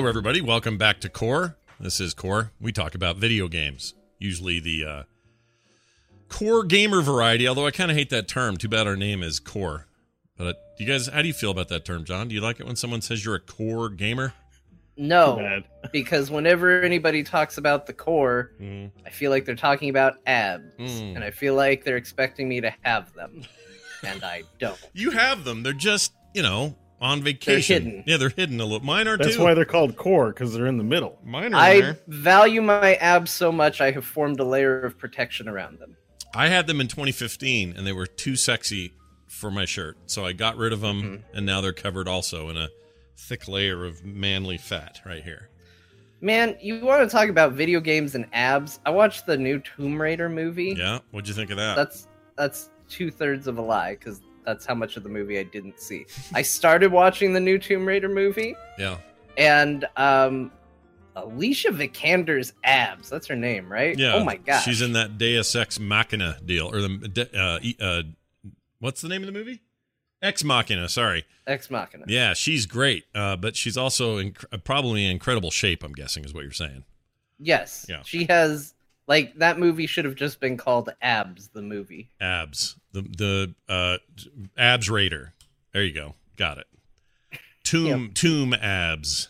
Hello, everybody. Welcome back to Core. This is Core. We talk about video games, usually the uh, core gamer variety. Although I kind of hate that term. Too bad our name is Core. But do you guys, how do you feel about that term, Jon? Do you like it when someone says you're a core gamer? No, because whenever anybody talks about the core, Mm. I feel like they're talking about abs, Mm. and I feel like they're expecting me to have them, and I don't. You have them. They're just, you know, on vacation. hidden. Yeah, they're hidden a little. Mine are too. That's too. why they're called core because they're in the middle. Mine are I there. value my abs so much, I have formed a layer of protection around them. I had them in 2015, and they were too sexy for my shirt, so I got rid of them, Mm-hmm. and now they're covered also in a thick layer of manly fat right here. Man, you want to talk about video games and abs? I watched the new Tomb Raider movie. Yeah, what'd you think of that? That's that's two thirds of a lie because that's how much of the movie I didn't see. I started watching the new Tomb Raider movie, yeah, and um, Alicia Vikander's abs. That's her name, right? yeah. Oh my god. she's in that Deus Ex Machina deal, or the uh, uh, what's the name of the movie? Ex Machina. Sorry. Ex Machina. Yeah, she's great, uh, but she's also inc- probably in incredible shape. I'm guessing is what you're saying. Yes. Yeah. She has like that movie should have just been called Abs, the movie. Abs, the the uh, abs raider. There you go. Got it. Tomb tomb abs.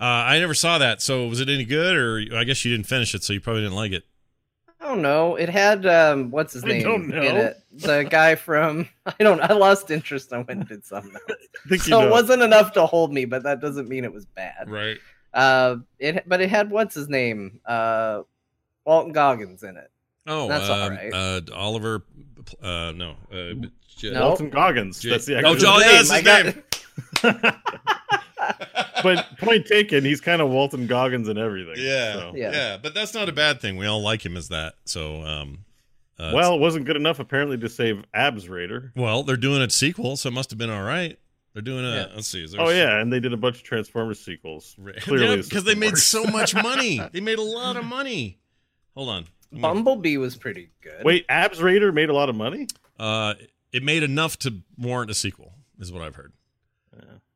Uh, I never saw that. So was it any good, or I guess you didn't finish it, so you probably didn't like it. I don't know. It had um what's his I name don't know. in it? The guy from I don't I lost interest. I went and did something else. I think you So know. it wasn't enough to hold me, but that doesn't mean it was bad. Right. Uh it but it had what's his name? Uh Walton Goggins in it. Oh, That's all um, right. uh, Oliver. Uh, no. Uh, J- No. Walton Goggins. J- That's the oh, actor's John, name. that's his got- name. but point taken, he's kind of Walton Goggins and everything. Yeah, so. yeah, Yeah. but that's not a bad thing. We all like him as that. So, um, uh, Well, it wasn't good enough apparently to save Abs Raider. well, they're doing a sequel, so it must have been all right. They're doing a. Yeah. Let's see. Is there Oh yeah, and they did a bunch of Transformers sequels. Clearly, because is they the made so much money. They made a lot of money. Hold on. Bumblebee was pretty good. Wait, Abs Raider made a lot of money. Uh, it made enough to warrant a sequel, is what I've heard.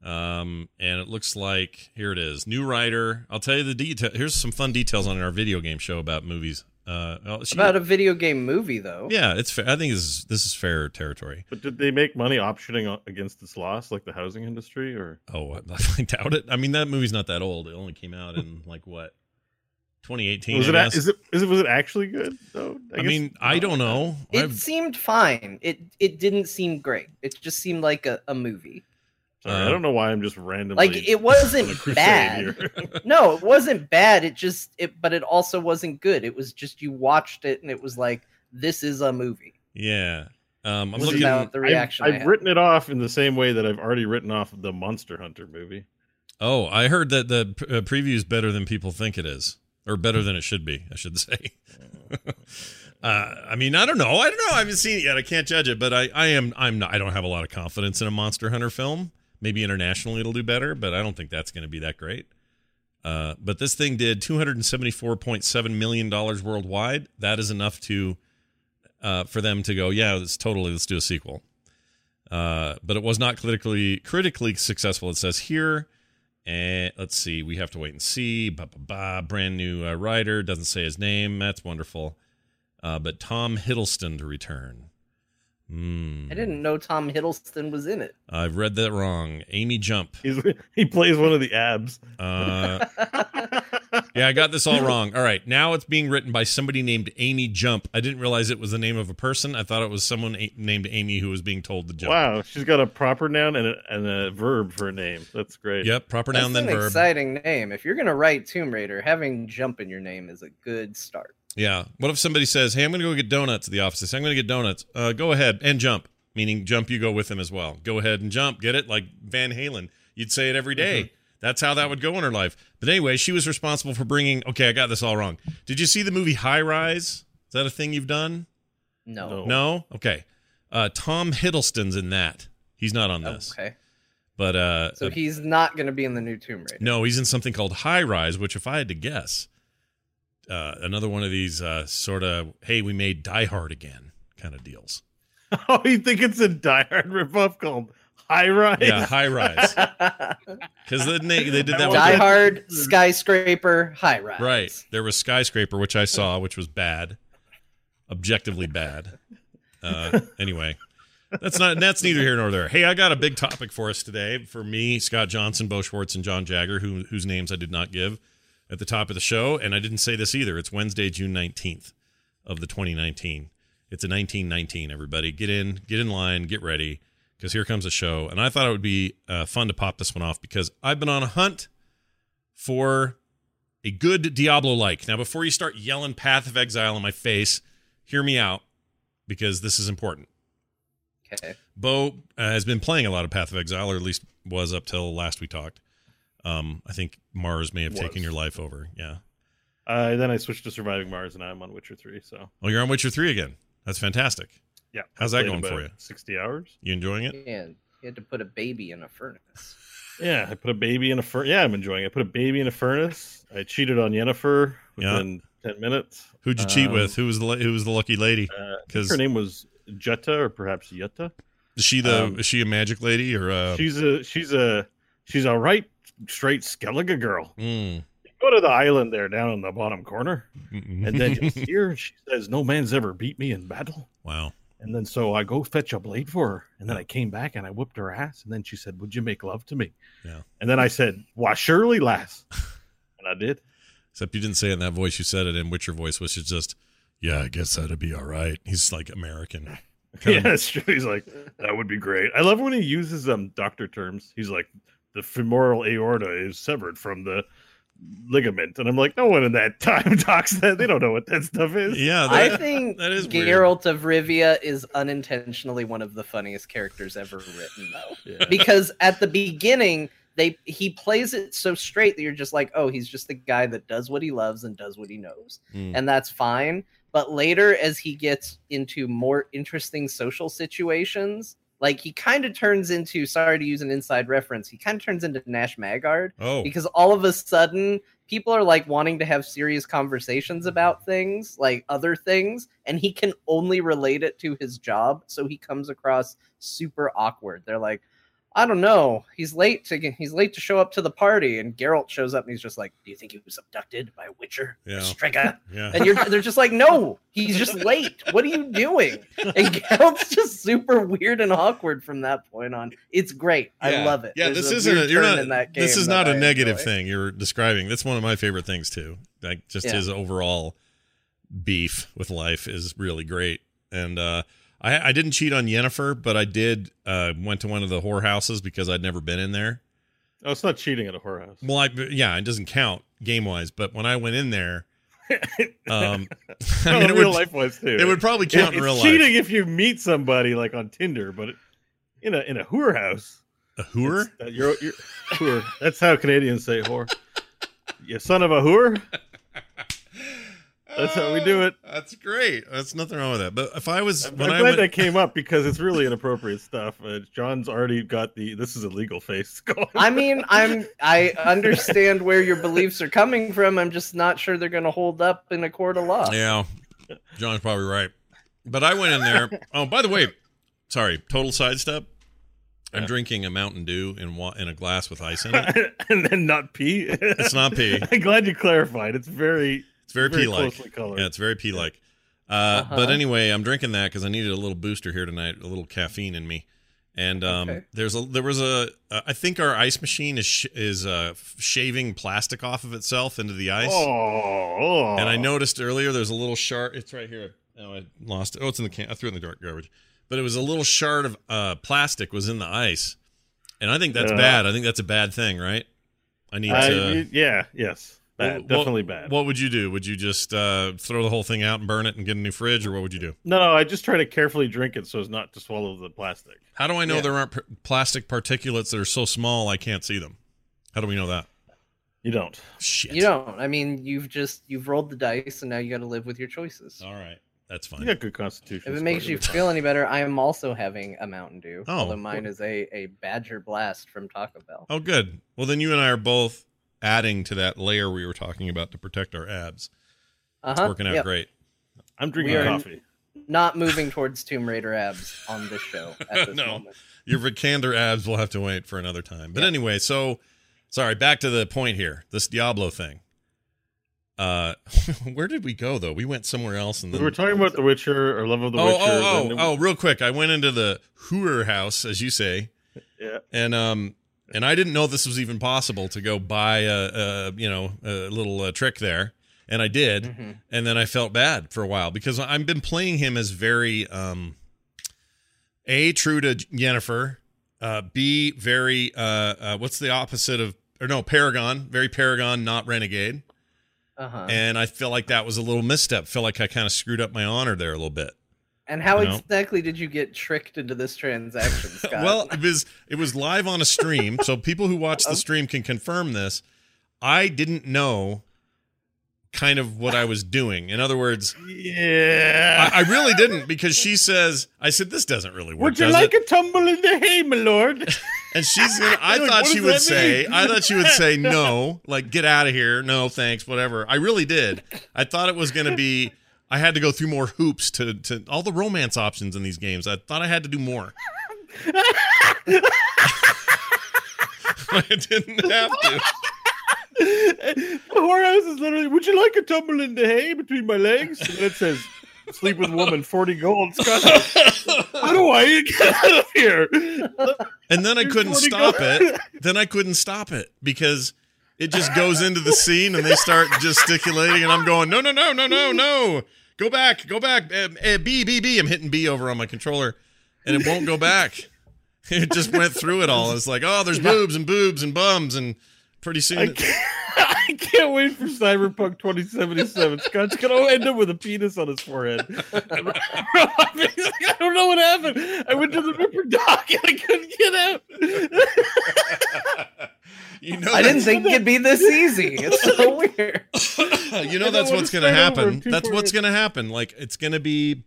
Um, and it looks like here it is, new writer. I'll tell you the detail. Here's some fun details on our video game show about movies. Uh, well, she- About a video game movie though. yeah, it's. Fair. I think this is this is fair territory. But did they make money optioning against its loss, like the housing industry, or Oh, I, I doubt it. I mean, that movie's not that old. It only came out in like what 2018. Was it? a- Is it? Is it? Was it actually good? Though. I, guess- mean, I don't know. It I've- seemed fine. It it didn't seem great. It just seemed like a, a movie. Sorry, uh, I don't know why I'm just randomly Like it wasn't bad. no, it wasn't bad. It just it, but it also wasn't good. It was just you watched it and it was like this is a movie. yeah. Um, I'm This is looking. about the reaction. I've, I I've had. written it off in the same way that I've already written off the Monster Hunter movie. Oh, I heard that the uh, preview is better than people think it is, or better than it should be. I should say. uh, I mean, I don't know. I don't know. I haven't seen it yet. I can't judge it, but I, I am. I'm not. I don't have a lot of confidence in a Monster Hunter film. Maybe internationally it'll do better, but I don't think that's going to be that great. Uh, but this thing did 274.7 million dollars worldwide. That is enough to uh, for them to go, yeah, it's totally let's do a sequel. Uh, but it was not critically critically successful. It says here, and let's see, we have to wait and see. Ba, ba, ba, brand new uh, writer doesn't say his name. That's wonderful. Uh, but Tom Hiddleston to return. Hmm. I didn't know Tom Hiddleston was in it. I've read that wrong. Amy Jump. He's, he plays one of the abs. Uh, yeah, I got this all wrong. All right, now it's being written by somebody named Amy Jump. I didn't realize it was the name of a person. I thought it was someone a- named Amy who was being told to jump. Wow, she's got a proper noun and a, and a verb for a name. That's great. Yep, proper That's noun then an verb. exciting name. If you're gonna write Tomb Raider, having jump in your name is a good start. Yeah. What if somebody says, "Hey, I'm going to go get donuts at the office. I say, I'm going to get donuts. Uh, go ahead and jump." Meaning, jump. You go with him as well. Go ahead and jump. Get it? Like Van Halen. You'd say it every day. Mm-hmm. That's how that would go in her life. But anyway, she was responsible for bringing. Okay, I got this all wrong. Did you see the movie High Rise? Is that a thing you've done? No. No. No. Okay. Uh, Tom Hiddleston's in that. He's not on this. Okay. But uh, So uh, he's not gonna be in the new Tomb Raider. no, he's in something called High Rise, which, if I had to guess, uh, another one of these uh, sort of "Hey, we made Die Hard again" kind of deals. Oh, you think it's a Die Hard ripoff called High Rise? Yeah, High Rise, because they, they did that. with Die the- Hard, skyscraper, high rise. Right. There was Skyscraper, which I saw, which was bad, objectively bad. Uh, anyway, that's not that's neither here nor there. Hey, I got a big topic for us today. For me, Scott Johnson, Beau Schwartz, and Jon Jagger, who, whose names I did not give at the top of the show, and I didn't say this either. It's Wednesday, June nineteenth of the 2019. It's a 1919. Everybody, get in, get in line, get ready, because here comes a show. And I thought it would be uh, fun to pop this one off because I've been on a hunt for a good Diablo like. Now, before you start yelling Path of Exile in my face, hear me out because this is important. Okay. Beau uh, has been playing a lot of Path of Exile, or at least was up till last we talked. Um, I think Mars may have taken your life over. Yeah. Uh, then I switched to Surviving Mars, and I'm on Witcher Three. So Oh, you're on Witcher 3 again. That's fantastic. Yeah, How's that going for you? Sixty hours. You enjoying it? Yeah, You had to put a baby in a furnace. Yeah, I put a baby in a furnace. Yeah, I'm enjoying it. I put a baby in a furnace. I cheated on Yennefer Yeah. within ten minutes. Who'd you cheat Um, with? Who was the who was the lucky lady? Uh, Because her name was Jetta or perhaps Yutta. is she the um, is she a magic lady or uh, she's a she's a she's a right straight Skellige girl. mm, Go to the island there down in the bottom corner, mm-mm. and then you'll see her. She says, "No man's ever beat me in battle." wow. And then so I go fetch a blade for her, and then I came back and I whipped her ass, and then she said, "Would you make love to me?" Yeah. And then I said, "Why, surely, lass," and I did. Except you didn't say it in that voice. You said it in Witcher voice, which is just, yeah, I guess that'd be all right. He's like American. Yeah, of- that's true. He's like, "That would be great." I love when he uses um doctor terms. He's like, "The femoral aorta is severed from the." Ligament and i'm like no one in that time talks that they don't know what that stuff is yeah. I think that is weird. Geralt of Rivia is unintentionally one of the funniest characters ever written, though. Yeah. because at the beginning they he plays it so straight that you're just like oh he's just the guy that does what he loves and does what he knows Mm. and that's fine but later as he gets into more interesting social situations like he kind of turns into sorry to use an inside reference he kind of turns into nash magard oh, because all of a sudden people are like wanting to have serious conversations about things like other things and he can only relate it to his job so he comes across super awkward. They're like I don't know. He's late to he's late to show up to the party, and Geralt shows up and he's just like, "Do you think he was abducted by a Witcher, Yeah. Striga?" Yeah. And you're they're just like, "No, he's just late. What are you doing?" And Geralt's just super weird and awkward from that point on. It's great. I love it. Yeah, There's this isn't. A, you're not. in that this is not a I negative enjoy. thing you're describing. That's one of my favorite things too. Like just Yeah. his overall beef with life is really great. And uh, I, I didn't cheat on Yennefer, but I did uh, went to one of the whorehouses because I'd never been in there. Oh, it's not cheating at a whorehouse. Well, I, yeah, it doesn't count game wise. But when I went in there, um, I No, mean, it real would, life was too. it would probably count It- in real life. cheating if you meet somebody like on Tinder, but it, in a in a whorehouse. A whore? uh, You're, you're whore. That's how Canadians say whore. You son of a whore. That's how we do it. That's great. That's nothing wrong with that. But if I was I'm when glad I went, that came up because it's really inappropriate stuff. Uh, Jon's already got the this is illegal face going. I mean, I'm I understand where your beliefs are coming from. I'm just not sure they're going to hold up in a court of law. Yeah, Jon's probably right. But I went in there. Oh, by the way, sorry, total sidestep. I'm drinking a Mountain Dew in wa- in a glass with ice in it. and then not pee. It's not pee. I'm glad you clarified. It's very It's very, Very pea like. colored. Yeah, it's very pea like. Uh, Uh-huh. But anyway, I'm drinking that because I needed a little booster here tonight, a little caffeine in me. And um, Okay. there's a there was a uh, I think our ice machine is sh- is uh, shaving plastic off of itself into the ice. oh, And I noticed earlier there's a little shard. It's right here. Oh, I lost it. Oh, it's in the can. I threw it in the dark garbage. But it was a little shard of uh, plastic was in the ice, and I think that's Uh. bad. I think that's a bad thing, right? I need I- to. yeah, yes, bad, What- definitely bad. What would you do? Would you just uh, throw the whole thing out and burn it and get a new fridge, or what would you do? no, no, I just try to carefully drink it so as not to swallow the plastic. How do I know Yeah. there aren't p- plastic particulates that are so small I can't see them? How do we know that? You don't. Shit. You don't. I mean, you've just you've rolled the dice, and now you got to live with your choices. All right, that's fine. You got good constitution. If it makes you feel any better, I am also having a Mountain Dew. Oh. although mine is a a Badger Blast from Taco Bell. Oh, good. Well, then you and I are both adding to that layer we were talking about to protect our abs. Uh-huh. working out Yep. great. I'm drinking We coffee. Not moving towards Tomb Raider abs on this show at this No. moment. Your Vikander abs will have to wait for another time. But Yeah. anyway, so sorry, back to the point here. This Diablo thing. Uh, where did we go though? We went somewhere else, and We then were talking about The Witcher or Love of the oh, Witcher. oh, then- oh, oh, real quick. I went into the Hooer house, as you say, yeah. and um, and I didn't know this was even possible to go buy a, a you know a little uh, trick there, and I did, Mhm. and then I felt bad for a while because I've been playing him as very um, a true to Yennefer, uh, b very uh, uh, what's the opposite of or no Paragon, very Paragon, not Renegade, Uh-huh. and I feel like that was a little misstep. Feel like I kind of screwed up my honor there a little bit. And how you know? exactly did you get tricked into this transaction, Scott? well, it was it was live on a stream, so people who watch the uh-huh. stream can confirm this. I didn't know kind of what I was doing. In other words, Yeah. I, I really didn't because she says, I said, this doesn't really work. Would you does like it? a tumble in the hay, my lord? And she's gonna, I Like, thought what she would say, mean? I thought she would say no, like get out of here, no thanks, whatever. I really did. I thought it was gonna be. I had to go through more hoops to to all the romance options in these games. I thought I had to do more. I didn't have to. the whorehouse is literally, would you like a tumble in the hay between my legs? And it says, sleep with woman, 40 gold. Scott, how do I get out of here? And then I couldn't stop gold. it. Then I couldn't stop it because it just goes into the scene and they start gesticulating and I'm going, no, no, no, no, no, no. Go back, go back. Uh, uh, B, B, B. I'm hitting B over on my controller and it won't go back. It just went through it all. It's like, oh, there's boobs and boobs and bums and pretty soon. I can't, I can't wait for Cyberpunk 2077. Scott's going to end up with a penis on his forehead. I don't know what happened. I went to the Ripperdoc and I couldn't get out. You know, I didn't think it'd be this easy. It's so weird. you know that's what's going to it's right over happen. That's what's going to happen. Like it's going to be.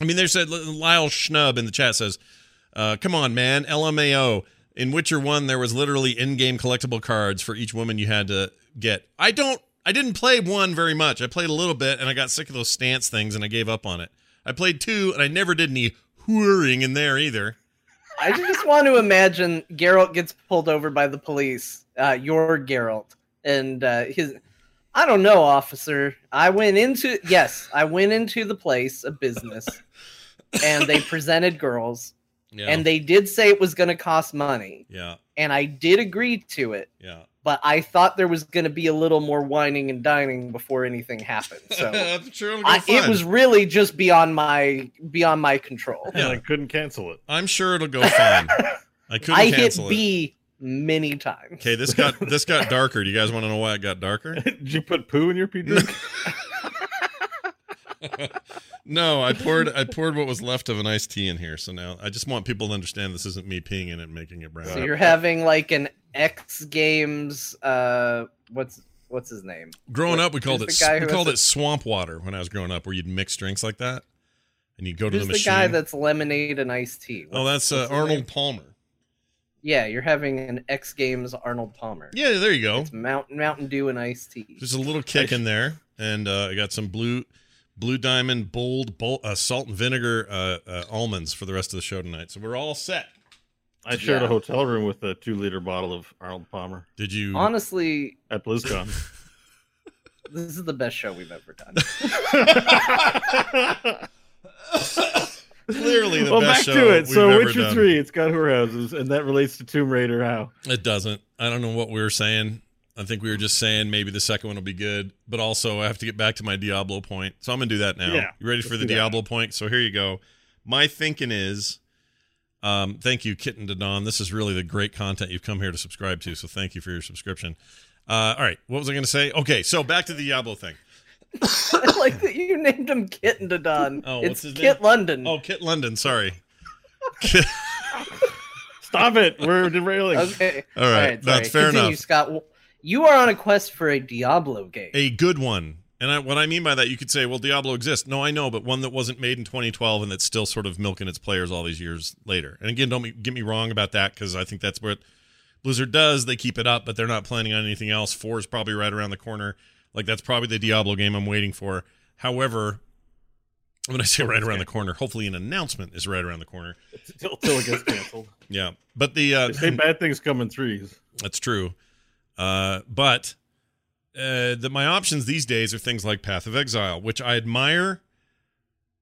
I mean, there's a Lyle Schnub in the chat says, uh, "Come on, man, LMAO." In Witcher One, there was literally in-game collectible cards for each woman you had to get. I don't. I didn't play one very much. I played a little bit, and I got sick of those stance things, and I gave up on it. I played two, and I never did any whoring in there either. I just want to imagine Geralt gets pulled over by the police. Uh, your Geralt and uh, his. I don't know, officer. I went into yes, I went into the place of business, and they presented girls, Yeah. and they did say it was going to cost money, yeah. and I did agree to it. Yeah. But I thought there was going to be a little more whining and dining before anything happened. So I'm sure it'll I, it was really just beyond my beyond my control. And I couldn't cancel it. I'm sure it'll go fine. I couldn't I hit cancel it. B many times. Okay, this got this got darker. Do you guys want to know why it got darker? Did you put poo in your pee drink? No, I poured I poured what was left of an iced tea in here. So now I just want people to understand this isn't me peeing in it and making it brown. So you're having like an X Games. Uh, what's what's his name? growing What- up, we called it who's the guy we called it swamp water when I was growing up, where you'd mix drinks like that, and you'd go to the the, machine. guy that's lemonade and iced tea? oh, that's uh, Arnold name? Palmer. Yeah, you're having an X Games Arnold Palmer. Yeah, there you go. It's Mountain Mountain Dew and iced tea. There's a little kick in there, and uh, I got some blue, blue diamond bold, bold uh, salt and vinegar uh, uh, almonds for the rest of the show tonight. So we're all set. I shared Yeah. a hotel room with a two liter bottle of Arnold Palmer Did you? Honestly, at BlizzCon. this is the best show we've ever done. Clearly, the best show. well, best back show to it. So, ever Witcher done. Three, it's got whorehouses, and that relates to Tomb Raider. How? It doesn't. I don't know what we were saying. I think we were just saying maybe the second one will be good, but also I have to get back to my Diablo point. So I'm gonna do that now. Yeah, you ready for the do that. Diablo point? So here you go. My thinking is, um, thank you, Kitten to Don. This is really the great content you've come here to subscribe to. So thank you for your subscription. Uh, all right, what was I gonna say? Okay, so back to the Diablo thing. I like that you named him Kitten to Don. Oh, it's what's his name? Kit name? London. Oh, Kit London. Sorry. Kit- Stop it! We're derailing. Okay. All right, that's fair Continue, enough. Scott. You are on a quest for a Diablo game. a good one. And I, what I mean by that, you could say, well, Diablo exists. No, I know, but one that wasn't made in 2012 and that's still sort of milking its players all these years later. And again, don't get me wrong about that because I think that's what Blizzard does. They keep it up, but they're not planning on anything else. Four is probably right around the corner. Like that's probably the Diablo game I'm waiting for. However, when I say right around the corner, hopefully an announcement is right around the corner. Till, till it gets canceled. Yeah, but the uh, They say bad things come in threes. That's true. Uh, but uh, the, my options these days are things like Path of Exile, which I admire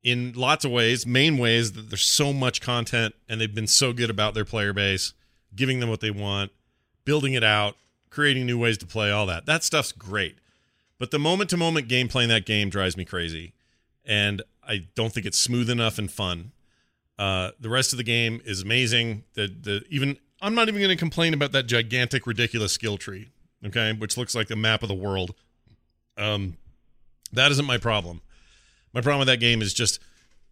in lots of ways. Main ways that there's so much content and they've been so good about their player base, giving them what they want, building it out, creating new ways to play, all that. That stuff's great. But the moment to moment gameplay in that game drives me crazy. And I don't think it's smooth enough and fun. Uh, the rest of the game is amazing. The the even I'm not even going to complain about that gigantic, ridiculous skill tree. Okay, which looks like the map of the world. Um, that isn't my problem. My problem with that game is just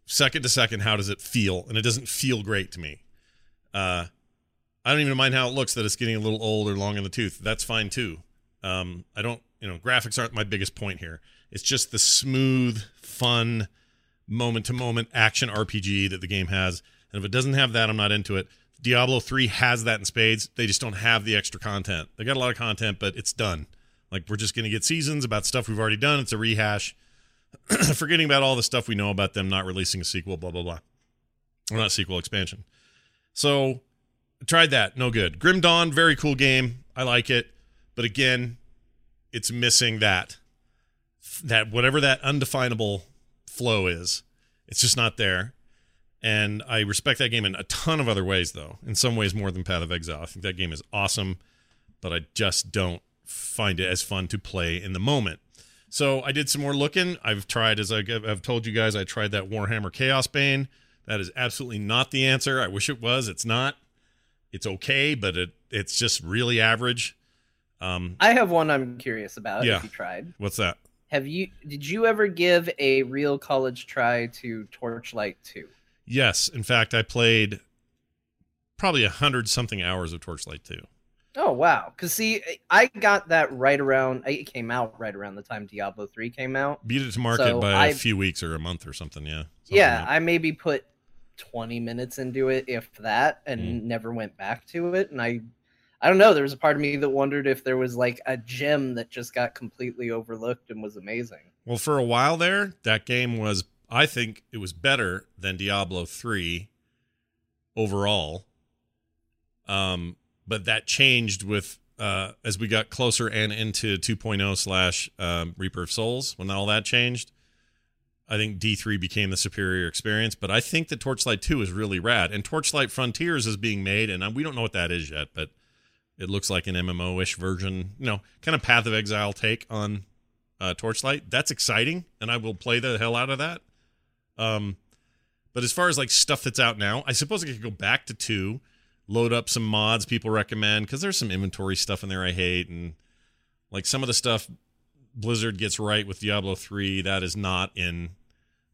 second to second. How does it feel? And it doesn't feel great to me. Uh, I don't even mind how it looks. That it's getting a little old or long in the tooth. That's fine too. Um, I don't. You know, graphics aren't my biggest point here. It's just the smooth, fun moment to moment action RPG that the game has. And if it doesn't have that, I'm not into it. Diablo 3 has that in spades. They just don't have the extra content. They got a lot of content, but it's done. Like we're just going to get seasons about stuff we've already done. It's a rehash. Forgetting about all the stuff we know about them not releasing a sequel, blah blah blah. Or not sequel expansion. So tried that, no good. Grim Dawn, very cool game. I like it, but again, it's missing that that whatever that undefinable flow is. It's just not there. And I respect that game in a ton of other ways, though. In some ways, more than Path of Exile. I think that game is awesome, but I just don't find it as fun to play in the moment. So I did some more looking. I've tried, as I- I've told you guys, I tried that Warhammer Chaosbane. That is absolutely not the answer. I wish it was. It's not. It's okay, but it it's just really average. Um, I have one I'm curious about. Yeah. If you tried, what's that? have you? Did you ever give a real college try to Torchlight Two? Yes. In fact, I played probably a hundred something hours of Torchlight 2. Oh wow! Because see, I got that right around. It came out right around the time Diablo Three came out. Beat it to market So by a few weeks or a month or something. Yeah. Something yeah, like- I maybe put 20 minutes into it, if that, and Mm. never went back to it. And I, I don't know. There was a part of me that wondered if there was like a gem that just got completely overlooked and was amazing. Well, for a while there, that game was, I think it was better than Diablo 3 overall. Um, but that changed with uh, as we got closer and into 2.0 slash um, Reaper of Souls. When all that changed, I think D3 became the superior experience. But I think that Torchlight 2 is really rad, and Torchlight Frontiers is being made, and we don't know what that is yet, but it looks like an MMO-ish version, you know, kind of Path of Exile take on uh, Torchlight. That's exciting, and I will play the hell out of that. Um, but as far as like stuff that's out now, I suppose I could go back to two, load up some mods people recommend because there's some inventory stuff in there I hate, and like some of the stuff Blizzard gets right with Diablo three that is not in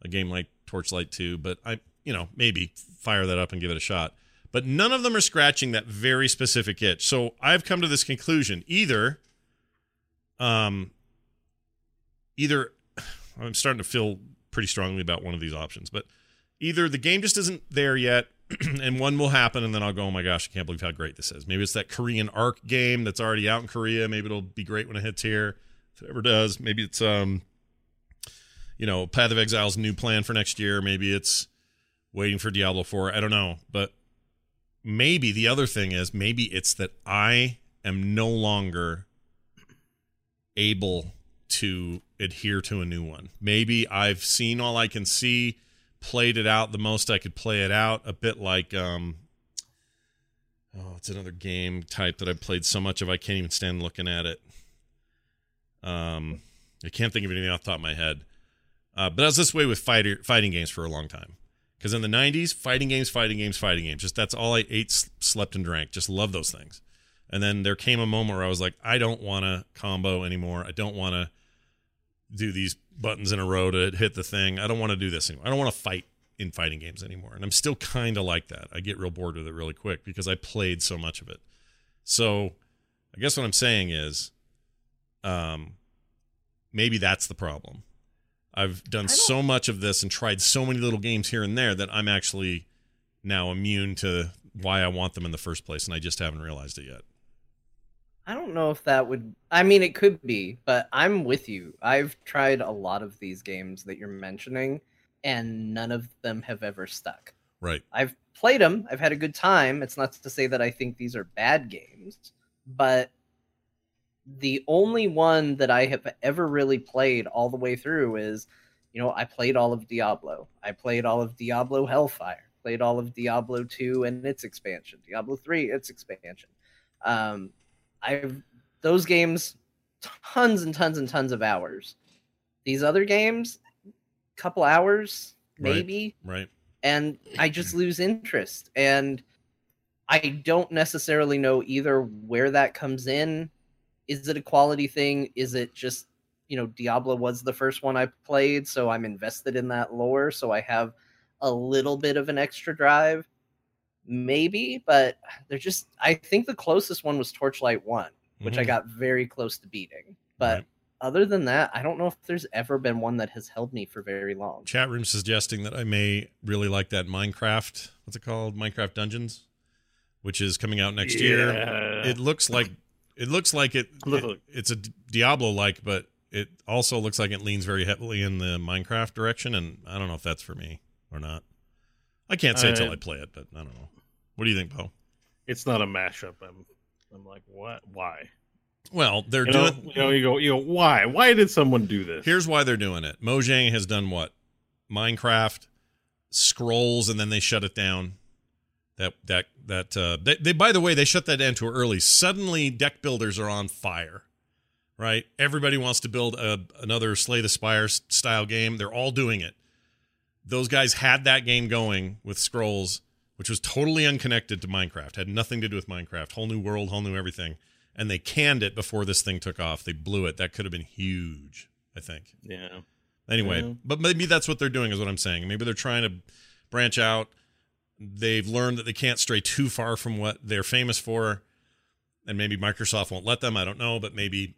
a game like Torchlight two. But I, you know, maybe fire that up and give it a shot. But none of them are scratching that very specific itch. So I've come to this conclusion: either, um, either I'm starting to feel pretty strongly about one of these options, but either the game just isn't there yet and one will happen and then I'll go, "Oh my gosh, I can't believe how great this is." Maybe it's that Korean arc game that's already out in Korea, maybe it'll be great when it hits here. If it ever does, maybe it's um you know, Path of Exile's new plan for next year, maybe it's waiting for Diablo 4, I don't know, but maybe the other thing is maybe it's that I am no longer able to adhere to a new one. Maybe I've seen all I can see, played it out the most I could play it out, a bit like um oh, it's another game type that I've played so much of I can't even stand looking at it. Um I can't think of anything off the top of my head. Uh, but I was this way with fighter, fighting games for a long time. Because in the 90s, fighting games, fighting games, fighting games. Just that's all I ate, slept, and drank. Just love those things. And then there came a moment where I was like, I don't want to combo anymore. I don't want to do these buttons in a row to hit the thing. I don't want to do this anymore. I don't want to fight in fighting games anymore. And I'm still kind of like that. I get real bored with it really quick because I played so much of it. So I guess what I'm saying is um maybe that's the problem. I've done so much of this and tried so many little games here and there that I'm actually now immune to why I want them in the first place and I just haven't realized it yet. I don't know if that would. I mean, it could be, but I'm with you. I've tried a lot of these games that you're mentioning, and none of them have ever stuck. Right. I've played them. I've had a good time. It's not to say that I think these are bad games, but the only one that I have ever really played all the way through is, you know, I played all of Diablo. I played all of Diablo Hellfire. Played all of Diablo 2 and its expansion. Diablo 3, its expansion. Um, I've those games tons and tons and tons of hours. These other games, couple hours maybe, right? right. And I just lose interest, and I don't necessarily know either where that comes in. Is it a quality thing? Is it just you know Diablo was the first one I played, so I'm invested in that lore, so I have a little bit of an extra drive maybe, but they're just. I think the closest one was Torchlight One, which mm-hmm. I got very close to beating. But right. other than that, I don't know if there's ever been one that has held me for very long. Chat room suggesting that I may really like that Minecraft. What's it called? Minecraft Dungeons, which is coming out next yeah. year. It looks like it looks like it, it it's a Diablo like, but it also looks like it leans very heavily in the Minecraft direction, and I don't know if that's for me or not. I can't say until I play it, but I don't know. What do you think, Beau? It's not a mashup. I'm, I'm like, what? Why? Well, they're you doing. Know, you know, you go, you go. Why? Why did someone do this? Here's why they're doing it. Mojang has done what? Minecraft, scrolls, and then they shut it down. That that that. Uh, they, they by the way, they shut that down too early. Suddenly, deck builders are on fire. Right? Everybody wants to build a, another Slay the Spire style game. They're all doing it. Those guys had that game going with scrolls which was totally unconnected to Minecraft, had nothing to do with Minecraft, whole new world, whole new everything. And they canned it before this thing took off. They blew it. That could have been huge, I think. Yeah. Anyway, yeah. but maybe that's what they're doing, is what I'm saying. Maybe they're trying to branch out. They've learned that they can't stray too far from what they're famous for. And maybe Microsoft won't let them. I don't know. But maybe,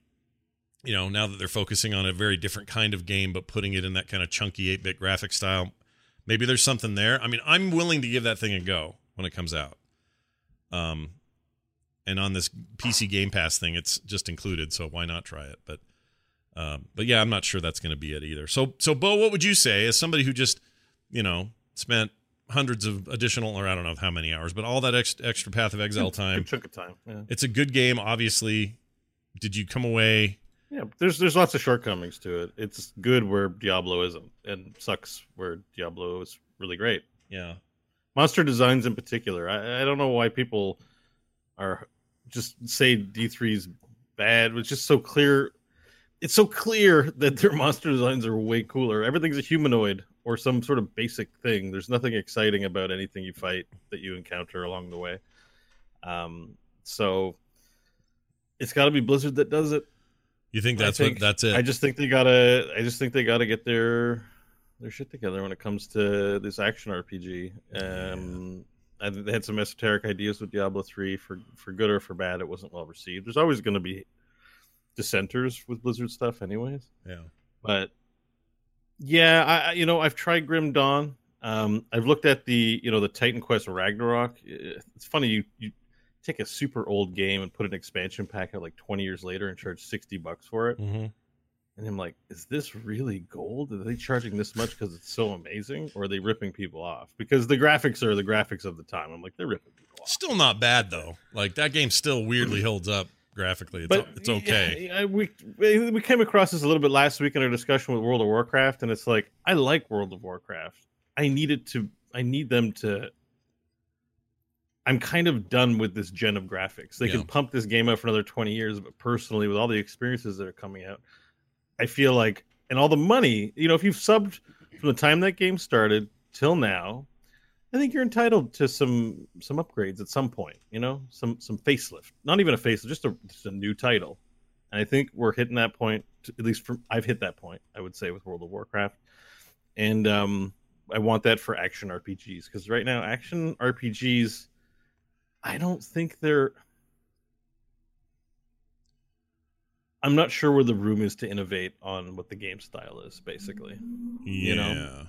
you know, now that they're focusing on a very different kind of game, but putting it in that kind of chunky 8 bit graphic style, Maybe there's something there. I mean, I'm willing to give that thing a go when it comes out. Um, and on this PC Game Pass thing, it's just included, so why not try it? But, um, but yeah, I'm not sure that's going to be it either. So, so Beau, what would you say as somebody who just, you know, spent hundreds of additional, or I don't know how many hours, but all that extra, extra Path of Exile time. Good chunk of time. Yeah. It's a good game. Obviously, did you come away? Yeah, there's there's lots of shortcomings to it. It's good where Diablo isn't, and sucks where Diablo is really great. Yeah, monster designs in particular. I, I don't know why people are just say D3's bad. It's just so clear. It's so clear that their monster designs are way cooler. Everything's a humanoid or some sort of basic thing. There's nothing exciting about anything you fight that you encounter along the way. Um, so it's got to be Blizzard that does it. You think that's think, what that's it? I just think they gotta. I just think they gotta get their their shit together when it comes to this action RPG. Um, yeah. they had some esoteric ideas with Diablo three for for good or for bad. It wasn't well received. There's always going to be dissenters with Blizzard stuff, anyways. Yeah, but yeah, I you know I've tried Grim Dawn. Um, I've looked at the you know the Titan Quest Ragnarok. It's funny you you take a super old game and put an expansion pack out like 20 years later and charge 60 bucks for it. Mm-hmm. And I'm like, is this really gold? Are they charging this much because it's so amazing? Or are they ripping people off? Because the graphics are the graphics of the time. I'm like, they're ripping people off. Still not bad though. Like that game still weirdly holds up graphically. It's, but, it's okay. Yeah, we we came across this a little bit last week in our discussion with World of Warcraft, and it's like I like World of Warcraft. I needed to. I need them to I'm kind of done with this gen of graphics. They yeah. can pump this game out for another 20 years, but personally, with all the experiences that are coming out, I feel like, and all the money, you know, if you've subbed from the time that game started till now, I think you're entitled to some some upgrades at some point. You know, some some facelift, not even a facelift, just a just a new title. And I think we're hitting that point. At least for I've hit that point. I would say with World of Warcraft, and um, I want that for action RPGs because right now action RPGs I don't think they're. I'm not sure where the room is to innovate on what the game style is, basically. Yeah. You know?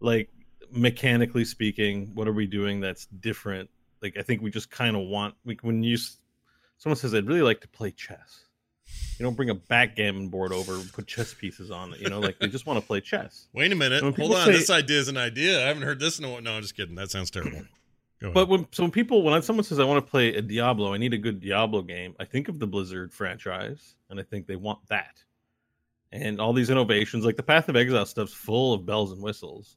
Like, mechanically speaking, what are we doing that's different? Like, I think we just kind of want, we, when you, someone says, I'd really like to play chess. You don't bring a backgammon board over and put chess pieces on it. You know, like they just want to play chess. Wait a minute. Hold on. Say, this idea is an idea. I haven't heard this in a while. No, I'm just kidding. That sounds terrible. But when so when people when someone says I want to play a Diablo, I need a good Diablo game. I think of the Blizzard franchise, and I think they want that. And all these innovations, like the Path of Exile stuff's full of bells and whistles,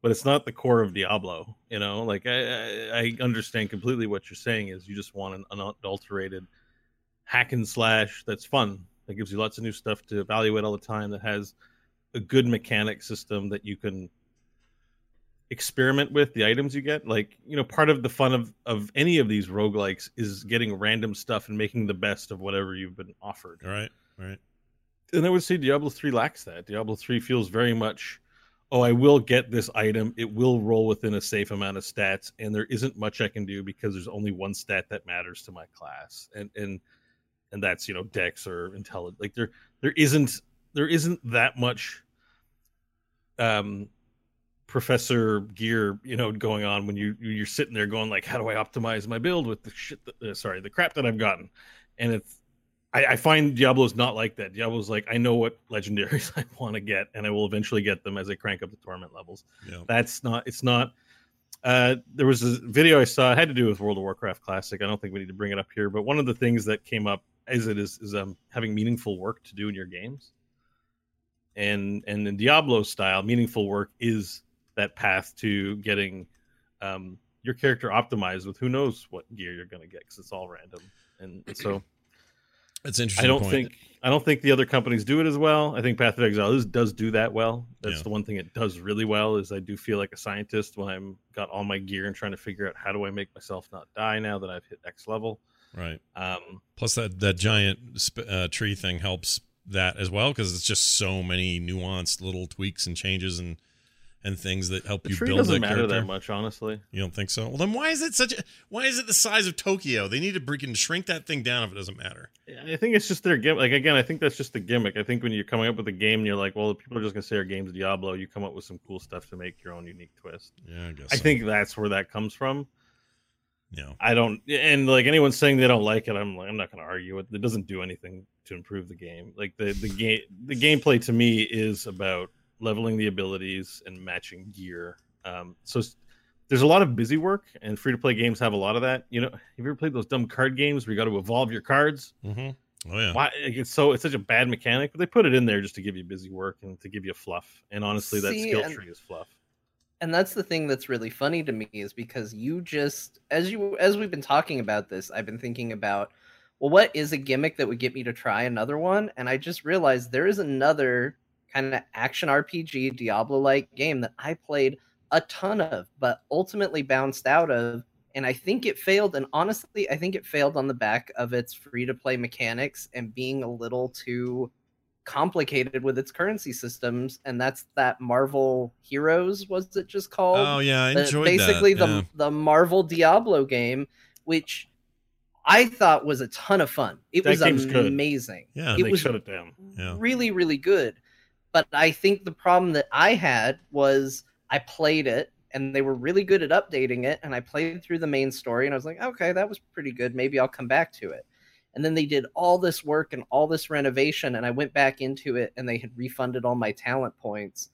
but it's not the core of Diablo. You know, like I, I, I understand completely what you're saying is you just want an unadulterated hack and slash that's fun that gives you lots of new stuff to evaluate all the time that has a good mechanic system that you can experiment with the items you get like you know part of the fun of of any of these roguelikes is getting random stuff and making the best of whatever you've been offered. Right right. And i would say diablo 3 lacks that. Diablo 3 feels very much oh i will get this item. It will roll within a safe amount of stats and there isn't much i can do because there's only one stat that matters to my class. And and and that's you know dex or intelligence like there there isn't there isn't that much um professor gear you know going on when you you're sitting there going like how do i optimize my build with the shit that, uh, sorry the crap that i've gotten and it's I, I find diablo's not like that diablo's like i know what legendaries i want to get and i will eventually get them as i crank up the torment levels yeah. that's not it's not uh, there was a video I saw. It had to do with World of Warcraft Classic. I don't think we need to bring it up here, but one of the things that came up as it is is um, having meaningful work to do in your games. And and in Diablo style, meaningful work is that path to getting um, your character optimized with who knows what gear you're going to get because it's all random. And so it's interesting. I don't point. think I don't think the other companies do it as well. I think Path of Exile is, does do that well. That's yeah. the one thing it does really well. Is I do feel like a scientist when I'm got all my gear and trying to figure out how do I make myself not die now that I've hit X level. Right. Um, Plus that that giant uh, tree thing helps that as well because it's just so many nuanced little tweaks and changes and and things that help the you tree build doesn't matter character. that much, honestly. You don't think so? Well, then why is it such a? Why is it the size of Tokyo? They need to freaking shrink that thing down if it doesn't matter. I think it's just their gimmick. Like again, I think that's just the gimmick. I think when you're coming up with a game, and you're like, well, people are just gonna say our game's Diablo. You come up with some cool stuff to make your own unique twist. Yeah, I guess. I so. think that's where that comes from. Yeah. I don't, and like anyone saying they don't like it, I'm like, I'm not gonna argue it. It doesn't do anything to improve the game. Like the the game, the gameplay to me is about leveling the abilities and matching gear. Um, so there's a lot of busy work, and free to play games have a lot of that. You know, have you ever played those dumb card games where you got to evolve your cards? Mm-hmm. Oh yeah. Why it's so it's such a bad mechanic, but they put it in there just to give you busy work and to give you fluff. And honestly, that See, skill and- tree is fluff. and that's the thing that's really funny to me is because you just as you as we've been talking about this i've been thinking about well what is a gimmick that would get me to try another one and i just realized there is another kind of action rpg diablo like game that i played a ton of but ultimately bounced out of and i think it failed and honestly i think it failed on the back of its free to play mechanics and being a little too complicated with its currency systems and that's that marvel heroes was it just called Oh yeah, I The- enjoyed basically that. the yeah. the marvel diablo game which i thought was a ton of fun it That was game's good. amazing Yeah, it they was shut it down. Yeah. really really good but i think the problem that i had was i played it and they were really good at updating it and i played through the main story and i was like okay that was pretty good. Maybe i'll come back to it. And then they did all this work and all this renovation and i went back into it and they had refunded all my talent points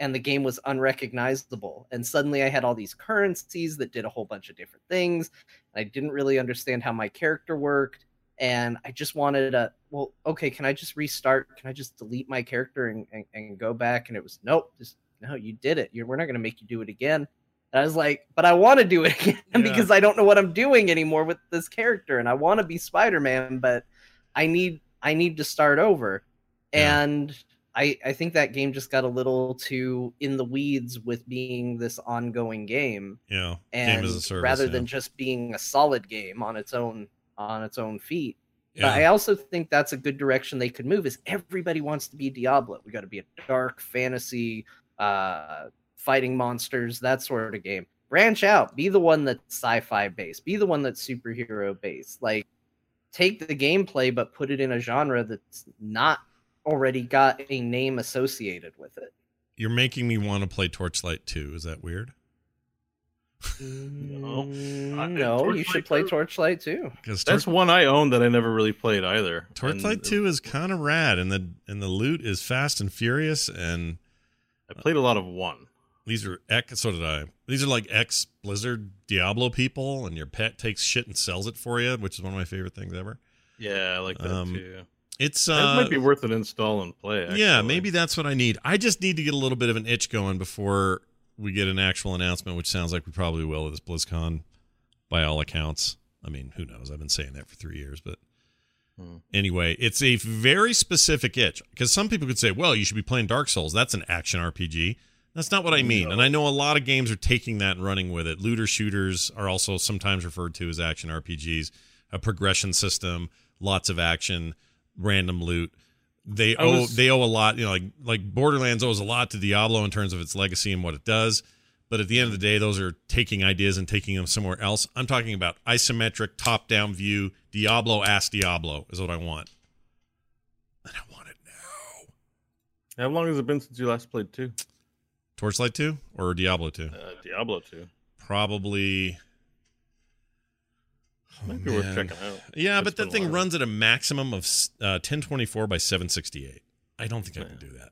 and the game was unrecognizable. And suddenly i had all these currencies that did a whole bunch of different things i didn't really understand how my character worked and i just wanted a well okay can i just restart can i just delete my character and, and, and go back and it was nope just no you did it You're, we're not going to make you do it again and i was like but i want to do it again Yeah. because i don't know what i'm doing anymore with this character and i want to be spider-man but i need i need to start over Yeah. and I, I think that game just got a little too in the weeds with being this ongoing game Yeah. and Game as a service. rather yeah. than just being a solid game on its own on its own feet yeah. but I also think that's a good direction they could move. Is everybody wants to be Diablo? We got to be a dark fantasy, uh, fighting monsters, that sort of game. Branch out. Be the one that's sci-fi based. Be the one that's superhero based. Like, take the gameplay, but put it in a genre that's not already got a name associated with it. You're making me want to play Torchlight 2. Is that weird? No. Mm, no, you should play too? Torchlight too. Because That's one I own that I never really played either. Torchlight And 2 is kind of rad, and the and the loot is fast and furious, and I played a lot of one. these are ex. So did I. These are like ex Blizzard Diablo people, and your pet takes shit and sells it for you, which is one of my favorite things ever. Yeah, I like that Um, too. It's that uh, might be worth an install and play. yeah, maybe that's what I need. I just need to get a little bit of an itch going before we get an actual announcement, which sounds like we probably will at this BlizzCon, by all accounts. I mean, who knows? I've been saying that for three years, but Hmm. anyway, it's a very specific itch because some people could say, "Well, you should be playing Dark Souls. That's an action RPG." That's not what I mean, and I know a lot of games are taking that and running with it. Looter shooters are also sometimes referred to as action RPGs. A progression system, lots of action, random loot they I owe was- they owe a lot you know like like borderlands owes a lot to diablo in terms of its legacy and what it does. But at the end of the day those are taking ideas and taking them somewhere else. I'm talking about isometric top down view diablo ass diablo is what i want. And i want it now. How long has it been since you last played two? torchlight 2 or diablo 2 Uh, Diablo two. probably Might be Oh, worth checking out. yeah It's but that thing runs at a maximum of uh, 1024 by 768 i don't think i can do that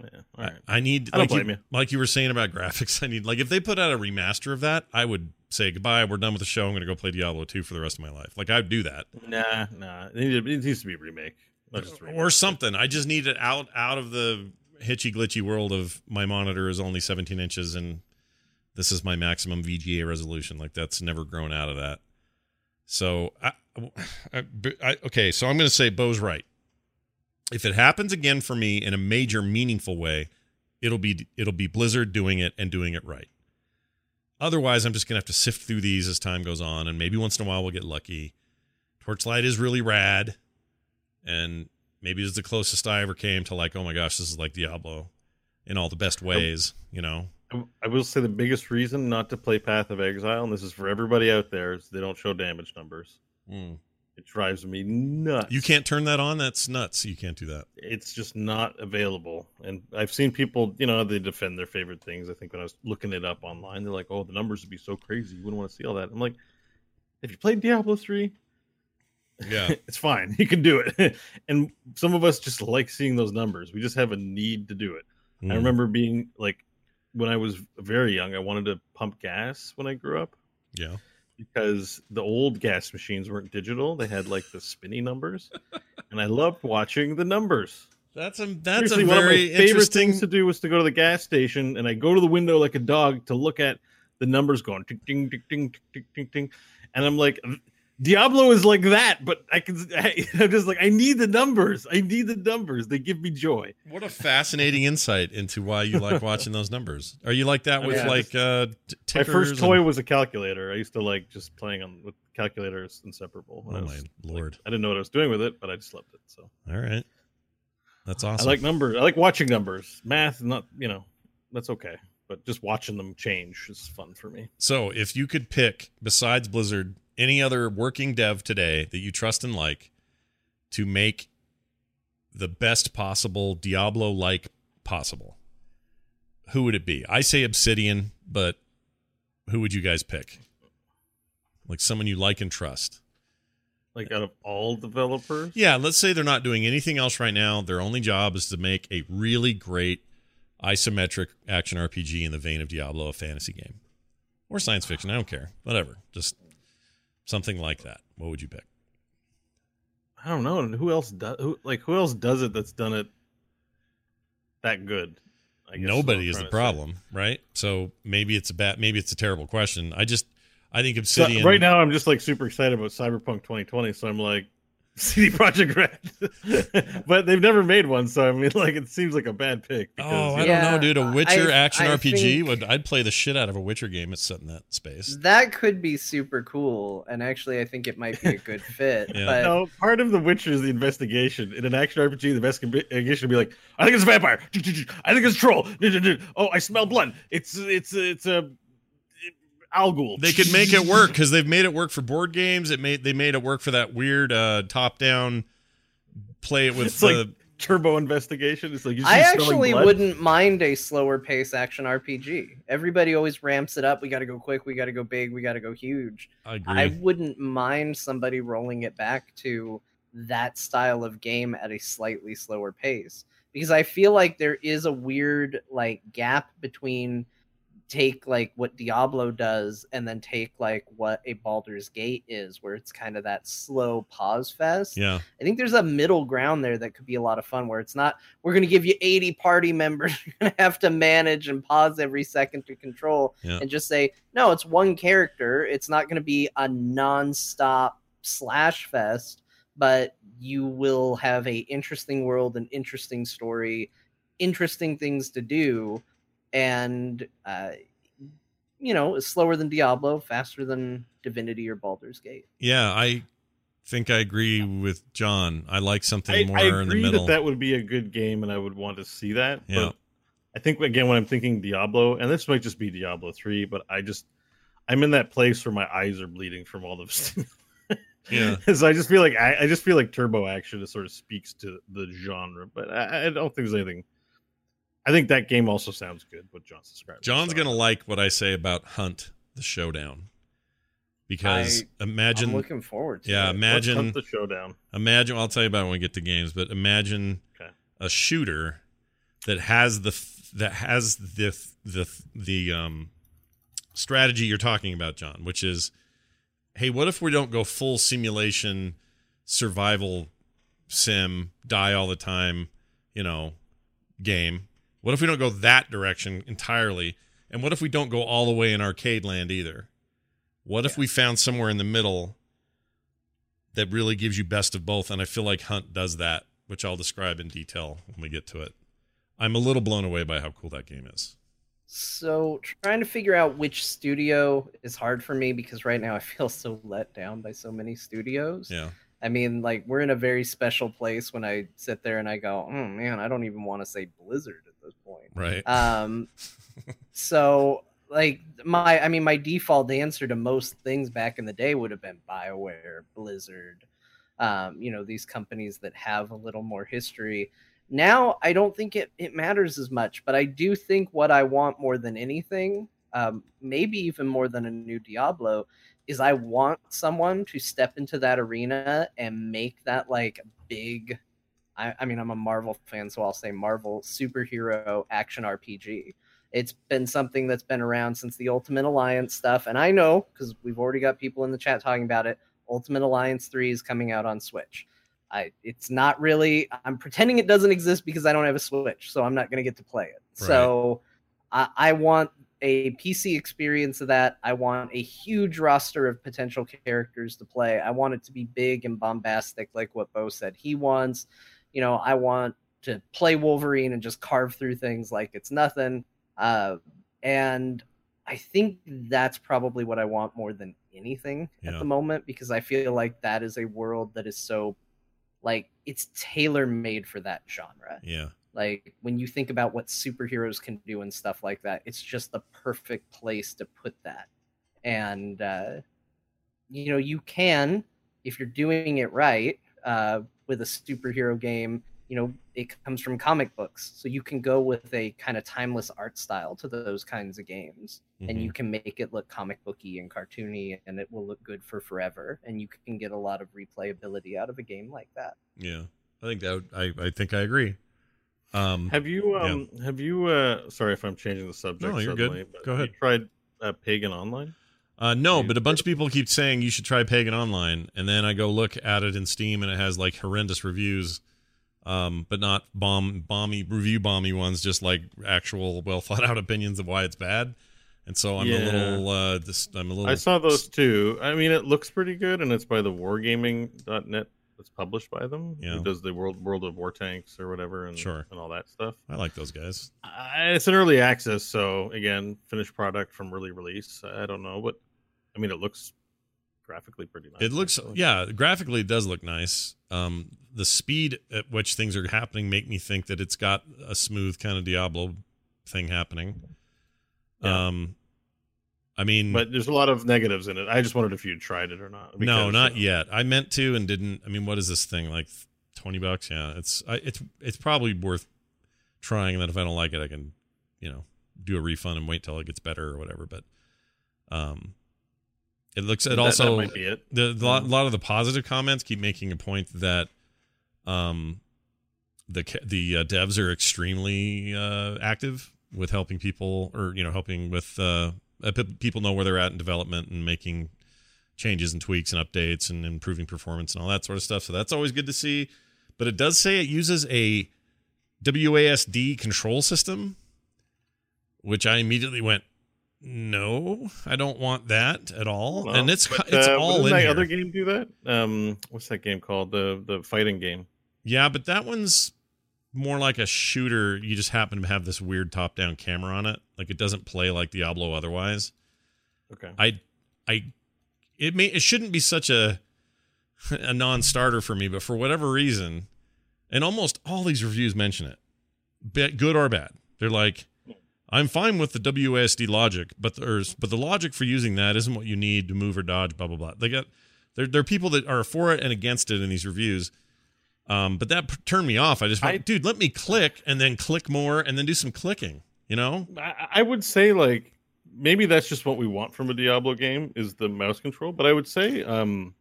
Yeah, all right. I, I need I don't like blame you, you. like you were saying about graphics. I need like if they put out a remaster of that, I would say goodbye. We're done with the show. I'm going to go play Diablo 2 for the rest of my life. Like I'd do that Nah, nah. It needs, to be a remake. Not just a remake. or something. I just need it out out of the hitchy glitchy world of my monitor is only 17 inches and this is my maximum VGA resolution. Like that's never grown out of that. So I, I, I okay. So I'm going to say Beau's right. If it happens again for me in a major, meaningful way, it'll be it'll be Blizzard doing it and doing it right. Otherwise, I'm just gonna have to sift through these as time goes on, and maybe once in a while we'll get lucky. Torchlight is really rad, and maybe it's the closest I ever came to like, oh my gosh, this is like Diablo, in all the best ways, you know. I- will say the biggest reason not to play Path of Exile, and this is for everybody out there, is they don't show damage numbers. It drives me nuts. You can't turn that on. That's nuts. You can't do that. It's just not available. And I've seen people, you know, they defend their favorite things. I think when I was looking it up online, they're like, "Oh, the numbers would be so crazy. You wouldn't want to see all that." I'm like, if you played Diablo three, Yeah. it's fine. You can do it. and some of us just like seeing those numbers. We just have a need to do it. I Mm. remember being like when I was very young, I wanted to pump gas when I grew up Yeah. because the old gas machines weren't digital; they had like the spinny numbers, and I loved watching the numbers. That's a that's Seriously, a one of my favorite interesting. things to do was to go to the gas station and I go to the window like a dog to look at the numbers going ding ding ding ding ding ding ding, and I'm like, Diablo is like that, but I can I, am just like I need the numbers. I need the numbers. They give me joy. What a fascinating insight into why you like watching those numbers. Are you like that with Yeah. like uh My first and- toy was a calculator. I used to like just playing on with calculators inseparable. when Oh I my was, like, lord! I didn't know what I was doing with it, but I just loved it. So All right, that's awesome. I like numbers. I like watching numbers. Math, not you know, that's okay. But just watching them change is fun for me. So, if you could pick, besides Blizzard, any other working dev today that you trust and like to make the best possible Diablo like possible, who would it be? I say Obsidian, but who would you guys pick? Like someone you like and trust. Like out of all developers, Yeah, let's say they're not doing anything else right now. Their only job is to make a really great isometric action RPG in the vein of Diablo, a fantasy game. Or science fiction, I don't care. Whatever. Just something like that. What would you pick? I don't know. Who else does? Who like who else does it that's done it that good? I guess Nobody is the to say. problem, right? So maybe it's a bad maybe it's a terrible question. I just I think So, Obsidian right now, I'm just like super excited about Cyberpunk 2020. So I'm like, CD Projekt Red, but they've never made one. So I mean, like, it seems like a bad pick. Because, Oh, I you don't know, know, dude. A Witcher I- action I RPG would I'd play the shit out of a Witcher game that's set in that space. That could be super cool, and actually, I think it might be a good fit. Yeah. But No, part of The Witcher is the investigation. In an action RPG, the best uh, investigation would be like, I think it's a vampire. I think it's a troll. Oh, I smell blood. It's it's it's a Alghoul. They could make it work because they've made it work for board games. It made they made it work for that weird uh, top down play it with It's the like turbo investigation. It's like I actually blood. wouldn't mind a slower pace action RPG. Everybody always ramps it up. We got to go quick. We got to go big. We got to go huge. I agree. I wouldn't mind somebody rolling it back to that style of game at a slightly slower pace because I feel like there is a weird like gap between take like what Diablo does and then take like what a Baldur's Gate is where it's kind of that slow pause fest. yeah. I think there's a middle ground there that could be a lot of fun where it's not we're going to give you 80 party members you're going to have to manage and pause every second to control Yeah. and just say no it's one character it's not going to be a non-stop slash fest but you will have a interesting world an interesting story interesting things to do and uh you know slower than Diablo faster than Divinity or Baldur's Gate Yeah, I think I agree with Jon. I like something I, more I in the middle. that that would be a good game, and I would want to see that. Yeah. But I think again when I'm thinking Diablo, and this might just be Diablo three, but I just I'm in that place where my eyes are bleeding from all the. Yeah. so I just feel like I, I just feel like turbo action sort of speaks to the genre, but I, I don't think there's anything. I think that game also sounds good. What Jon's describing. Jon's So- gonna like what I say about Hunt the Showdown because I- imagine I'm looking forward to yeah it. Let's imagine hunt the showdown. imagine I'll tell you about it when we get to games, but imagine Okay. a shooter that has the that has the the the um strategy you're talking about, Jon, which is hey, what if we don't go full simulation survival sim, die all the time, you know, game? What if we don't go that direction entirely? And what if we don't go all the way in arcade land either? What if we found somewhere in the middle that really gives you best of both? And I feel like Hunt does that, which I'll describe in detail when we get to it. I'm a little blown away by how cool that game is. So trying to figure out which studio is hard for me because right now I feel so let down by so many studios. Yeah. I mean, like we're in a very special place when I sit there and I go, "Oh man, I don't even want to say Blizzard at this point." Right. Um, so like my, I mean, my default answer to most things back in the day would have been Bioware, Blizzard, um, you know, these companies that have a little more history. Now I don't think it it matters as much, but I do think what I want more than anything, um, maybe even more than a new Diablo, is I want someone to step into that arena and make that like big. I, I mean, I'm a Marvel fan, so I'll say Marvel superhero action RPG It's been something that's been around since the Ultimate Alliance stuff, and I know because we've already got people in the chat talking about it. Ultimate Alliance 3 is coming out on Switch. I it's not really I'm pretending it doesn't exist because I don't have a Switch, so I'm not going to get to play it. Right. So I, I want a PC experience of that. I want a huge roster of potential characters to play. I want it to be big and bombastic, like what Beau said he wants. You know, I want to play Wolverine and just carve through things like it's nothing. Uh, and I think that's probably what I want more than anything Yeah. at the moment because I feel like that is a world that is so like it's tailor made for that genre. Yeah. Like when you think about what superheroes can do and stuff like that, it's just the perfect place to put that. And uh, you know, you can if you're doing it right uh, with a superhero game. You know, it comes from comic books, so you can go with a kind of timeless art style to those kinds of games, and you can make it look comic booky and cartoony, and it will look good for forever. And you can get a lot of replayability out of a game like that. Yeah. I think that would, I I think I agree. Um Have you yeah. um have you uh sorry if I'm changing the subject. No, you're good. suddenly, but Go ahead. You tried uh, Pagan Online? Uh, no, but a bunch of people keep saying you should try Pagan Online, and then I go look at it in Steam, and it has like horrendous reviews, um, but not bomb bomby review bomby ones, just like actual well thought out opinions of why it's bad. And so I'm a little, uh, this, I'm a little. I saw those too. I mean, it looks pretty good, and it's by the Wargaming.net. It's published by them. Yeah. Who does the World World of War Tanks or whatever, and Sure. and all that stuff. I like those guys. Uh, it's an early access, so again, finished product from early release. I don't know, but I mean, it looks graphically pretty nice. It looks, actually. yeah, graphically it does look nice. Um, the speed at which things are happening make me think that it's got a smooth kind of Diablo thing happening. Yeah. Um, I mean, but there's a lot of negatives in it. I just wondered if you'd tried it or not. no, because, not uh, yet. I meant to and didn't. I mean, what is this thing like? Twenty bucks? Yeah, it's I, it's it's probably worth trying. And then if I don't like it, I can, you know, do a refund and wait till it gets better or whatever. But, um, it looks. It that- also that might be it. the, the lot, lot of the positive comments keep making a point that um the the uh, devs are extremely uh active with helping people or you know helping with uh uh, people know where they're at in development and making changes and tweaks and updates and improving performance and all that sort of stuff so that's always good to see but it does say it uses a WASD control system which I immediately went no I don't want that at all Well, and it's but, it's uh, all in that here. other game do that? Um, what's that game called? The the fighting game. Yeah, but that one's more like a shooter. You just happen to have this weird top-down camera on it. Like it doesn't play like Diablo otherwise. Okay. I I it may it shouldn't be such a a non-starter for me, but for whatever reason, and almost all these reviews mention it. Good or bad. They're like I'm fine with the WASD logic, but there's but the logic for using that isn't what you need to move or dodge. Blah blah blah. They got there. There are people that are for it and against it in these reviews. Um, but that turned me off. I just went, I- dude, let me click and then click more and then do some clicking. You know? I, I would say like maybe that's just what we want from a Diablo game is the mouse control. But I would say um,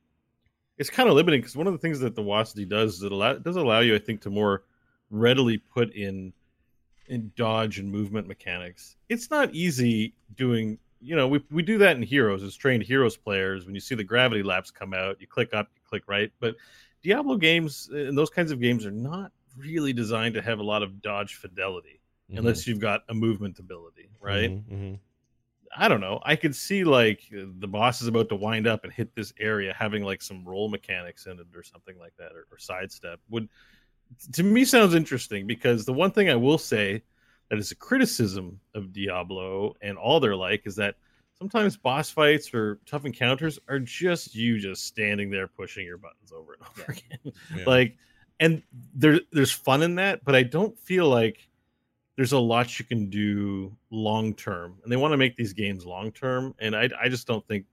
it's kind of limiting because one of the things that the WASD does is it, allow, it does allow you, I think, to more readily put in in dodge and movement mechanics. It's not easy doing. You know, we we do that in Heroes as trained Heroes players. When you see the gravity lapse come out, you click up, you click right. But Diablo games and those kinds of games are not really designed to have a lot of dodge fidelity unless you've got a movement ability, right? Mhm, mhm. I don't know. I could see like the boss is about to wind up and hit this area, having like some roll mechanics in it or something like that, or, or sidestep would to me sounds interesting because the one thing I will say that is a criticism of Diablo and all they're like is that sometimes boss fights or tough encounters are just you just standing there pushing your buttons over and over again. Yeah. Like and there there's fun in that, but I don't feel like there's a lot you can do long term. And they want to make these games long term and I I just don't think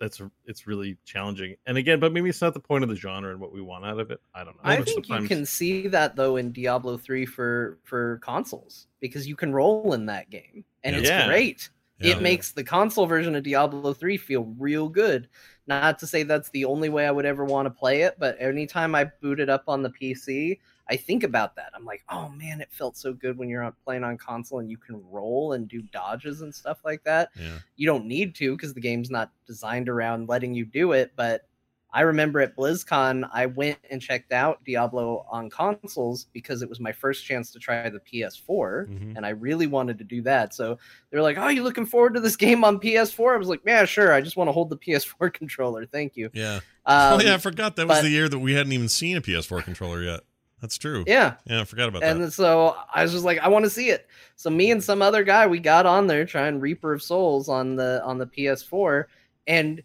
that's it's really challenging. And again, but maybe it's not the point of the genre and what we want out of it. I don't know. I think you can see that though in Diablo 3 for for consoles because you can roll in that game and it's Yeah. great. Yeah. It makes the console version of Diablo 3 feel real good. Not to say that's the only way I would ever want to play it, but anytime I boot it up on the PC, I think about that. I'm like, oh man, it felt so good when you're playing on console and you can roll and do dodges and stuff like that. Yeah. You don't need to because the game's not designed around letting you do it. But I remember at BlizzCon, I went and checked out Diablo on consoles because it was my first chance to try the PS4, Mhm. and I really wanted to do that. So they're like, "Oh, you looking forward to this game on PS4?" I was like, "Yeah, sure. I just want to hold the PS4 controller. Thank you." Yeah. Um, oh yeah, I forgot that was but- the year that we hadn't even seen a PS4 controller yet. That's true. Yeah. Yeah, I forgot about and that. And so I was just like, I want to see it. So me and some other guy, we got on there trying Reaper of Souls on the on the PS4, and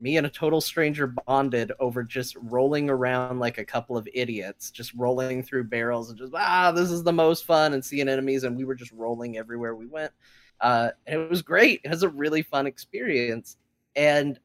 me and a total stranger bonded over just rolling around like a couple of idiots, just rolling through barrels and just ah, this is the most fun and seeing enemies, and we were just rolling everywhere we went. Uh, and it was great. It was a really fun experience, and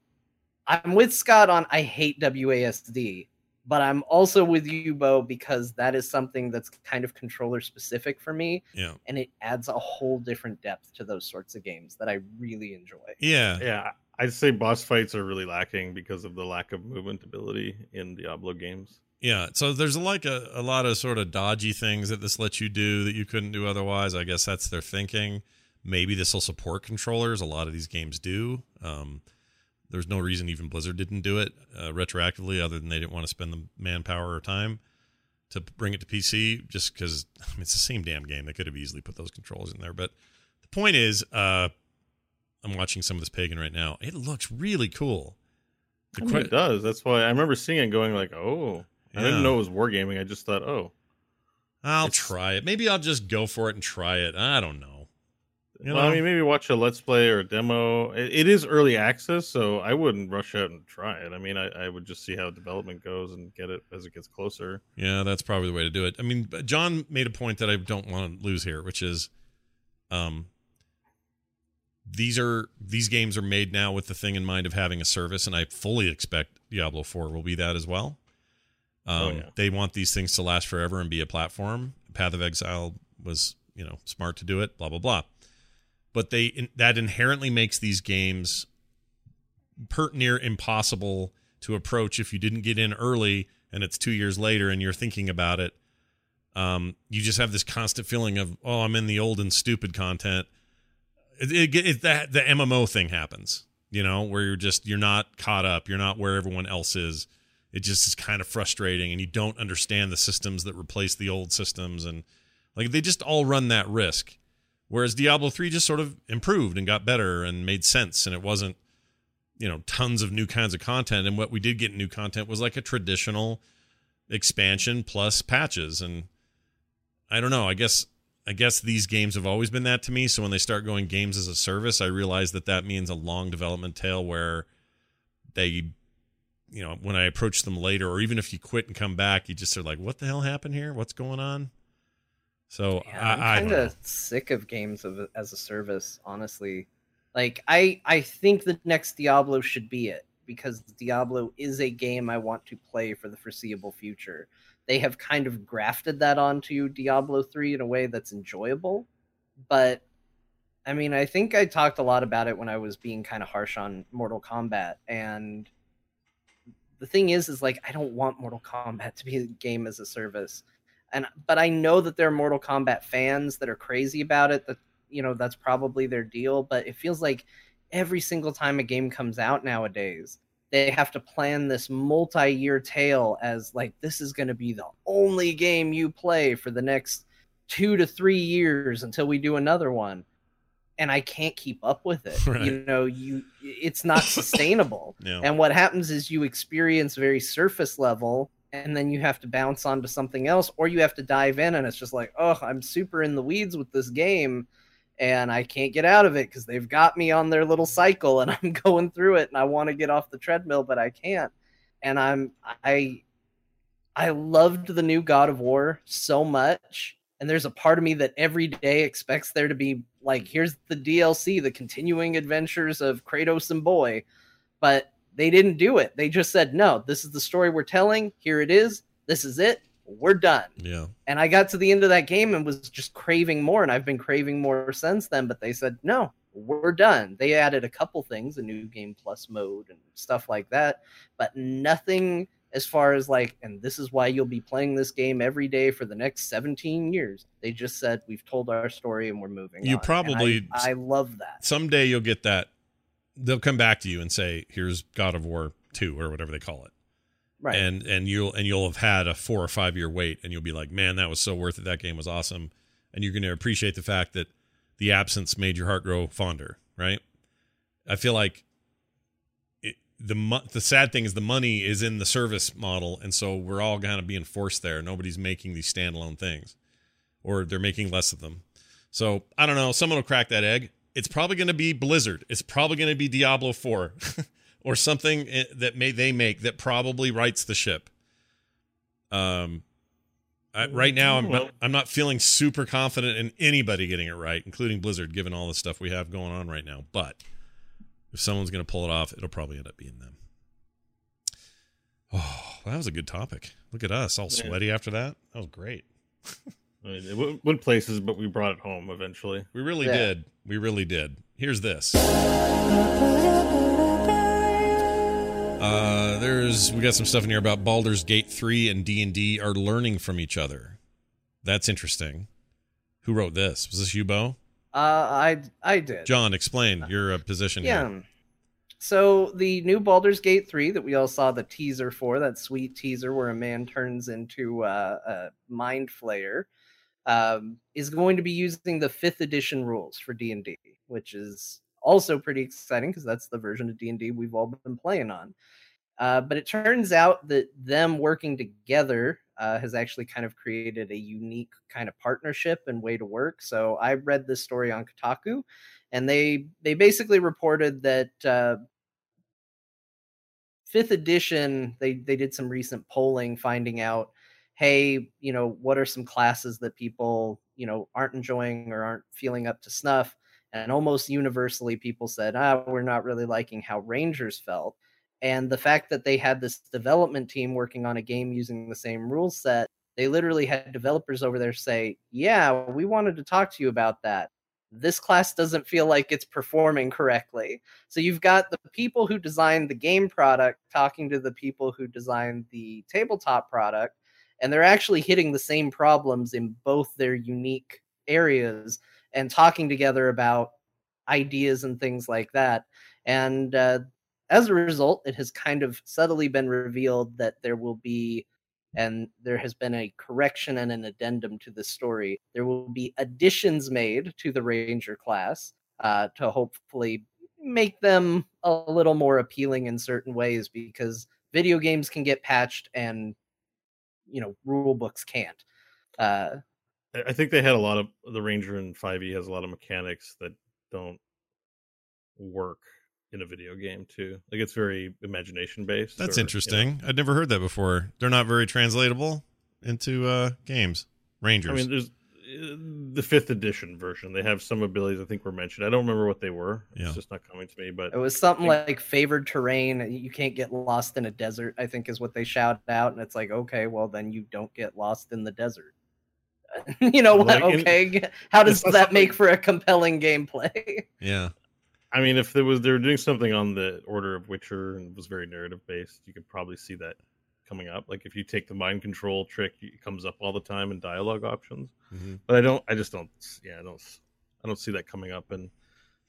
I'm with Scott on I hate WASD, but I'm also with you, Beau, because that is something that's kind of controller specific for me, Yeah. and it adds a whole different depth to those sorts of games that I really enjoy. Yeah. Yeah, I'd say boss fights are really lacking because of the lack of movement ability in Diablo games. Yeah, so there's like a, a lot of sort of dodgy things that this lets you do that you couldn't do otherwise. I guess that's their thinking. Maybe this will support controllers. A lot of these games do. Um, there's no reason even Blizzard didn't do it uh, retroactively, other than they didn't want to spend the manpower or time to bring it to PC. Just because I mean, it's the same damn game. They could have easily put those controls in there. But the point is, uh, I'm watching some of this pagan right now. It looks really cool. I mean, que- it does. That's why I remember seeing it going like, oh, I Yeah. didn't know it was wargaming. I just thought, oh, I'll It's- try it. Maybe I'll just go for it and try it. I don't know. You well, I mean, maybe watch a let's play or a demo. It, it is early access, so I wouldn't rush out and try it. I mean, I, I would just see how development goes and get it as it gets closer. Yeah, that's probably the way to do it. I mean, Jon made a point that I don't want to lose here, which is, um, these are these games are made now with the thing in mind of having a service, and I fully expect Diablo Four will be that as well. Um, Oh, yeah. They want these things to last forever and be a platform. Path of Exile was, you know, smart to do it. Blah blah blah. But they that inherently makes these games pert near impossible to approach if you didn't get in early and it's two years later and you're thinking about it. Um, you just have this constant feeling of, oh, I'm in the old and stupid content. It, it, it, that the MMO thing happens, you know, where you're just you're not caught up, you're not where everyone else is. It just is kind of frustrating, and you don't understand the systems that replace the old systems, and like they just all run that risk. Whereas Diablo three just sort of improved and got better and made sense, and it wasn't you know tons of new kinds of content and what we did get new content was like a traditional expansion plus patches and i don't know i guess i guess these games have always been that to me so when they start going games as a service i realize that that means a long development tail where they you know when i approach them later or even if you quit and come back you just are like what the hell happened here what's going on so Yeah, I, I'm kind of sick of games of as a service, honestly. Like I, I think the next Diablo should be it because Diablo is a game I want to play for the foreseeable future. They have kind of grafted that onto Diablo 3 in a way that's enjoyable, but I mean, I think I talked a lot about it when I was being kind of harsh on Mortal Kombat and the thing is is like I don't want Mortal Kombat to be a game as a service and but I know that there are Mortal Kombat fans that are crazy about it. That you know that's probably their deal. But it feels like every single time a game comes out nowadays, they have to plan this multi-year tale as like this is going to be the only game you play for the next two to three years until we do another one. And I can't keep up with it. Right. You know, you it's not sustainable. Yeah. And what happens is you experience very surface level and then you have to bounce onto something else or you have to dive in and it's just like, "Oh, I'm super in the weeds with this game and I can't get out of it cuz they've got me on their little cycle and I'm going through it and I want to get off the treadmill but I can't." And I'm I I loved the new God of War so much and there's a part of me that every day expects there to be like here's the DLC, the continuing adventures of Kratos and Boy. But they didn't do it. They just said, "No, this is the story we're telling. Here it is. This is it. We're done." yeah And I got to the end of that game and was just craving more and I've been craving more since then, but they said, "No, we're done. They added a couple things, a new game plus mode and stuff like that, but nothing as far as like, and this is why you'll be playing this game every day for the next 17 years. They just said, we've told our story and we're moving. You on." Probably- I, I love that. Someday you'll get that. They'll come back to you and say, "Here's God of War 2 or whatever they call it." Right. And and you'll and you'll have had a 4 or 5 year wait and you'll be like, "Man, that was so worth it. That game was awesome." And you're going to appreciate the fact that the absence made your heart grow fonder, right? I feel like it, the the sad thing is the money is in the service model and so we're all kind of being forced there. Nobody's making these standalone things or they're making less of them. So, I don't know, someone will crack that egg. It's probably going to be Blizzard. It's probably going to be Diablo 4 or something that may they make that probably rights the ship. Um I, right now I'm not, I'm not feeling super confident in anybody getting it right, including Blizzard given all the stuff we have going on right now. But if someone's going to pull it off, it'll probably end up being them. Oh, that was a good topic. Look at us, all Yeah. sweaty after that. That was great. I mean, it went- went places, but we brought it home eventually. We really Yeah. did. We really did. Here's this. Uh, there's we got some stuff in here about Baldur's Gate 3 and D&D are learning from each other. That's interesting. Who wrote this? Was this you, Beau? Uh, I I did. Jon, explain your uh, position Yeah. here. So the new Baldur's Gate 3 that we all saw the teaser for, that sweet teaser where a man turns into uh, a mind flayer, um, is going to be using the fifth edition rules for D&D, which is also pretty exciting because that's the version of D&D we've all been playing on. Uh, but it turns out that them working together uh, has actually kind of created a unique kind of partnership and way to work. So I read this story on Kotaku, and they they basically reported that uh, fifth edition they they did some recent polling, finding out, hey, you know, what are some classes that people you know aren't enjoying or aren't feeling up to snuff, and almost universally people said, ah, we're not really liking how Rangers felt. And the fact that they had this development team working on a game using the same rule set they literally had developers over there say yeah we wanted to talk to you about that. This class doesn't feel like it's performing correctly. So you've got the people who designed the game product talking to the people who designed the tabletop product and they're actually hitting the same problems in both their unique areas and talking together about ideas and things like that and uh, as a result, it has kind of subtly been revealed that there will be, and there has been a correction and an addendum to the story. There will be additions made to the Ranger class uh, to hopefully make them a little more appealing in certain ways because video games can get patched and, you know, rule books can't. Uh, I I think they had a lot of the Ranger in 5e has a lot of mechanics that don't work in a video game too. Like it's very imagination based. That's or, you know. interesting. I'd never heard that before. They're not very translatable into uh games. Rangers. I mean, there's uh, the fifth edition version. They have some abilities I think were mentioned. I don't remember what they were. It's Yeah. just not coming to me. But It was something Like- like favored terrain. You can't get lost in a desert, I think is what they shout out. And it's like, okay, well, then you don't get lost in the desert. you know what? Like, in- okay. How does that make for a compelling gameplay? yeah. I mean, if there was they were doing something on the Order of Witcher and was very narrative based, you could probably see that coming up. Like if you take the mind control trick, it comes up all the time in dialogue options. Mhm. But I don't. I just don't. Yeah, I don't. I don't see that coming up in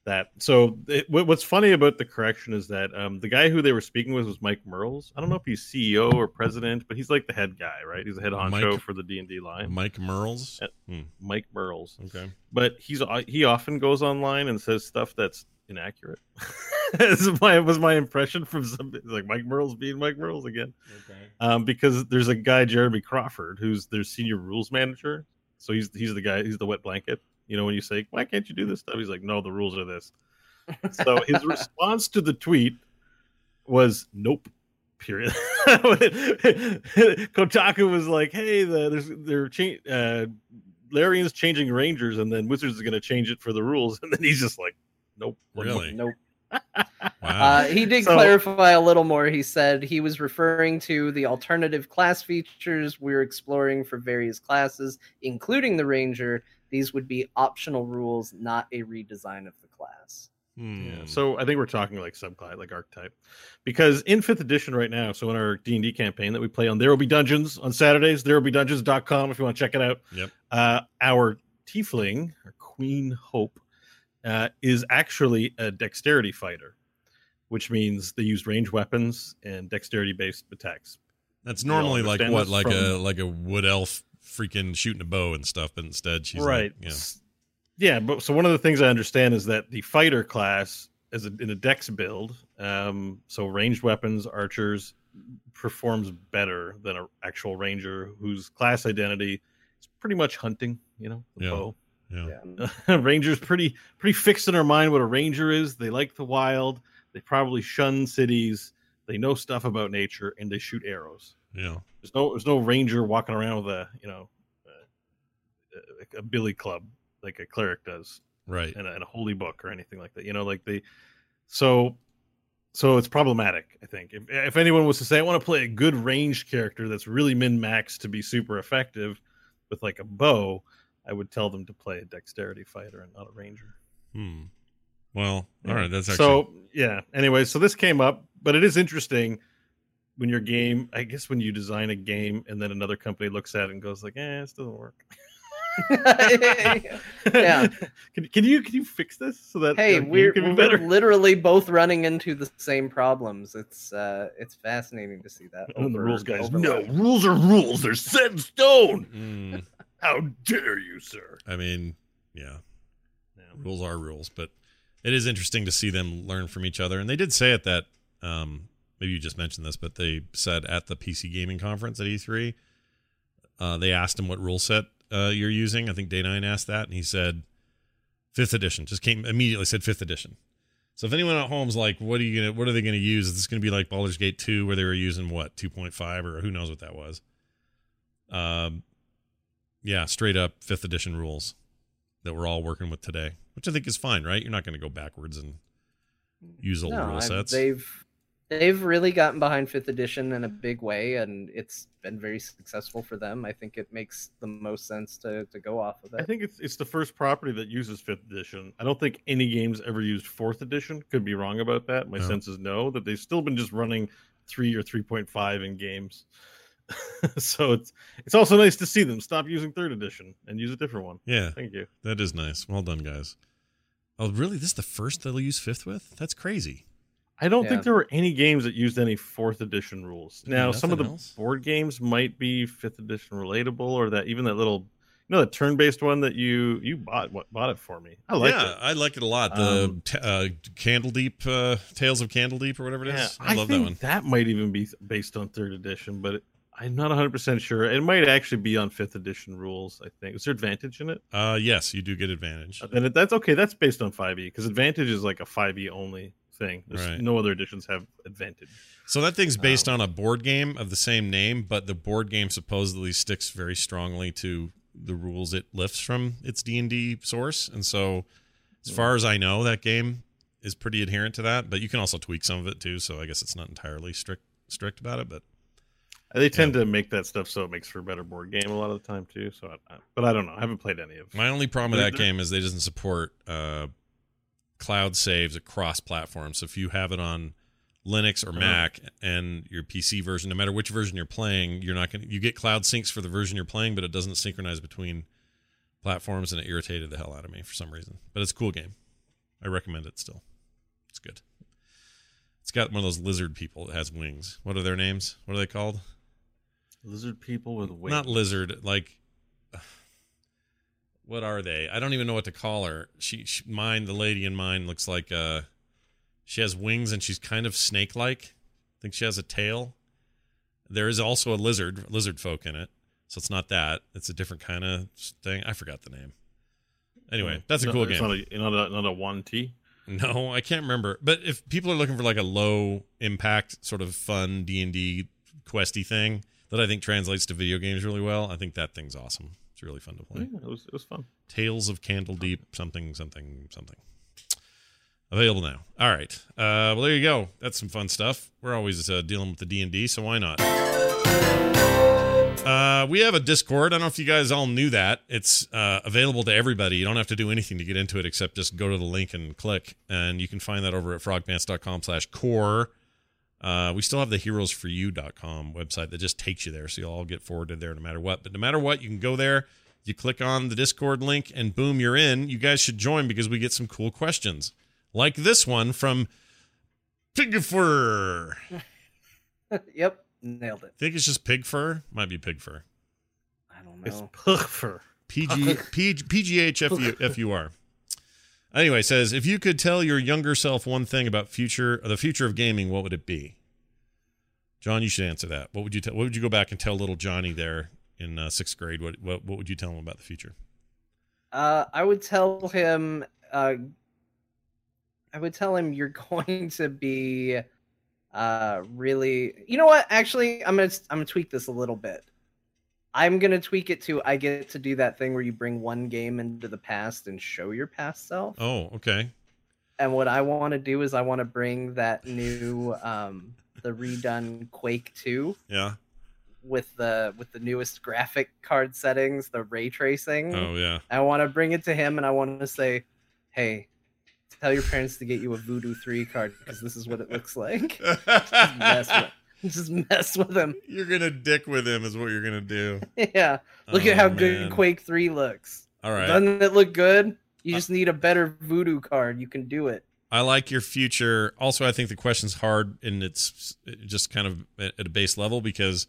that. So it, what- what's funny about the correction is that um, the guy who they were speaking with was Mike Mearls. I don't know if he's CEO or president, but he's like the head guy, right? He's the head honcho Mike- for the D and D line. Mike Mearls. Hmm. Mike Mearls Okay. but he's uh, he often goes online and says stuff that's inaccurate. This is my was my impression from some like Mike Mearls being Mike Mearls again. Okay. Um, because there's a guy Jeremy Crawford who's their senior rules manager. So he's he's the guy he's the wet blanket. You know when you say why can't you do this stuff? He's like no the rules are this. So his response to the tweet was nope. Period. Kotaku was like, "Hey, the, there's they're cha- uh, Larian's changing Rangers, and then Wizards is going to change it for the rules." And then he's just like, "Nope." Really? Nope. Wow. Uh, he did So- clarify a little more. He said he was referring to the alternative class features we're exploring for various classes, including the Ranger. These would be optional rules, not a redesign of the class. Hmm. Yeah, so I think we're talking like subclass, like archetype, because in fifth edition right now. So in our D and D campaign that we play on, there will be dungeons on Saturdays. There will be dungeons.com if you want to check it out. Yep. Uh, our tiefling, our Queen Hope, uh, is actually a dexterity fighter, which means they use range weapons and dexterity based attacks. That's normally like what, this like a like a wood elf freaking shooting a bow and stuff, but instead she's right. Like, yeah. Yeah, but so one of the things I understand is that the fighter class is a, in a dex build, um, so ranged weapons, archers performs better than an actual ranger whose class identity is pretty much hunting. You know, the Yeah. bow. Yeah. Rangers pretty pretty fixed in their mind what a ranger is. They like the wild. They probably shun cities. They know stuff about nature and they shoot arrows. Yeah. There's no there's no ranger walking around with a you know a, a billy club like a cleric does Right. and a, and a holy book or anything like that. You know, like they so so it's problematic. I think if if anyone was to say I want to play a good ranged character that's really min max to be super effective with like a bow, I would tell them to play a dexterity fighter and not a ranger. Hmm. Well, all right. That's actually so yeah. Anyway, so this came up, but it is interesting when your game. I guess when you design a game and then another company looks at it and goes like, "Eh, this doesn't work." Yeah. Can, can you can you fix this so that hey, we're, can be we're literally both running into the same problems. It's uh, it's fascinating to see that. And the rules guys. overlap. No, rules are rules. They're set in stone. Hmm. How dare you, sir? I mean, yeah. Rules are rules, but it is interesting to see them learn from each other. And they did say at that, um, maybe you just mentioned this, but they said at the PC gaming conference at E3, uh, they asked him what rule set uh, you're using. I think Day Nine asked that, and he said fifth edition. Just came immediately said fifth edition. So if anyone at home's like, what are you gonna, what are they gonna use? Is this gonna be like Baldur's Gate two, where they were using what two point five or who knows what that was? Um, yeah, straight up fifth edition rules that we're all working with today, which I think is fine, right? You're not going to go backwards and use old No, rule sets. They've they've really gotten behind fifth edition in a big way, and it's been very successful for them. I think it makes the most sense to, to go off of it. I think it's it's the first property that uses fifth edition. I don't think any games ever used fourth edition. Could be wrong about that. My No. sense is no. That they've still been just running three or three point five in games. so it's it's also nice to see them stop using third edition and use a different one. yeah, Thank you. that is nice. Well done, guys. Oh, really? This is the first they'll use fifth with? That's crazy. I don't Yeah. think there were any games that used any fourth edition rules. Now, some of the else? board games might be fifth edition relatable, or that even that little, you know, the turn-based one that you you bought what bought it for me. I like it. yeah, it. I like it a lot. The Um, t- uh, Candlekeep, uh, Tales of Candlekeep, or whatever it is. Yeah, I love that one. That might even be based on third edition, but it, I'm not 100 percent sure. It might actually be on fifth edition rules. I think is there advantage in it? Uh, yes, you do get advantage. And that's okay. That's based on 5e because advantage is like a 5e only thing. There's Right. no other editions have advantage. So that thing's based Um, on a board game of the same name, but the board game supposedly sticks very strongly to the rules it lifts from its D and D source. And so, as far as I know, that game is pretty adherent to that. But you can also tweak some of it too. So I guess it's not entirely strict strict about it. But They tend to make that stuff so it makes for a better board game a lot of the time too. So, I, I- but I don't know. I haven't played any of. my only problem with that game is they doesn't support uh, cloud saves across platforms. So if you have it on Linux or Uh-huh. Mac and your PC version, no matter which version you're playing, you're not going to you get cloud syncs for the version you're playing, but it doesn't synchronize between platforms and it irritated the hell out of me for some reason. But it's a cool game. I recommend it still. It's good. It's got one of those lizard people that has wings. What are their names? What are they called? Lizard people with wings. Not lizard, like what are they? I don't even know what to call her. She, she mine, the lady in mine looks like uh she has wings and she's kind of snake-like. I think she has a tail. There is also a lizard, lizard folk in it. So it's not that. It's a different kind of thing. I forgot the name. Anyway, that's a No, cool game. Not a, not a not a one T. No, I can't remember. But if people are looking for like a low impact, sort of fun D and D questy thing that I think translates to video games really well, I think that thing's awesome. It's really fun to play. Yeah, it was it was fun. Tales of Candlekeep, something, something, something. Available now. All right. Uh, well, there you go. That's some fun stuff. We're always uh, dealing with the D and D, so why not? Uh, we have a Discord. I don't know if you guys all knew that. It's uh, available to everybody. You don't have to do anything to get into it except just go to the link and click. And you can find that over at frogpants.com slash core. Uh, we still have the heroesforyou.com website that just takes you there. So you'll all get forwarded there no matter what. But no matter what, you can go there. You click on the Discord link and boom, you're in. You guys should join because we get some cool questions like this one from Pig Fur. yep, nailed it. think it's just pig fur. Might be pig fur. I don't It's know. puffer. PG, PG, PGHFUR. Anyway, says if you could tell your younger self one thing about future the future of gaming, what would it be? Jon, you should answer that. What would you tell? What would you go back and tell little Johnny there in uh, sixth grade? What, what what would you tell him about the future? Uh, I would tell him. Uh, I would tell him you're going to be, uh, really. You know what? Actually, I'm gonna I'm gonna tweak this a little bit. I'm gonna tweak it to I get to do that thing where you bring one game into the past and show your past self. Oh, okay. And what I want to do is I want to bring that new, um, the redone Quake Two Yeah. with the with the newest graphic card settings, the ray tracing. Oh, yeah. I want to bring it to him and I want to say, hey, tell your parents to get you a Voodoo 3 card because this is what it looks like. Just mess with, him. You're gonna dick with him, is what you're gonna do. yeah. Look Oh, at how man. good Quake 3 looks. All right. Doesn't it look good? You uh, just need a better Voodoo card. You can do it. I like your future. Also, I think the question's hard and it's just kind of at at a base level because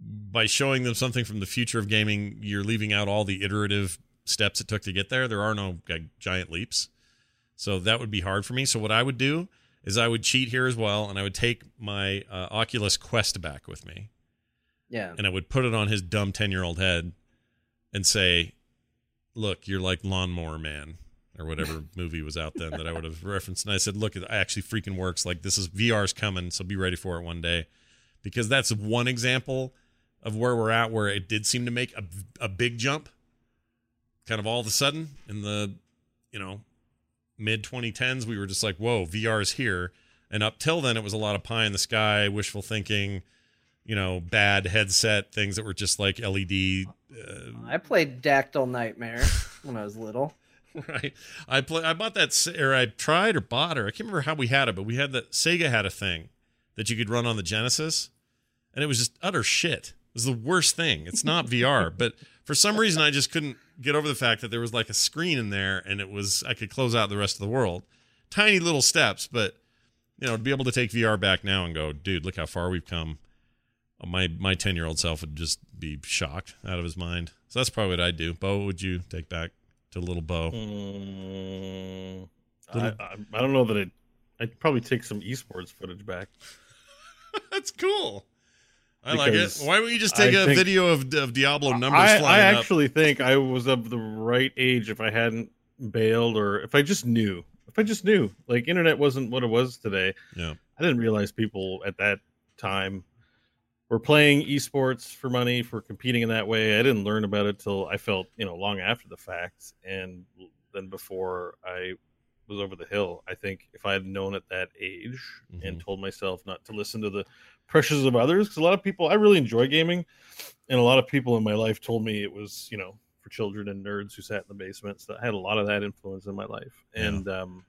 by showing them something from the future of gaming, you're leaving out all the iterative steps it took to get there. There are no like, giant leaps. So that would be hard for me. So what I would do is I would cheat here as well and I would take my uh, Oculus Quest back with me Yeah. and I would put it on his dumb 10 year old head and say, Look, you're like Lawnmower Man or whatever movie was out then that I would have referenced. And I said, Look, it actually freaking works. Like, this is VR's coming, so be ready for it one day. Because that's one example of where we're at, where it did seem to make a, a big jump kind of all of a sudden in the, you know, mid 2010s. We were just like, Whoa, VR is here. And up till then, it was a lot of pie in the sky, wishful thinking you know, bad headset things that were just like LED. Uh, I played Dactyl Nightmare when I was little. right. I play. I bought that, or I tried or bought, or I can't remember how we had it, but we had that. Sega had a thing that you could run on the Genesis, and it was just utter shit. It was the worst thing. It's not VR, but for some reason, I just couldn't get over the fact that there was like a screen in there, and it was I could close out the rest of the world. Tiny little steps, but you know, to be able to take VR back now and go, dude, look how far we've come my my 10 year old self would just be shocked out of his mind so that's probably what i'd do Beau what would you take back to little Beau Mm, I, I, I don't know that it. I'd probably take some esports footage back. that's cool i like it why don't you just take I a video of, of diablo numbers I, I flying up actually think I was of the right age if I hadn't bailed or if I just knew. If I just knew, like internet wasn't what it was today. yeah I didn't realize people at that time were playing esports for money for competing in that way. I didn't learn about it till I felt you know long after the fact, and then before I was over the hill. I think if I had known at that age and mm-hmm. told myself not to listen to the pressures of others, because a lot of people, I really enjoy gaming, and a lot of people in my life told me it was you know for children and nerds who sat in the basement. So I had a lot of that influence in my life, Yeah. and um,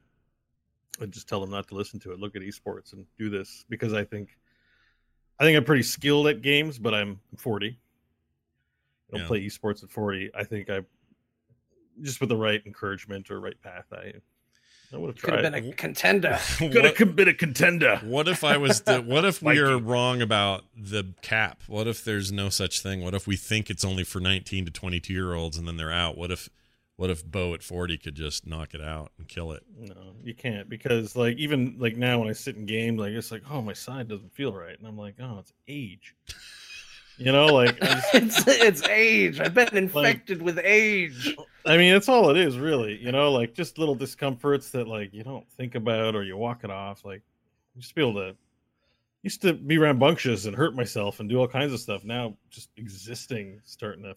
I just tell them not to listen to it. Look at esports and do this because I think I think I'm pretty skilled at games, but I'm 40. I don't Yeah. play esports at 40. I think I just with the right encouragement or right path, I I would have Could have been a contender. Could have been a contender. what if i was the, what if we are wrong about the cap? What if there's no such thing? What if we think it's only for 19 to 22 year olds and then they're out? What if what if Beau at 40 could just knock it out and kill it? No, you can't because like even like now when I sit in games, like it's like oh my side doesn't feel right, and I'm like oh it's age. You know, like just- it's it's age. I've been infected with age. I mean that's all it is really. You know, like just little discomforts that like you don't think about or you walk it off. Like just be able to used to be rambunctious and hurt myself and do all kinds of stuff. Now just existing starting to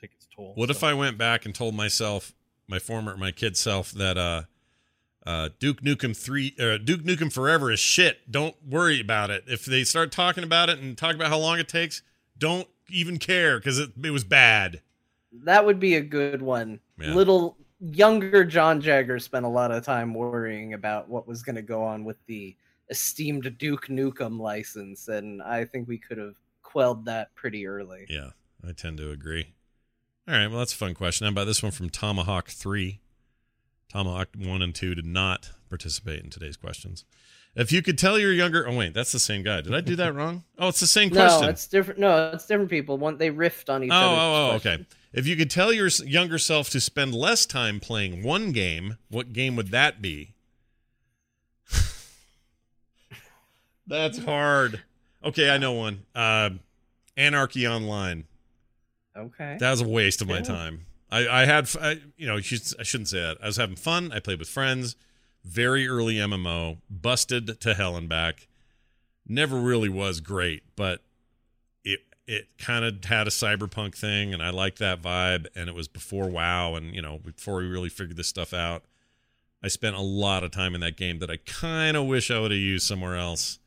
take its toll. What if I went back and told myself, my former, my kid self, that uh, uh, Duke Nukem three, uh, Duke Nukem Forever is shit. Don't worry about it. If they start talking about it and talk about how long it takes, Don't even care because it, it was bad. That would be a good one. Yeah. Little younger Jon Jagger spent a lot of time worrying about what was going to go on with the esteemed Duke Nukem license, and I think we could have quelled that pretty early. Yeah, I tend to agree. All right, well, that's a fun question. How about this one from Tomahawk 3? Tomahawk 1 and 2 did not participate in today's questions. If you could tell your younger, oh wait, that's the same guy. Did I do that wrong? Oh, it's the same question. No, it's different. No, it's different people. One they riffed on each Oh, other. oh, oh, okay. If you could tell your younger self to spend less time playing one game, what game would that be? That's hard. Okay, I know one. Uh, Anarchy Online. Okay. That was a waste of my Yeah. time. I, I had, I, you know, I shouldn't say that. I was having fun. I played with friends. Very early MMO. Busted to hell and back. Never really was great, but it it kind of had a cyberpunk thing, and I liked that vibe. And it was before WoW, and you know, before we really figured this stuff out. I spent a lot of time in that game that I kind of wish I would have used somewhere else.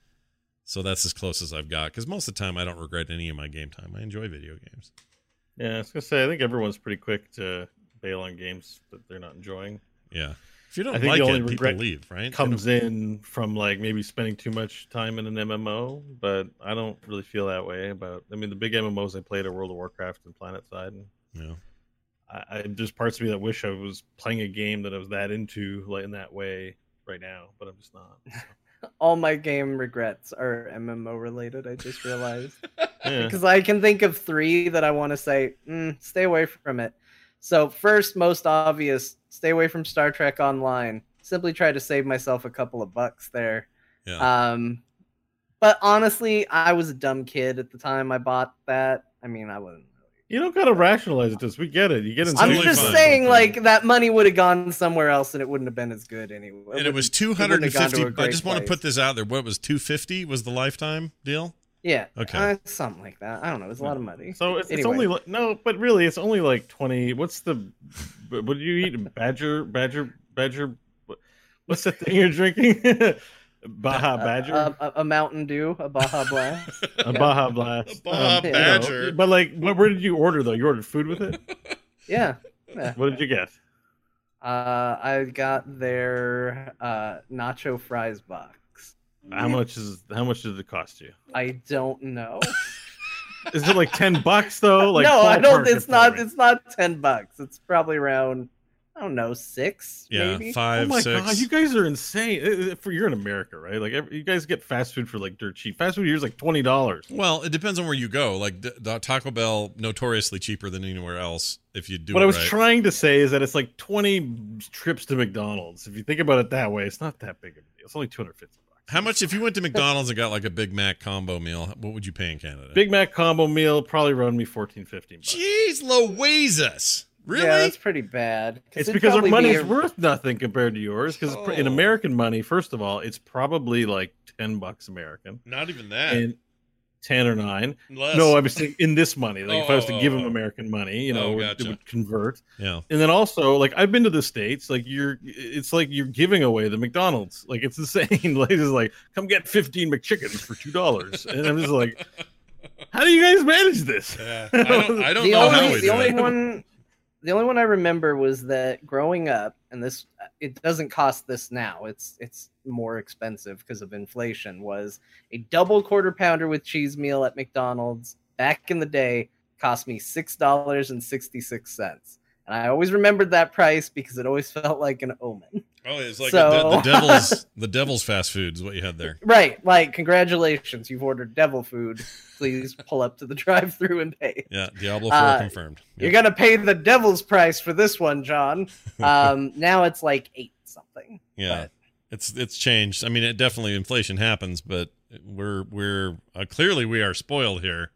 So that's as close as I've got. Because most of the time, I don't regret any of my game time. I enjoy video games. Yeah, I was gonna say I think everyone's pretty quick to bail on games that they're not enjoying. Yeah. If you don't I think like the only it, people regret leave, right? Comes in from like maybe spending too much time in an MMO, but I don't really feel that way about. I mean, the big MMOs I played are World of Warcraft and PlanetSide, and Yeah. I, I there's parts of me that wish I was playing a game that I was that into, like in that way right now, but I'm just not. All my game regrets are MMO related. I just realized Yeah. because I can think of three that I want to say, mm, stay away from it. So first, most obvious, stay away from Star Trek Online. Simply try to save myself a couple of bucks there. Yeah. Um, but honestly, I was a dumb kid at the time I bought that. I mean, I wasn't. You don't gotta rationalize it. Just we get it. You get it. I'm just fine. saying, like that money would have gone somewhere else, and it wouldn't have been as good anyway. and it was wouldn't- two it hundred wouldn't and have gone fifty. to a I great just want to put this out there. What was two fifty? Was the lifetime deal? Yeah. Okay. uh, something like that. I don't know. It's a lot of money. So it's, it's Anyway. only li- no, but really, it's only like twenty. What's the? What do you eat? Badger, badger, badger. What's the thing you're drinking? Baja Badger, A, a, a Mountain Dew, a Baja Blast. a Baja Blast, A Baja you know, Badger. but like, what, where did you order though? You ordered food with it. yeah. yeah. What did you get? Uh, I got their uh, nacho fries box. How much is? How much did it cost you? I don't know. Is it like ten bucks though? Like no, I don't. It's not. me. It's not ten bucks. It's probably around. I don't know, six. Yeah, maybe? Oh five, my six. god, you guys are insane! For you're in America, right? Like you guys get fast food for like dirt cheap. Fast food here is like twenty dollars. well, it depends on where you go. Like the, the Taco Bell, notoriously cheaper than anywhere else. If you do What it I was right. trying to say is that it's like 20 trips to McDonald's. If you think about it that way, it's not that big of a deal. It's only 250 bucks. How much if you went to McDonald's and got like a Big Mac combo meal? What would you pay in Canada? Big Mac combo meal probably run me 14, 15 bucks. Jeez, Louises. Really? Yeah, that's pretty bad. It's because our probably be a- worth nothing compared to yours. Because oh. in Oh. American money, first of all, it's probably like 10 bucks American. Not even that. And 10 or 9. Less. No, I was saying in this money. Like if I was to Oh, give oh, them oh. American money, you know, Oh, it would- gotcha. it would convert. yeah. And then also, like I've been to the states, like you're, it's like you're giving away the McDonald's. Like it's insane. like it's like, come get fifteen McChickens for two dollars, and I'm just like, how do you guys manage this? Yeah. I don't, I don't the know only, how we the do only it. one the only one I remember was that growing up, and this it doesn't cost this now. It's it's more expensive because of inflation. Was a double quarter pounder with cheese meal at McDonald's back in the day cost me six dollars and sixty six cents, and I always remembered that price because it always felt like an omen. Oh, it's like So- the, the devil's the devil's fast food is what you had there. Right, like congratulations, you've ordered devil food. Please pull up to the drive-through and pay. Yeah, Diablo 4 Uh, confirmed. You're gonna pay the devil's price for this one, Jon. Um, now it's like eight something. Yeah, it's it's changed. I mean, it definitely inflation happens, but we're we're uh, clearly we are spoiled here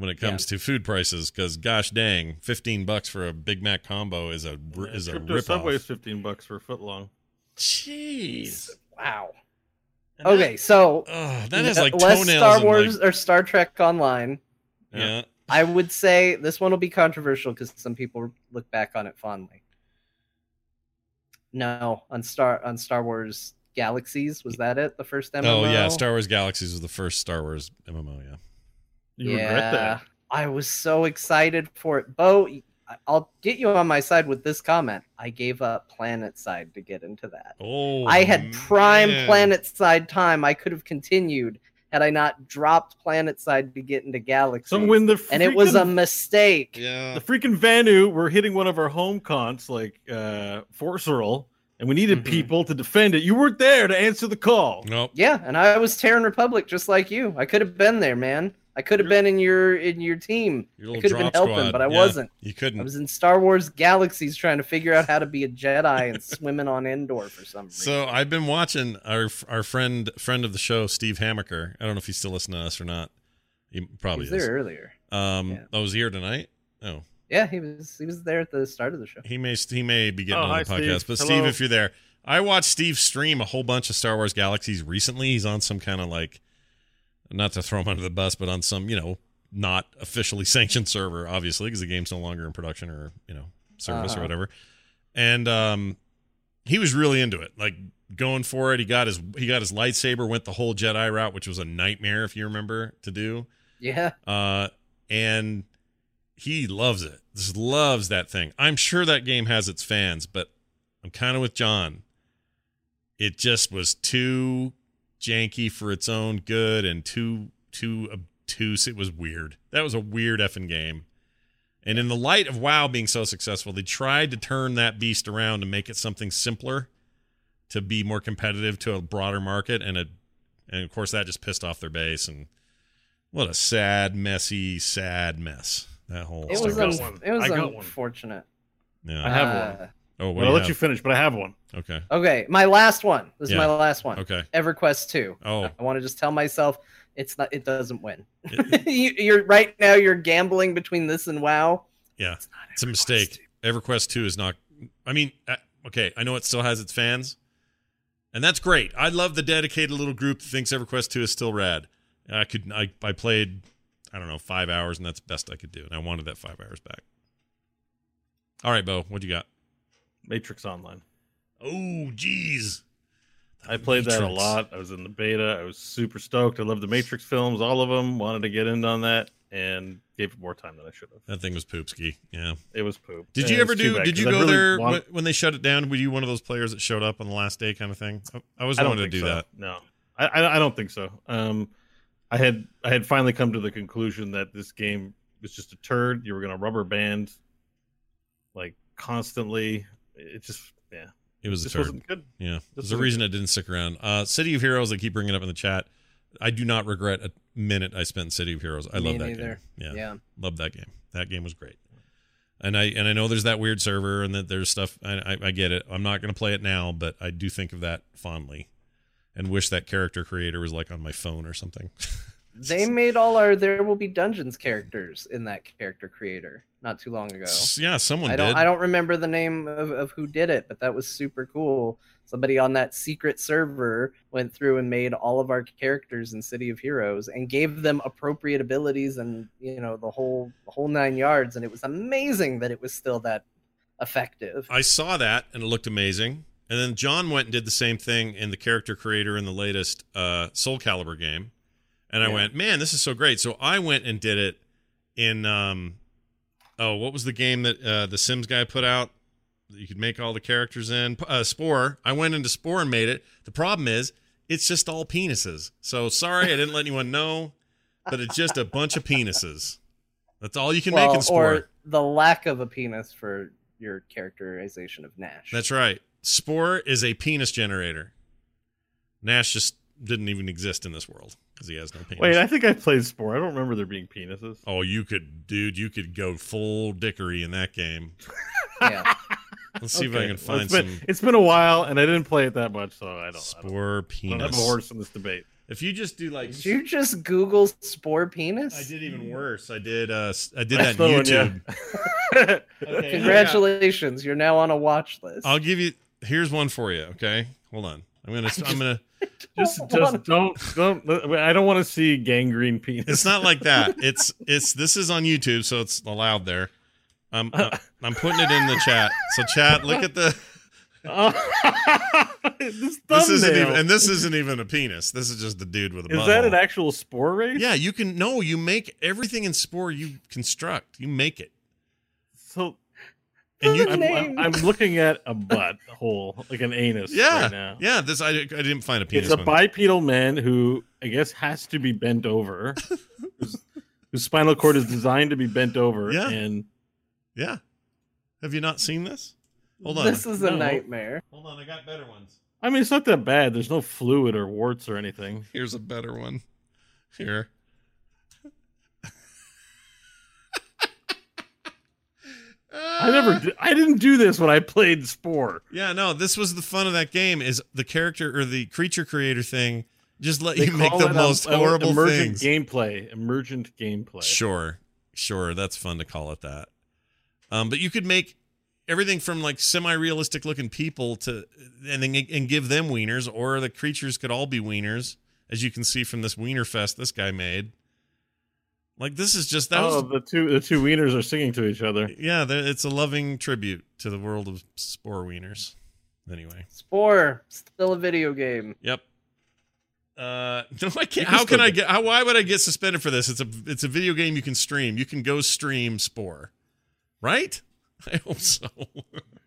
when it comes to food prices. Because gosh dang, fifteen bucks for a Big Mac combo is a is a Trip to rip Subway is fifteen bucks for a foot long. Jeez. Wow. And Okay, so Oh, that has like less. Star Wars like- or Star Trek Online. yeah. I would say this one will be controversial because some people look back on it fondly. No, on Star on Star Wars Galaxies was that it? The first MMO. Oh yeah, Star Wars Galaxies was the first Star Wars MMO. Yeah. You regret that. I was so excited for it. Beau, I'll get you on my side with this comment. I gave up PlanetSide to get into that. Oh, I had prime man. PlanetSide time. I could have continued had I not dropped PlanetSide to get into Galaxy. So when the and it was a mistake. Yeah. the freaking Vanu were hitting one of our home cons like uh Forseral, and we needed Mhm. people to defend it. You weren't there to answer the call. Nope. Yeah, and I was Terran Republic just like you. I could have been there, man. I could have been in your in your team. Your I could have been helping, squad. but I Yeah, wasn't. You couldn't. I was in Star Wars Galaxies trying to figure out how to be a Jedi and swimming on Endor for some reason. So I've been watching our our friend friend of the show, Steve Hammaker. I don't know if he's still listening to us or not. He he probably was is. there earlier. Um, Yeah. oh, was here tonight? Oh, Yeah, he was he was there at the start of the show. he may he may be getting Oh, on hi, the podcast. Steve. But Hello. Steve, if you're there, I watched Steve stream a whole bunch of Star Wars Galaxies recently. He's on some kind of like, not to throw him under the bus, but on some you know not officially sanctioned server, obviously, because the game's no longer in production or you know service or Uh-huh. whatever. And um, he was really into it, like going for it. He got his he got his lightsaber, went the whole Jedi route, which was a nightmare if you remember to do. Yeah, Uh, and he loves it. Just loves that thing. I'm sure that game has its fans, but I'm kind of with Jon. It just was too janky for its own good and too too obtuse. It was weird. That was a weird effing game. And in the light of WoW being so successful, they tried to turn that beast around and make it something simpler to be more competitive to a broader market and a and of course that just pissed off their base and what a sad, messy, sad mess. That whole it Star was Wars. got un- one. it was I got one. unfortunate. yeah. I have Uh, one. Oh, what Well, I'll you let you finish, but I have one. Okay. Okay, my last one. This Yeah. is my last one. Okay. EverQuest two. Oh. I want to just tell myself it's not. It doesn't win. It- you, you're right now. You're gambling between this and WoW. Yeah. It's. It's a mistake. 2. EverQuest 2 is not I mean, uh, okay, I know it still has its fans. And that's great. I love the dedicated little group that thinks EverQuest 2 is still rad. I could I I played I don't know, 5 hours and that's the best I could do. And I wanted that 5 hours back. All right, Beau, what you got? Matrix Online. Oh, jeez. I played that a lot. I was in the beta. I was super stoked. I love the Matrix films, all of them. Wanted to get in on that and gave it more time than I should have. That thing was poopski. Yeah. It was poop. Did And you ever do? bad, Did you go really there want- when they shut it down? Were you one of those players that showed up on the last day, kind of thing? I, I was I don't wanting to do so. that. No, I, I I don't think so. Um, I had I had finally come to the conclusion that this game was just a turd. You were going to rubber band like constantly. It just yeah, It was a just wasn't good. Yeah, This there's a was a reason it didn't stick around. Uh, City of Heroes, I keep bringing up in the chat. I do not regret a minute I spent in City of Heroes. I Me love that neither. game. Yeah, Yeah. love that game. That game was great. And I and I know there's that weird server and that there's stuff. I I, I get it. I'm not going to play it now, but I do think of that fondly, and wish that character creator was like on my phone or something. They made all our There Will Be Dungeons characters in that character creator not too long ago. yeah, someone I don't did. I don't remember the name of, of who did it, but that was super cool. Somebody on that secret server went through and made all of our characters in City of Heroes and gave them appropriate abilities and you know the whole the whole nine yards and it was amazing that it was still that effective. I saw that and it looked amazing. And then Jon went and did the same thing in the character creator in the latest uh, Soul Calibur game. And I went, man, this is so great. So I went and did it in, um, oh, what was the game that uh, the Sims guy put out? that You could make all the characters in uh, Spore. I went into Spore and made it. The problem is, it's just all penises. So sorry, I didn't let anyone know, but it's just a bunch of penises. That's all you can make in Spore. or the lack of a penis for your characterization of Nash. That's right. Spore is a penis generator. Nash just didn't even exist in this world because he has no penis. Wait, I think I played Spore. I don't remember there being penises. oh, you could, dude, you could go full dickery in that game. yeah. Let's see if I Okay. can Well, find it's been, some it's been a while, and I didn't play it that much, so I don't. I don't, Spore I don't have a horse in this debate. If you just do like, Did you just Google spore penis? I did even worse. I did. uh s- I did That's that on the one, YouTube. yeah. Okay, Congratulations, you're now on a watch list. I'll give you. Here's one for you. Okay, hold on. I'm gonna. I'm gonna. just, don't just wanna- don't, don't. I don't want to see gangrene penis. It's not like that. It's it's this is on YouTube, so it's allowed there. Um, uh. I'm I'm putting it in the chat. So chat, look at the oh, this This isn't even, and this isn't even a penis. This is just the dude with a. Is that an actual spore race? Yeah, you can. No, you make everything in Spore. You construct. You make it, So and you. I'm, I'm, I'm looking at a butt hole, like an anus. yeah, right now. yeah. This I, I didn't find a penis. It's a one. bipedal man who I guess has to be bent over, whose, whose spinal cord is designed to be bent over. Yeah. And Yeah. Have you not seen this? Hold on. This is a No. nightmare. Hold on. I got better ones. I mean, it's not that bad. There's no fluid or warts or anything. Here's a better one. Here. I never, di- I didn't do this when I played Spore. Yeah, no, this was the fun of that game is the character or the creature creator thing just let They you make the most uh, horrible emergent things. gameplay. Emergent gameplay. Sure. Sure, that's fun to call it that. Um, but you could make everything from like semi-realistic looking people to and then and give them wieners or the creatures could all be wieners as you can see from this wiener fest this guy made. Like this is just that oh, was the two the two wieners are singing to each other. yeah, it's a loving tribute to the world of spore wieners. Anyway. Spore, still a video game. Yep. Uh, no, I can't. Can How can I get- get? How, why would I get suspended for this? It's a it's a video game you can stream. You can go stream Spore, right? I hope so.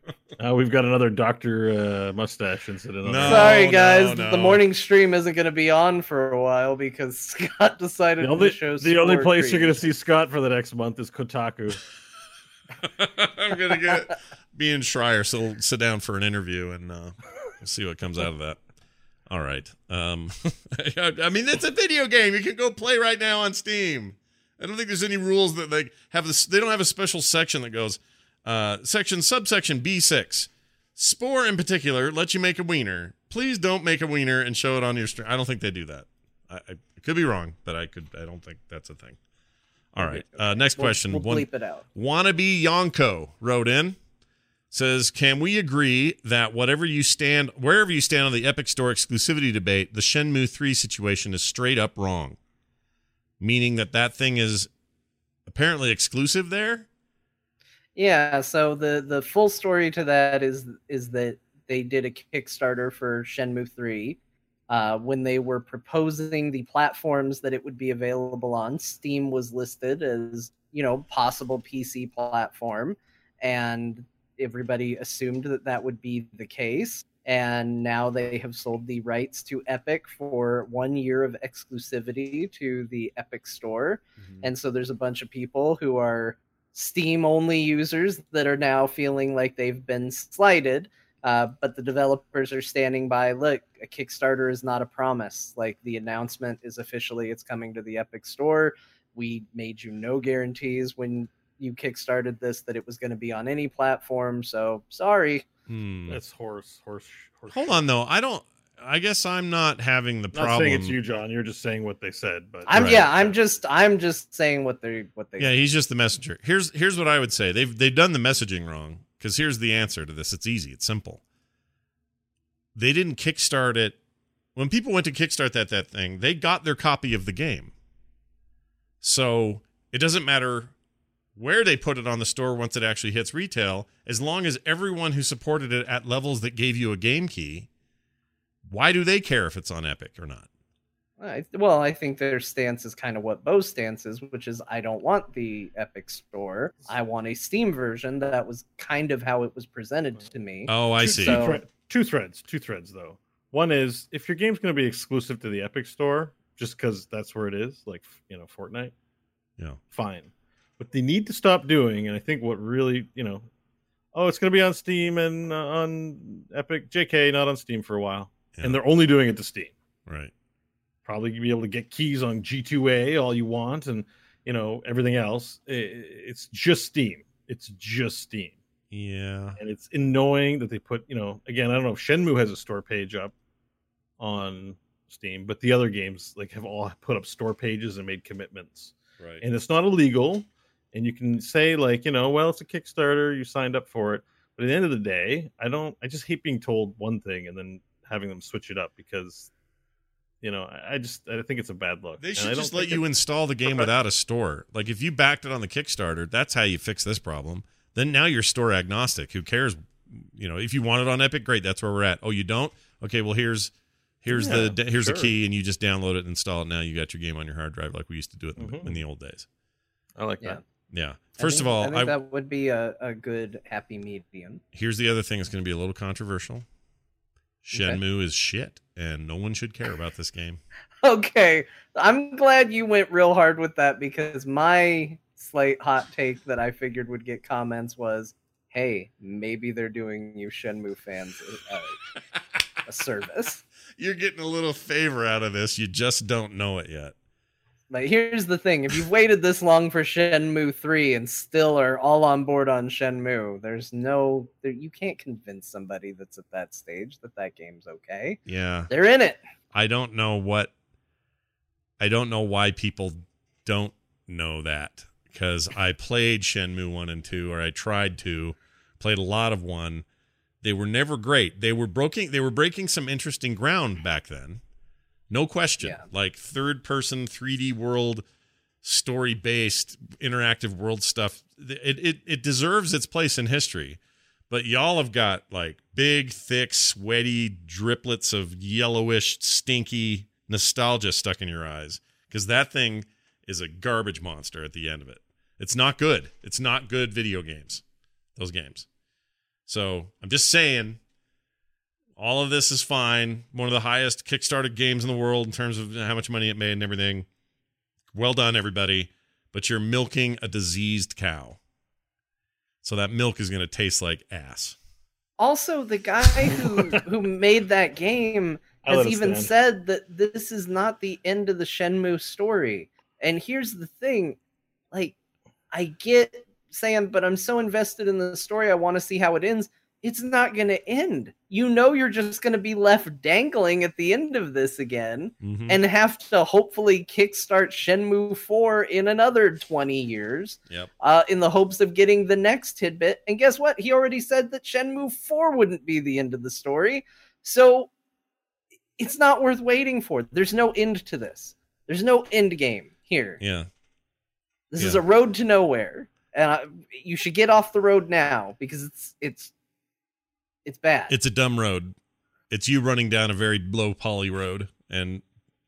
Uh, we've got another Doctor uh, Mustache incident. No. Sorry, guys. no. The morning stream isn't going to be on for a while because Scott decided The only, to show the only Spore place you're going to see Scott for the next month is Kotaku. I'm gonna get me and Schreier so sit down for an interview and uh, we'll see what comes out of that. All right. Um, I, I mean, it's a video game. You can go play right now on Steam. I don't think there's any rules that they have this. They don't have a special section that goes uh, section subsection B6. Spore in particular lets you make a wiener. Please don't make a wiener and show it on your stream. I don't think they do that. I, I could be wrong, but I could. I don't think that's a thing. All right. Uh, next We'll- question. We'll, One- bleep it out. Wannabe Yonko wrote in says, "Can we agree that whatever you stand, wherever you stand on the Epic Store exclusivity debate, the Shenmue 3 situation is straight up wrong, meaning that that thing is apparently exclusive there." Yeah, so the the full story to that is is that they did a Kickstarter for Shenmue 3. Uh, when they were proposing the platforms that it would be available on, Steam was listed as, you know, possible PC platform, and everybody assumed that that would be the case. And now they have sold the rights to Epic for one year of exclusivity to the Epic Store. And so there's a bunch of people who are Steam only users that are now feeling like they've been slighted. Uh, but the developers are standing by. Look, a Kickstarter is not a promise. Like the announcement is officially it's coming to the Epic Store. We made you no guarantees when you kickstarted this that it was going to be on any platform. So sorry. Hmm. That's horse, horse, horse. Hold on, though. I don't. I guess I'm not having the Not problem. saying it's you, Jon. You're just saying what they said. But I'm Right. yeah. I'm just I'm just saying what they what they. Yeah, he's just the messenger. Here's here's what I would say. They've they've done the messaging wrong because here's the answer to this. It's easy. It's simple. They didn't kickstart it. When people went to kickstart that that thing, they got their copy of the game. So it doesn't matter where they put it on the store once it actually hits retail, as long as everyone who supported it at levels that gave you a game key. Why do they care if it's on Epic or not? I, well, I think their stance is kind of what Beau's stance is, which is I don't want the Epic Store. I want a Steam version. That was kind of how it was presented to me. Oh, I two, see. Two, thre- two threads. Two threads though. One is if your game's going to be exclusive to the Epic Store, just because that's where it is, like you know Fortnite, Yeah. fine. What they need to stop doing, and I think what really, you know, oh, it's going to be on Steam and uh, on Epic, JK, not on Steam for a while, Yeah. and they're only doing it to Steam. Right. Probably be able to get keys on G2A all you want, and you know everything else. It's just Steam. It's just Steam Yeah. and it's annoying that they put you know again i don't know if shenmue has a store page up on steam but the other games like have all put up store pages and made commitments Right. and it's not illegal and you can say like you know well it's a kickstarter you signed up for it but at the end of the day i don't i just hate being told one thing and then having them switch it up because you know i, I just i think it's a bad look They And I should don't just let you it- install the game without a store. Like if you backed it on the Kickstarter, that's how you fix this problem. Then now you're store agnostic. Who cares you know, if you want it on Epic, great. That's where we're at. Oh, you don't? Okay, well here's here's Yeah, the here's the sure. key, and you just download it and install it. Now you got your game on your hard drive like we used to do it in, Mhm. in the old days. I like Yeah. that. Yeah. First think- of all, I think I, that would be a, a good happy medium. here's the other thing that's going to be a little controversial. Shenmue is shit, and no one should care about this game. Okay, I'm glad you went real hard with that because my slight hot take that I figured would get comments was, "Hey, maybe they're doing you Shenmue fans a, a service." You're getting a little favor out of this. You just don't know it yet. But here's the thing: if you've waited this long for Shenmue three and still are all on board on Shenmue, there's no, there, you can't convince somebody that's at that stage that that game's okay. Yeah. They're in it. I don't know what I don't know why people don't know that because I played Shenmue 1 and 2 or I tried to played a lot of 1 they were never great they were breaking they were breaking some interesting ground back then no question Yeah. like third person 3D world story based interactive world stuff it, it it deserves its place in history but y'all have got like big, thick, sweaty driplets of yellowish, stinky nostalgia stuck in your eyes because that thing is a garbage monster at the end of it. It's not good. It's not good video games, those games. So I'm just saying, all of this is fine. One of the highest Kickstarter games in the world in terms of how much money it made and everything. Well done, everybody. But you're milking a diseased cow. So that milk is going to taste like ass. Also, the guy who who made that game has even stand. said that this is not the end of the Shenmue story. And here's the thing, like I get saying, but I'm so invested in the story, I want to see how it ends. It's not going to end. You know, you're just going to be left dangling at the end of this again Mhm. and have to hopefully kickstart Shenmue 4 in another 20 years Yep. uh, in the hopes of getting the next tidbit. And guess what? He already said that Shenmue 4 wouldn't be the end of the story. So it's not worth waiting for. There's no end to this. There's no end game here. Yeah. This is a road to nowhere. And I, you should get off the road now because it's it's it's bad. It's a dumb road. It's you running down a very low poly road and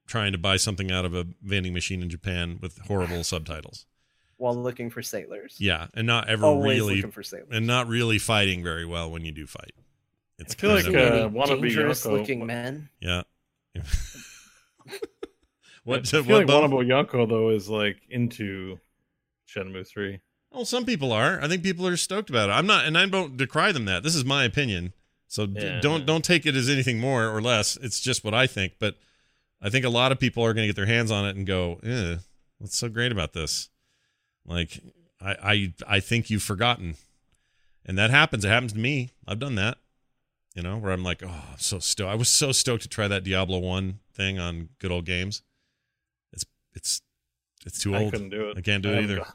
trying to buy something out of a vending machine in Japan with horrible subtitles. while looking for sailors. Yeah, and not ever Always really looking for sailors. and not really fighting very well when you do fight. It's I feel kind like, of- uh, Any wannabe dangerous Yoko- looking men. yeah. what I feel what like Beau? Wannabe Yonko though is like into Shenmue three. Well, some people are. I think people are stoked about it. I'm not, and I don't decry them that. This is my opinion. So d- Yeah. don't don't take it as anything more or less. It's just what I think. But I think a lot of people are going to get their hands on it and go, "Eh, what's so great about this?" Like I I I think you've forgotten, and that happens. It happens to me. I've done that. You know, where I'm like, oh, I'm so stoked. I was so stoked to try that Diablo one thing on Good Old Games. It's it's it's too old. I couldn't do it. I can't do it I'm- either.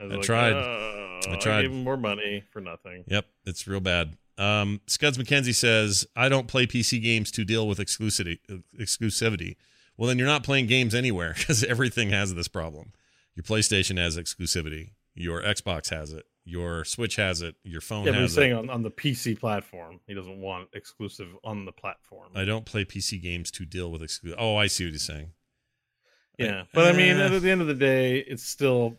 I, I like, tried. "Uh, I tried. gave him more money for nothing. Yep, it's real bad. Um, Scuds McKenzie says, "I don't play PC games to deal with exclusivity. Exclusivity. Well, then you're not playing games anywhere because everything has this problem. Your PlayStation has exclusivity. Your Xbox has it. Your Switch has it. Your phone Yeah, but he's it. saying on, on the PC platform, he doesn't want exclusive on the platform. I don't play PC games to deal with exclusive. Oh, I see what he's saying. Yeah, but I mean, Uh, at the end of the day, it's still.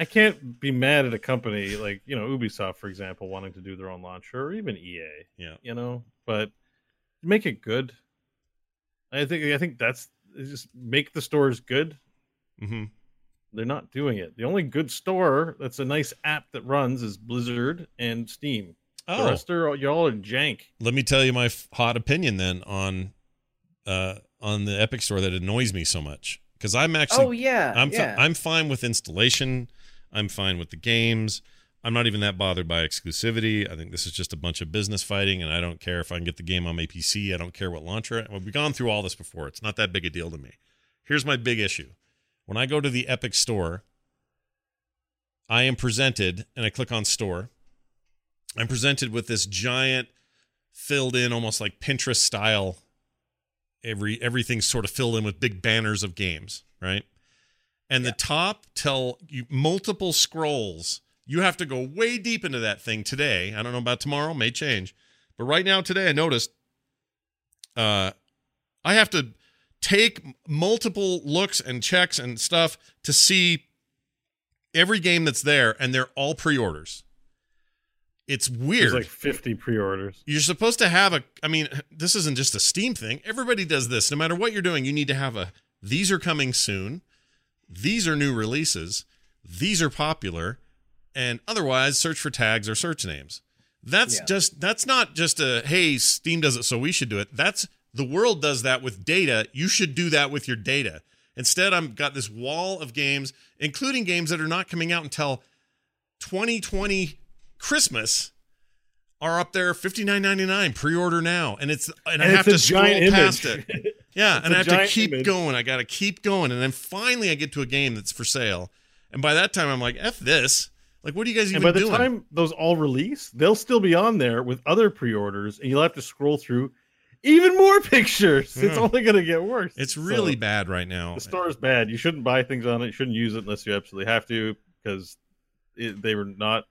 I can't be mad at a company like you know Ubisoft, for example, wanting to do their own launcher, or even EA. Yeah. you know, but make it good. I think I think that's just make the stores good. Mm-hmm. They're not doing it. The only good store that's a nice app that runs is Blizzard and Steam. Oh. The rest are y'all are jank. let me tell you my f- hot opinion then on uh on the Epic Store that annoys me so much because I'm actually Oh yeah, I'm fi- I'm fine with installation. I'm fine with the games. I'm not even that bothered by exclusivity. I think this is just a bunch of business fighting, and I don't care if I can get the game on my PC. I don't care what launcher. We've gone through all this before. It's not that big a deal to me. Here's my big issue: when I go to the Epic Store, I am presented, and I click on Store. I'm presented with this giant, filled in, almost like Pinterest style. Every everything's sort of filled in with big banners of games, right? And the top tell you multiple scrolls You have to go way deep into that thing today. I don't know about tomorrow, may change. But right now, today, I noticed uh, I have to take multiple looks and checks and stuff to see every game that's there, and they're all pre-orders. It's weird. There's like 50 pre-orders. You're supposed to have a. I mean, this isn't just a Steam thing. Everybody does this. No matter what you're doing, you need to have a. These are coming soon. These are new releases. These are popular, and otherwise, search for tags or search names. That's Yeah. just. That's not just a. Hey, Steam does it, so we should do it. That's the world does that with data. You should do that with your data. Instead, I've got this wall of games, including games that are not coming out until 2020 Christmas are up there 59.99 pre-order now and it's and, I And have to scroll giant past image. it. Yeah, It's and I have to keep image. going. I got to keep going and then finally I get to a game that's for sale. And by that time I'm like, F this. Like what are you guys And even by the doing? time those all release, they'll still be on there with other pre-orders, and you'll have to scroll through even more pictures. It's hmm. only going to get worse. it's really So, bad right now. The store is bad. You shouldn't buy things on it. You shouldn't use it unless you absolutely have to, because it, they were not.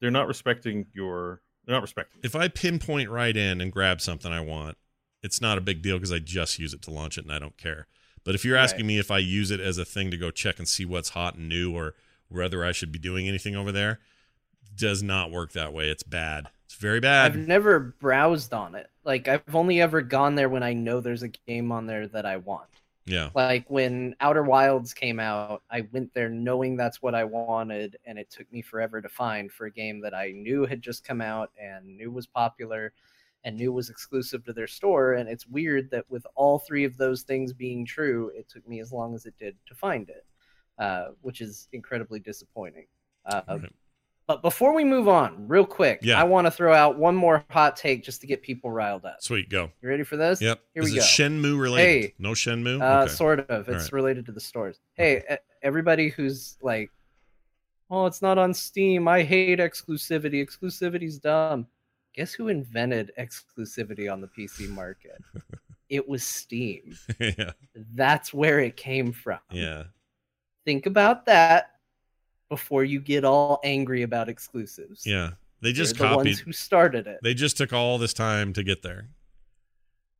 They're not respecting your. They're not respecting. If I pinpoint right in and grab something I want, it's not a big deal because I just use it to launch it and I don't care. But if you're asking me if I use it as a thing to go check and see what's hot and new or whether I should be doing anything over there, does not work that way. It's bad. It's very bad. I've never browsed on it. Like I've only ever gone there when I know there's a game on there that I want. yeah. Like when Outer Wilds came out, I went there knowing that's what I wanted, and it took me forever to find for a game that I knew had just come out and knew was popular and knew was exclusive to their store. And it's weird that with all three of those things being true, it took me as long as it did to find it, uh, which is incredibly disappointing. Uh, Right. But before we move on, real quick, Yeah. I want to throw out one more hot take just to get people riled up. Sweet. Go. You ready for this? Yep. Here Is we go. Shenmue related? Hey. No Shenmue? Uh, okay. Sort of. It's right. related to the stores. Hey, e- everybody who's like, "Oh, it's not on Steam. I hate exclusivity. Exclusivity's dumb." Guess who invented exclusivity on the PC market? it was Steam. yeah. That's where it came from. Yeah. Think about that before you get all angry about exclusives. Yeah. They just They're the ones who started it. They just took all this time to get there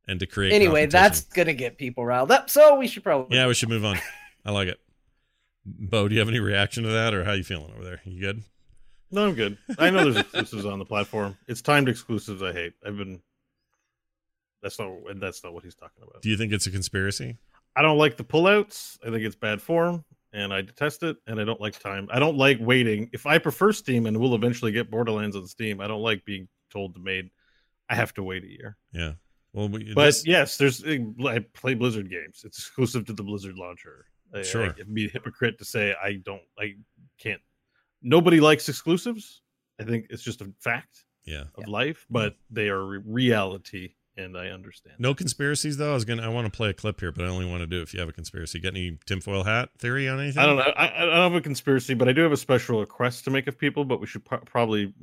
and to create. Anyway, that's gonna get people riled up. So we should probably Yeah, we should move on. I like it. Beau, do you have any reaction to that, or how you feeling over there? You good? No, I'm good. I know there's exclusives on the platform. It's timed exclusives. I hate. I've been. That's not. and That's not what he's talking about. Do you think it's a conspiracy? I don't like the pullouts. I think it's bad form, and I detest it. And I don't like time. I don't like waiting. If I prefer Steam and will eventually get Borderlands on Steam, I don't like being told to made. I have to wait a year. Yeah. Well, we, But this- yes, there's. Eh, I play Blizzard games. It's exclusive to the Blizzard launcher. I- Sure. I, it'd be a hypocrite to say I don't. I can't. Nobody likes exclusives. I think it's just a fact yeah. of life, mm-hmm. but they are re- reality, and I understand. No conspiracies though. I was gonna. I want to play a clip here, but I only want to do it if you have a conspiracy. Got any tinfoil hat theory on anything? I don't know. I, I don't have a conspiracy, but I do have a special request to make of people. But we should pro- probably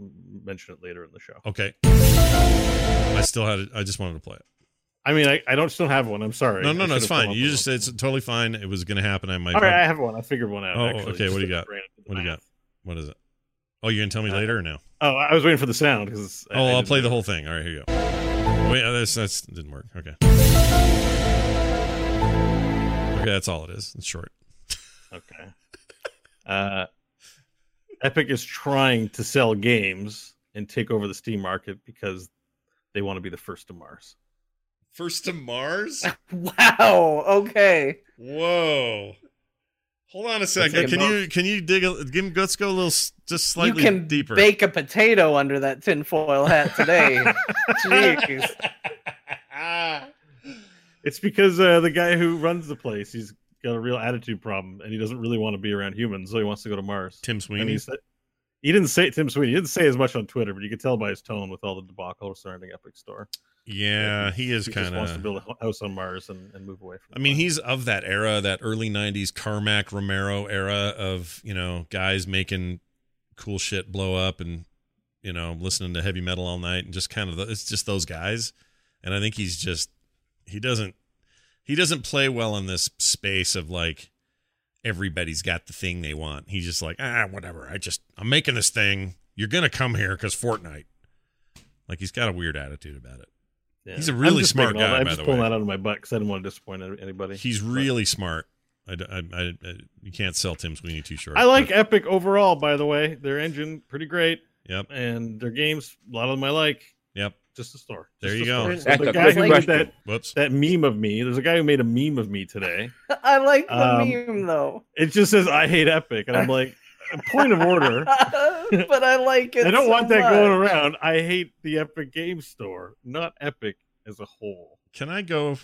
mention it later in the show. Okay. I still had it. I just wanted to play it. I mean, I, I don't still have one. I'm sorry. No, no, no. It's fine. You just one. it's totally fine. It was gonna happen. I might. All right, I have one. I figured one out. Oh, actually, okay. What do you got? ran into the What do you got? Math. What is it? Oh, you're gonna tell me later or no? Oh, I was waiting for the sound because. Oh, I'll play the whole thing. All right, here you go. Wait, uh, that's that's didn't work. Okay. Okay, that's all it is. It's short. Okay. Uh, Epic is trying to sell games and take over the Steam market because they want to be the first to Mars. First to Mars? Wow. Okay. Whoa. Hold on a second. Can a- you can you dig a give let's go a little just slightly you can deeper. bake a potato under that tinfoil hat today. Jeez. It's because uh, the guy who runs the place, he's got a real attitude problem, and he doesn't really want to be around humans, so he wants to go to Mars. Tim And Sweeney. he said, he didn't say Tim Sweeney. He didn't say as much on Twitter, but you could tell by his tone with all the debacle surrounding Epic Store. Yeah, he is kind wants to build a house on Mars and, and move away from. I mean, he's of that era, that early '90s Carmack Romero era of you know guys making cool shit blow up and you know listening to heavy metal all night and just kind of it's just those guys. And I think he's just he doesn't he doesn't play well in this space of like everybody's got the thing they want. He's just like, ah, whatever. I just I'm making this thing. You're gonna come here because Fortnite. Like he's got a weird attitude about it. Yeah. He's a I'm really smart making all guy, that- I'm by just the pulling way. that out of my butt because I didn't want to disappoint anybody. He's But- really smart. I, I, I, I- you can't sell Tim Sweeney too short. I like but- Epic overall, by the way. Their engine pretty great, Yep. and their games a lot of them I like. Yep. Just a store. There you a go. store. The a guy who made that Whoops. that meme of me. There's a guy who made a meme of me today. I like the Um, meme though. It just says I hate Epic, and I'm like, point of order. but I like it. I don't so want that going around. I hate the Epic Game Store, not Epic as a whole. Can I go?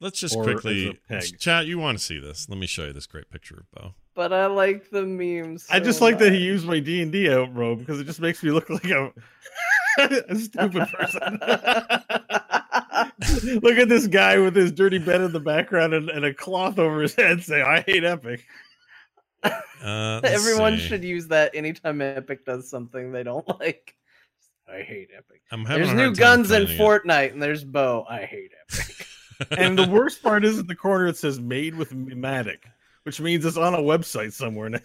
Let's just Or quickly as a peg. chat. You want to see this? Let me show you this great picture of Beau. But I like the memes. I just so like that he used my D and D out robe because it just makes me look like a, a stupid person. look at this guy with his dirty bed in the background and, and a cloth over his head, saying, "I hate Epic." Uh, Everyone see. should use that anytime Epic does something they don't like. I hate Epic. I'm having There's new guns in finding it. Fortnite, and there's Beau. I hate Epic. And the worst part is at the corner it says "Made with Matic," which means it's on a website somewhere now.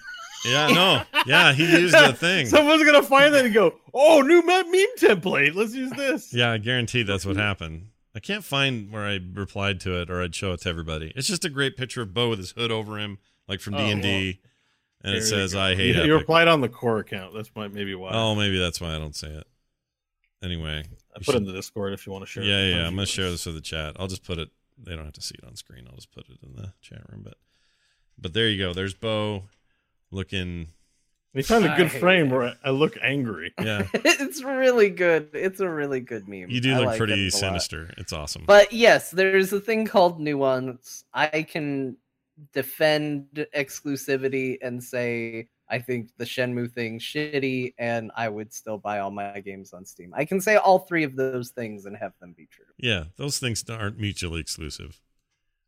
Yeah, no, yeah, he used the thing. Someone's gonna find that and go, "Oh, new meme template. Let's use this." Yeah, I guarantee that's what happened. I can't find where I replied to it or I'd show it to everybody. It's just a great picture of Beau with his hood over him, like from Oh, D and D, and it There you says go. "I hate You, Epic." you replied on the core account. That's my, maybe why. Oh, maybe that's why I don't say it. Anyway, I put should- it in the Discord if you want to share. Yeah, it. yeah, I'm gonna share this with the chat. I'll just put it. They don't have to see it on screen. I'll just put it in the chat room. But, but there you go. There's Beau, looking. We found a good hate frame where I look angry. Yeah, it's really good. It's a really good meme. you do I look like pretty it sinister. It's awesome. But yes, there's a thing called nuance. I can defend exclusivity and say I think the Shenmue thing shitty, and I would still buy all my games on Steam. I can say all three of those things and have them be true. yeah, those things aren't mutually exclusive.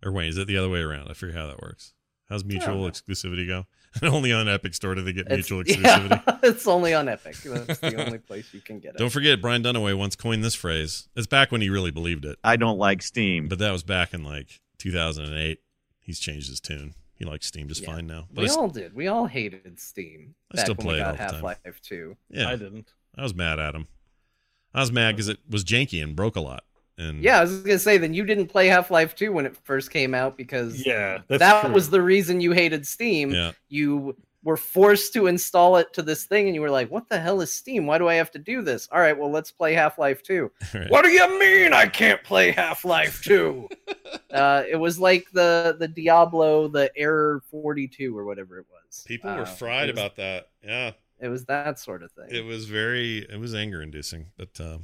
Or wait, is it the other way around? I forget how that works. How's mutual know. exclusivity go? Only on Epic Store do they get It's- mutual yeah, exclusivity. it's only on Epic. That's the only place you can get it. Don't forget, Brian Dunaway once coined this phrase. It's back when he really believed it, I don't like Steam. but that was back in like 2008. He's changed his tune. He likes Steam just Yeah. fine now. But we I s- all did. We all hated Steam. I back still when play we it got all the time. Half Life 2. yeah, I didn't. I was mad at him. I was mad because it was janky and broke a lot. And Yeah, I was gonna say then you didn't play Half Life 2 when it first came out because Yeah, that true. was the reason you hated Steam. yeah, You were forced to install it to this thing, and you were like, "What the hell is Steam? Why do I have to do this?" All right, well, let's play Half Life 2. right. What do you mean I can't play Half Life 2? uh, it was like the the Diablo, the Error 42 or whatever it was. people Uh, were fried was- about that. Yeah, It was that sort of thing. it was very, it was anger inducing. But uh,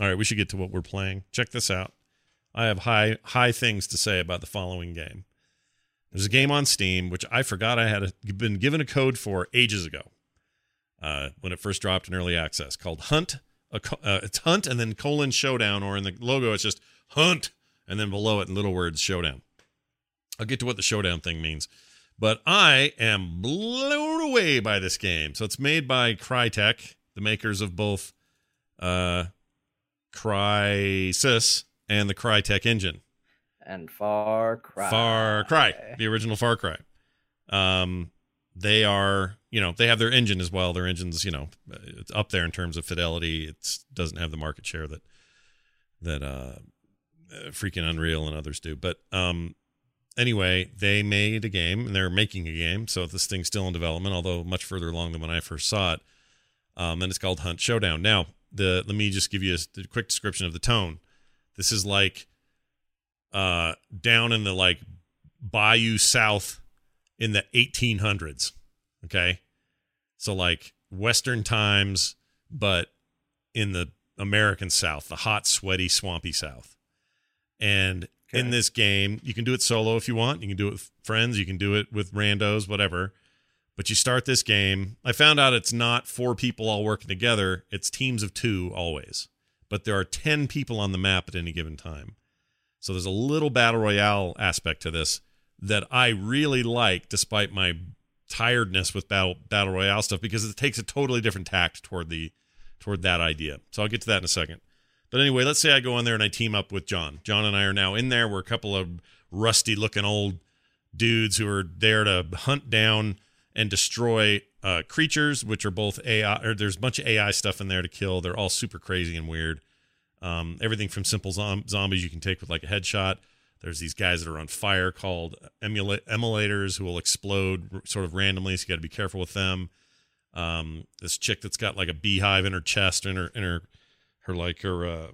all right, we should get to what we're playing. Check this out. I have high high things to say about the following game. There's a game on Steam which I forgot I had a, been given a code for ages ago, uh, when it first dropped in early access, called Hunt. Uh, it's Hunt and then colon Showdown, or in the logo it's just Hunt and then below it in little words Showdown. I'll get to what the Showdown thing means, but I am blown away by this game. So it's made by Crytek, the makers of both uh, Crysis and the Crytek engine. And Far Cry. Far Cry, the original Far Cry. Um, they are, you know, they have their engine as well. Their engine's, you know, it's up there in terms of fidelity. It doesn't have the market share that that uh, freaking Unreal and others do. But um, anyway, they made a game and they're making a game. So this thing's still in development, although much further along than when I first saw it. Um, and it's called Hunt Showdown. Now, the let me just give you a, a quick description of the tone. This is like uh down in the like bayou south in the 1800s okay? So like western times but in the american south the hot sweaty swampy south. And in this game you can do it solo if you want. You can do it with friends. You can do it with randos whatever. But you start this game. I found out it's not four people all working together. It's teams of two always. But there are 10 people on the map at any given time so there's a little battle royale aspect to this that I really like, despite my tiredness with battle battle royale stuff, because it takes a totally different tact toward the toward that idea. So I'll get to that in a second. But anyway, let's say I go in there and I team up with Jon. Jon and I are now in there. We're a couple of rusty looking old dudes who are there to hunt down and destroy uh, creatures, which are both AI. Or there's a bunch of AI stuff in there to kill. They're all super crazy and weird. Um, everything from simple zom- zombies you can take with like a headshot. There's these guys that are on fire called emula- immolators who will explode r- sort of randomly, so you got to be careful with them. Um, this chick that's got like a beehive in her chest, in her in her her like her uh,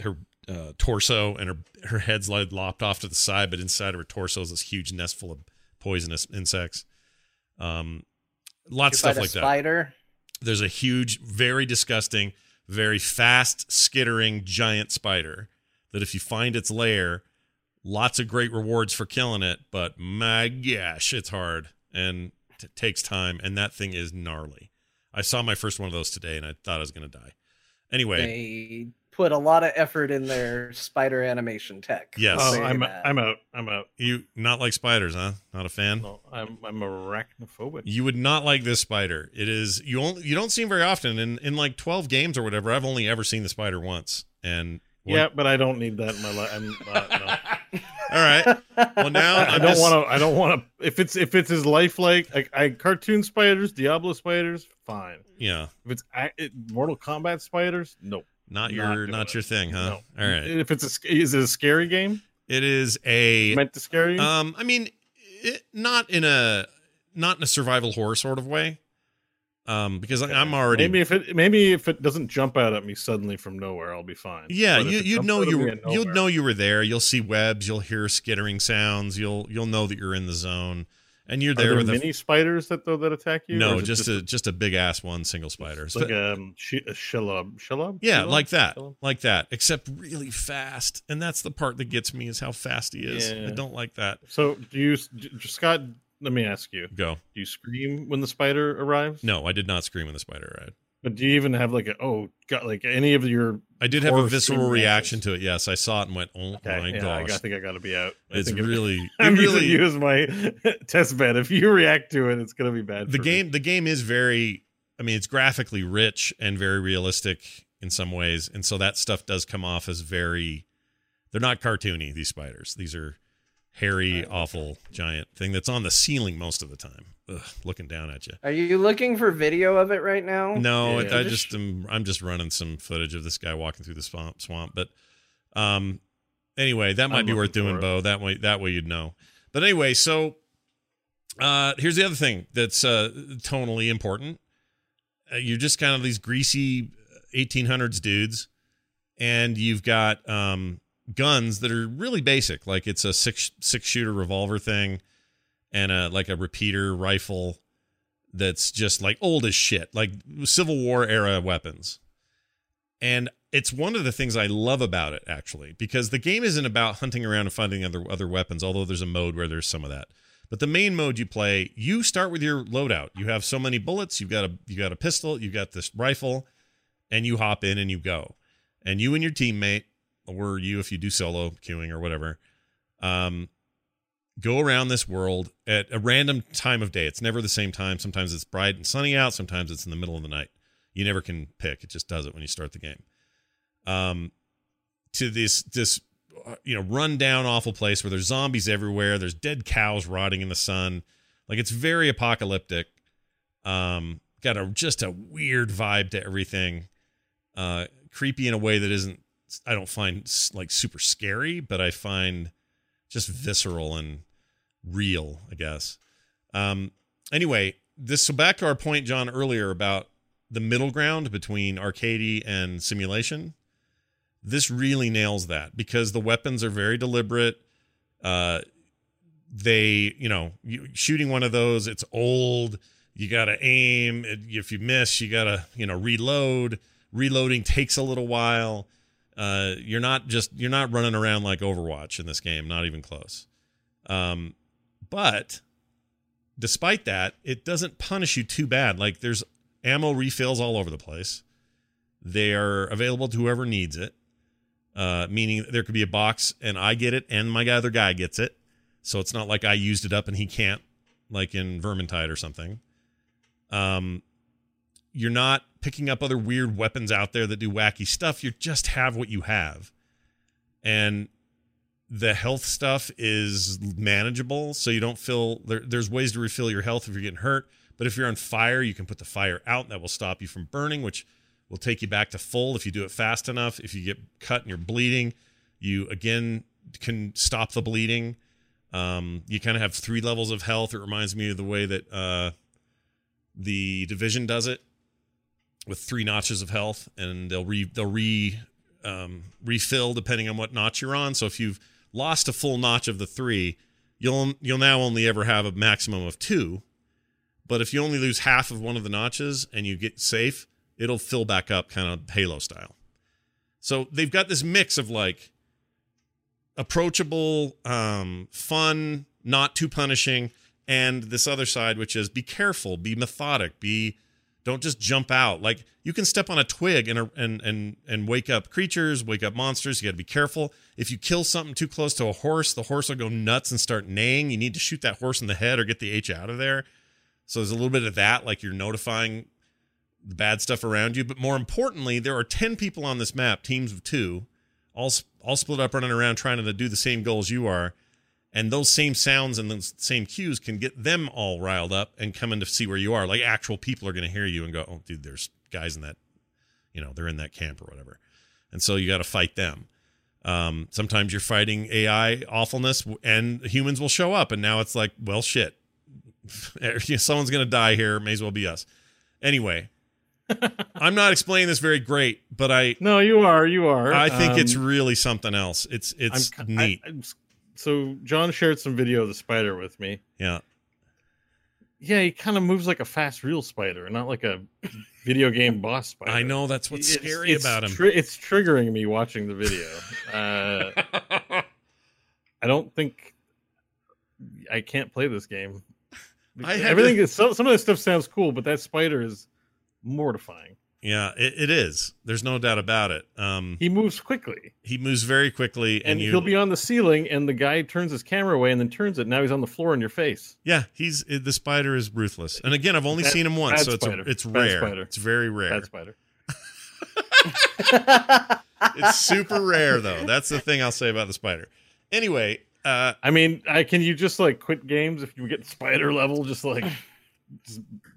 her uh, torso, and her her head's like lopped off to the side, but inside of her torso is this huge nest full of poisonous insects. Um, lots You of stuff like that spider. there's a huge, very disgusting, very fast, skittering giant spider that if you find its lair, lots of great rewards for killing it, but my gosh, it's hard and t- takes time, and that thing is gnarly. I saw my first one of those today, and I thought I was going to die. Anyway, They put a lot of effort in their spider animation tech. Yes. I'll Oh, say I'm that. I'm out. I'm out. you not like spiders, huh? Not a fan. No, I'm I'm arachnophobic. You would not like this spider. It is you only you don't see him very often. In in like twelve games or whatever, I've only ever seen the spider once. And one- Yeah, but I don't need that in my life. I'm uh, no. all right. Well, now I I'm don't want to. I don't want to. If it's if it's as lifelike, like I cartoon spiders, Diablo spiders, fine. Yeah, If it's it, Mortal Kombat spiders, no. Not Not your doing not it. your thing, huh? No. All right. If it's a is it a scary game It is a meant to scare you? um. I mean, it, not in a not in a survival horror sort of way. Um, because I, I'm already maybe if it maybe if it doesn't jump out at me suddenly from nowhere, I'll be fine. Yeah, But you it you'd know you me were you'll nowhere- know you were there. You'll see webs. You'll hear skittering sounds. You'll you'll know that you're in the zone, and you're there there with a many spiders that though that attack you? no, it just a just a big ass one single spider. like um she, a Shelob Shelob. Yeah, like that, like that. Except really fast, and that's the part that gets me is how fast he is. I don't like that. So do you, d- Scott? Let me ask you: Go. Do you scream when the spider arrives? No, I did not scream when the spider arrived. But do you even have like a oh got like any of your? I did have a visceral reaction to it. Yes, I saw it and went, "Oh Okay, my yeah, gosh!" I, I think I got to be out. I it's really, I'm it really. as my test bed. If you react to it, it's gonna be bad. the for me. game, the game is very. I mean, it's graphically rich and very realistic in some ways, and so that stuff does come off as very. They're not cartoony. These spiders. These are hairy, awful, giant thing that's on the ceiling most of the time, Ugh, looking down at you. Are you looking for video of it right now? No, Yeah. I just am. I'm just running some footage of this guy walking through the swamp. Swamp, but um, anyway, that might I'm be worth doing. Beau. That way, that way you'd know. But anyway, so uh, here's the other thing that's uh, tonally important. Uh, you're just kind of these greasy 1800s dudes, and you've got um, guns that are really basic. Like it's a six six shooter revolver thing, and a like a repeater rifle that's just like old as shit, like Civil War era weapons. And it's one of the things I love about it actually, because the game isn't about hunting around and finding other other weapons, although there's a mode where there's some of that. But the main mode you play, you start with your loadout. You have so many bullets, you've got a you got a pistol, you got this rifle, and you hop in and you go. And you and your teammate, or you if you do solo queuing or whatever, um, go around this world at a random time of day. It's never the same time. Sometimes it's bright and sunny out. Sometimes it's in the middle of the night. You never can pick. It just does it when you start the game. Um, to this this uh, you know run down awful place where there's zombies everywhere. There's dead cows rotting in the sun. Like it's very apocalyptic. Um, got a just a weird vibe to everything. Uh, creepy in a way that isn't. I don't find like super scary, but I find just visceral and real, I guess. Um, anyway, this so back to our point, Jon, earlier about the middle ground between arcadey and simulation. This really nails that because the weapons are very deliberate. Uh, they, you know, you, shooting one of those, it's old. You got to aim. If you miss, you got to, you know, reload. Reloading takes a little while. Uh, you're not just you're not running around like Overwatch in this game, not even close. Um, but despite that, it doesn't punish you too bad. Like there's ammo refills all over the place. They are available to whoever needs it. Uh, meaning there could be a box and I get it and my other guy gets it. So it's not like I used it up and he can't, like in Vermintide or something. Um, you're not picking up other weird weapons out there that do wacky stuff. You just have what you have. And the health stuff is manageable, so you don't feel there, there's ways to refill your health if you're getting hurt. But if you're on fire, you can put the fire out. That will stop you from burning, which will take you back to full if you do it fast enough. If you get cut and you're bleeding, you again can stop the bleeding. Um, you kind of have three levels of health. It reminds me of the way that uh, the division does it with three notches of health, and they'll re they'll re um, refill depending on what notch you're on. So if you've lost a full notch of the three, you'll you'll now only ever have a maximum of two. But if you only lose half of one of the notches and you get safe, it'll fill back up kind of Halo style. So they've got this mix of like approachable, um, fun, not too punishing, and this other side, which is be careful, be methodic, be don't just jump out. Like you can step on a twig and and and and wake up creatures, wake up monsters. You got to be careful. If you kill something too close to a horse, the horse will go nuts and start neighing. You need to shoot that horse in the head or get the H out of there. So there's a little bit of that, like you're notifying the bad stuff around you. But more importantly, there are ten people on this map, teams of two, all all split up, running around trying to do the same goals you are and those same sounds and those same cues can get them all riled up and coming to see where you are. Like actual people are going to hear you and go oh dude there's guys in that you know they're in that camp or whatever. And so you got to fight them. Um, sometimes you're fighting ai awfulness and humans will show up and now it's like well shit. Someone's going to die here may as well be us. Anyway i'm not explaining this very great but i no you are you are. I think Um, it's really something else. It's it's I'm- neat. I- so Jon shared some video of the spider with me. yeah Yeah, he kind of moves like a fast real spider, not like a video game boss spider. i know that's what's It's- scary it's about him tri- it's triggering me watching the video. Uh, I don't think I can't play this game. I Everything to- is some, some of this stuff sounds cool, but that spider is mortifying. Yeah, it, it is. There's no doubt about it. Um, He moves quickly, he moves very quickly, and, and you, he'll be on the ceiling, and the guy turns his camera away and then turns it. Now he's on the floor in your face. yeah, he's the spider is ruthless. And again, I've only Bad- seen him once, so it's spider. it's Bad rare. spider. It's very rare. Bad spider. It's super rare though. That's the thing I'll say about the spider. Anyway, uh, I mean, I can you just like quit games if you get spider level? Just like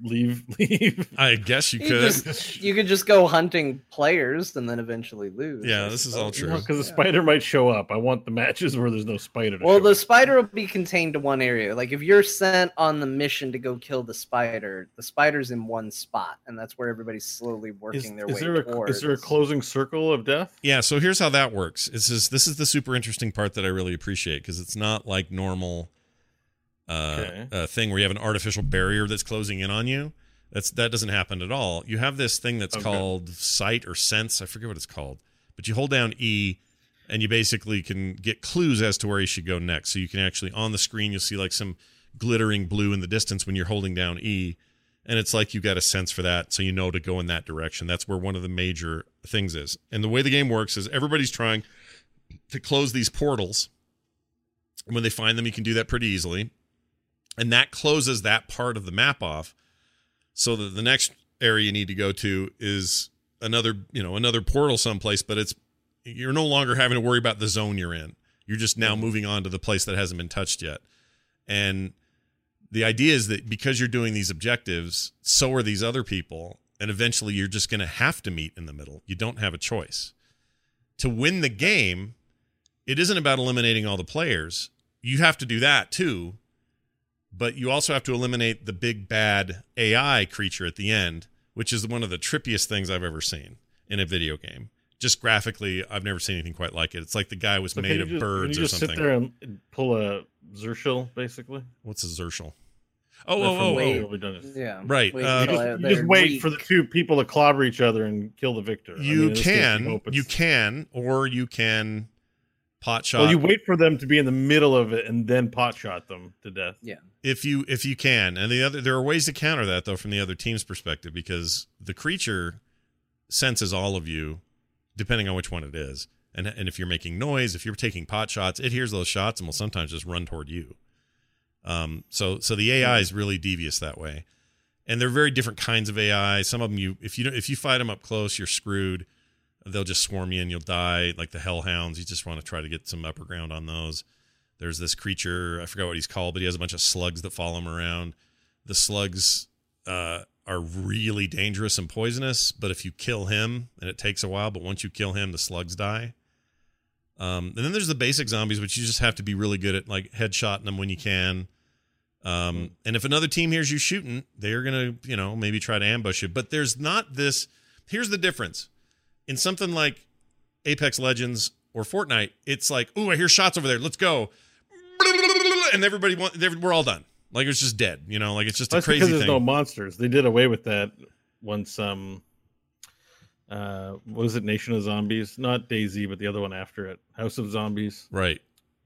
leave, leave. I guess you You, could. just, you could just go hunting players and then eventually lose. Yeah, this is all true. because the spider might show up. I want the matches where there's no spider. To Well, show the up. spider will be contained to one area. Like if you're sent on the mission to go kill the spider, the spider's in one spot, and that's where everybody's slowly working is, their is way there a towards. is there a closing circle of death? Yeah, so here's how that works. This is this is the super interesting part that I really appreciate because it's not like normal Okay. uh thing where you have an artificial barrier that's closing in on you. That's that doesn't happen at all. You have this thing that's Okay. called sight or sense. I forget what it's called, but you hold down E, and you basically can get clues as to where you should go next. So you can actually on the screen you'll see like some glittering blue in the distance when you're holding down E, and it's like you got a sense for that, so you know to go in that direction. That's where one of the major things is. And the way the game works is everybody's trying to close these portals. And when they find them, you can do that pretty easily. And that closes that part of the map off so that the next area you need to go to is another, you know, another portal someplace, but it's you're no longer having to worry about the zone you're in. You're just now mm-hmm. moving on to the place that hasn't been touched yet. And the idea is that because you're doing these objectives, so are these other people. And eventually you're just going to have to meet in the middle. You don't have a choice. To win the game, it isn't about eliminating all the players. You have to do that too. But you also have to eliminate the big bad AI creature at the end, which is one of the trippiest things I've ever seen in a video game. Just graphically, I've never seen anything quite like it. It's like the guy was So made of just- birds can you or just something. sit there and and pull a Zershil, basically. What's a Zershal? Oh, They're oh, oh, oh. We've done this. Yeah. Right, Wait uh, You just, you just wait weak. for the two people to clobber each other and kill the victor. I You mean, in this case, you can, you can, or you can pot shot. Well, you wait for them to be in the middle of it and then pot shot them to death. Yeah. if you if you can and the other there are ways to counter that though from the other team's perspective because the creature senses all of you depending on which one it is and and if you're making noise if you're taking pot shots it hears those shots and will sometimes just run toward you um so so the ai is really devious that way and they're very different kinds of ai some of them you if you don't if you fight them up close you're screwed they'll just swarm you and you'll die. Like the hellhounds, you just want to try to get some upper ground on those. There's this creature, I forgot what he's called, but he has a bunch of slugs that follow him around. The slugs uh, are really dangerous and poisonous, but if you kill him, and it takes a while, but once you kill him, the slugs die. Um, and then there's the basic zombies, which you just have to be really good at, like headshotting them when you can. Um, and if another team hears you shooting, they're gonna, you know, maybe try to ambush you. But there's not this. Here's the difference: in something like Apex Legends or Fortnite, it's like, oh, I hear shots over there. Let's go, and everybody want. We're all done. Like it's just dead. You know, like it's just a crazy because there's thing. no monsters. They did away with that once. Um, uh, what was it? Nation of Zombies, not DayZ, but the other one after it, House of Zombies. right.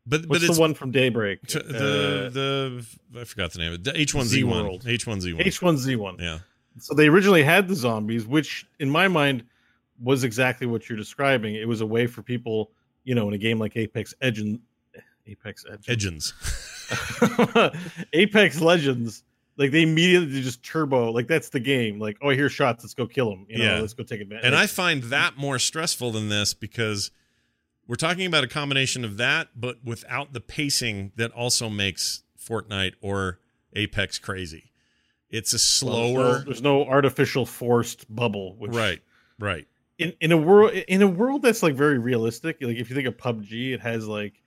But What's but it's the one from Daybreak? t- Uh, the the I forgot the name. of it. H one Z one. H one Z one. H1Z1. Yeah. So they originally had the zombies, which in my mind was exactly what you're describing. It was a way for people, you know, in a game like Apex Legends, Apex Legends, Edgens. Apex Legends, like they immediately just turbo, like that's the game. Like, oh, here's shots, let's go kill them. You know, Yeah. let's go take advantage. And I find that more stressful than this because we're talking about a combination of that, but without the pacing that also makes Fortnite or Apex crazy. It's a Well, there's no- slower. There's no, artificial forced bubble, which right, right. In in a world in a world that's like very realistic like if you think of PUBG it has like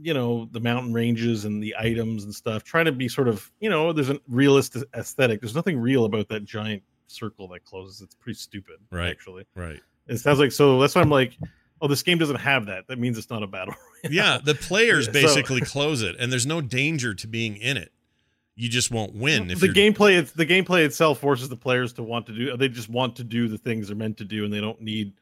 you know the mountain ranges and the items and stuff trying to be sort of you know there's a realistic aesthetic there's nothing real about that giant circle that closes it's pretty stupid Right. actually Right. it sounds like so that's why i'm like oh this game doesn't have that that means it's not a battle royale. Yeah, the players Yeah, so- basically close it, and there's no danger to being in it. You just won't win if the gameplay it's the gameplay itself forces the players to want to do they just want to do the things they're meant to do and they don't need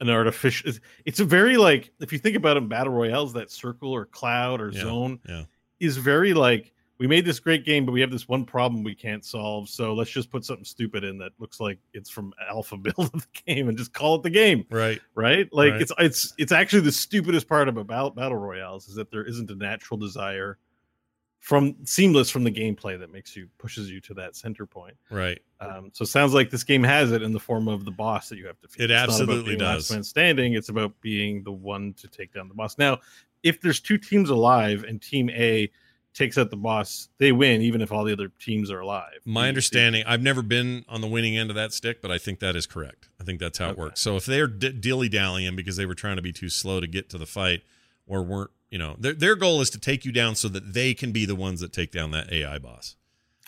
an artificial it's, it's a very like if you think about it in battle royales that circle or cloud or Yeah, zone yeah. is very like we made this great game but we have this one problem we can't solve so let's just put something stupid in that looks like it's from alpha build of the game and just call it the game right. right like Right. it's it's it's actually the stupidest part about battle, battle royales is that there isn't a natural desire from seamless from the gameplay that makes you pushes you to that center point Right. um, so it sounds like this game has it in the form of the boss that you have to It defeat. It's absolutely being last does. man standing it's about being the one to take down the boss now if there's two teams alive and team a takes out the boss they win even if all the other teams are alive My understanding, I've never been on the winning end of that stick, but I think that is correct. I think that's how it works. So if they're d- dilly dallying because they were trying to be too slow to get to the fight, or weren't, you know, their their goal is to take you down so that they can be the ones that take down that AI boss.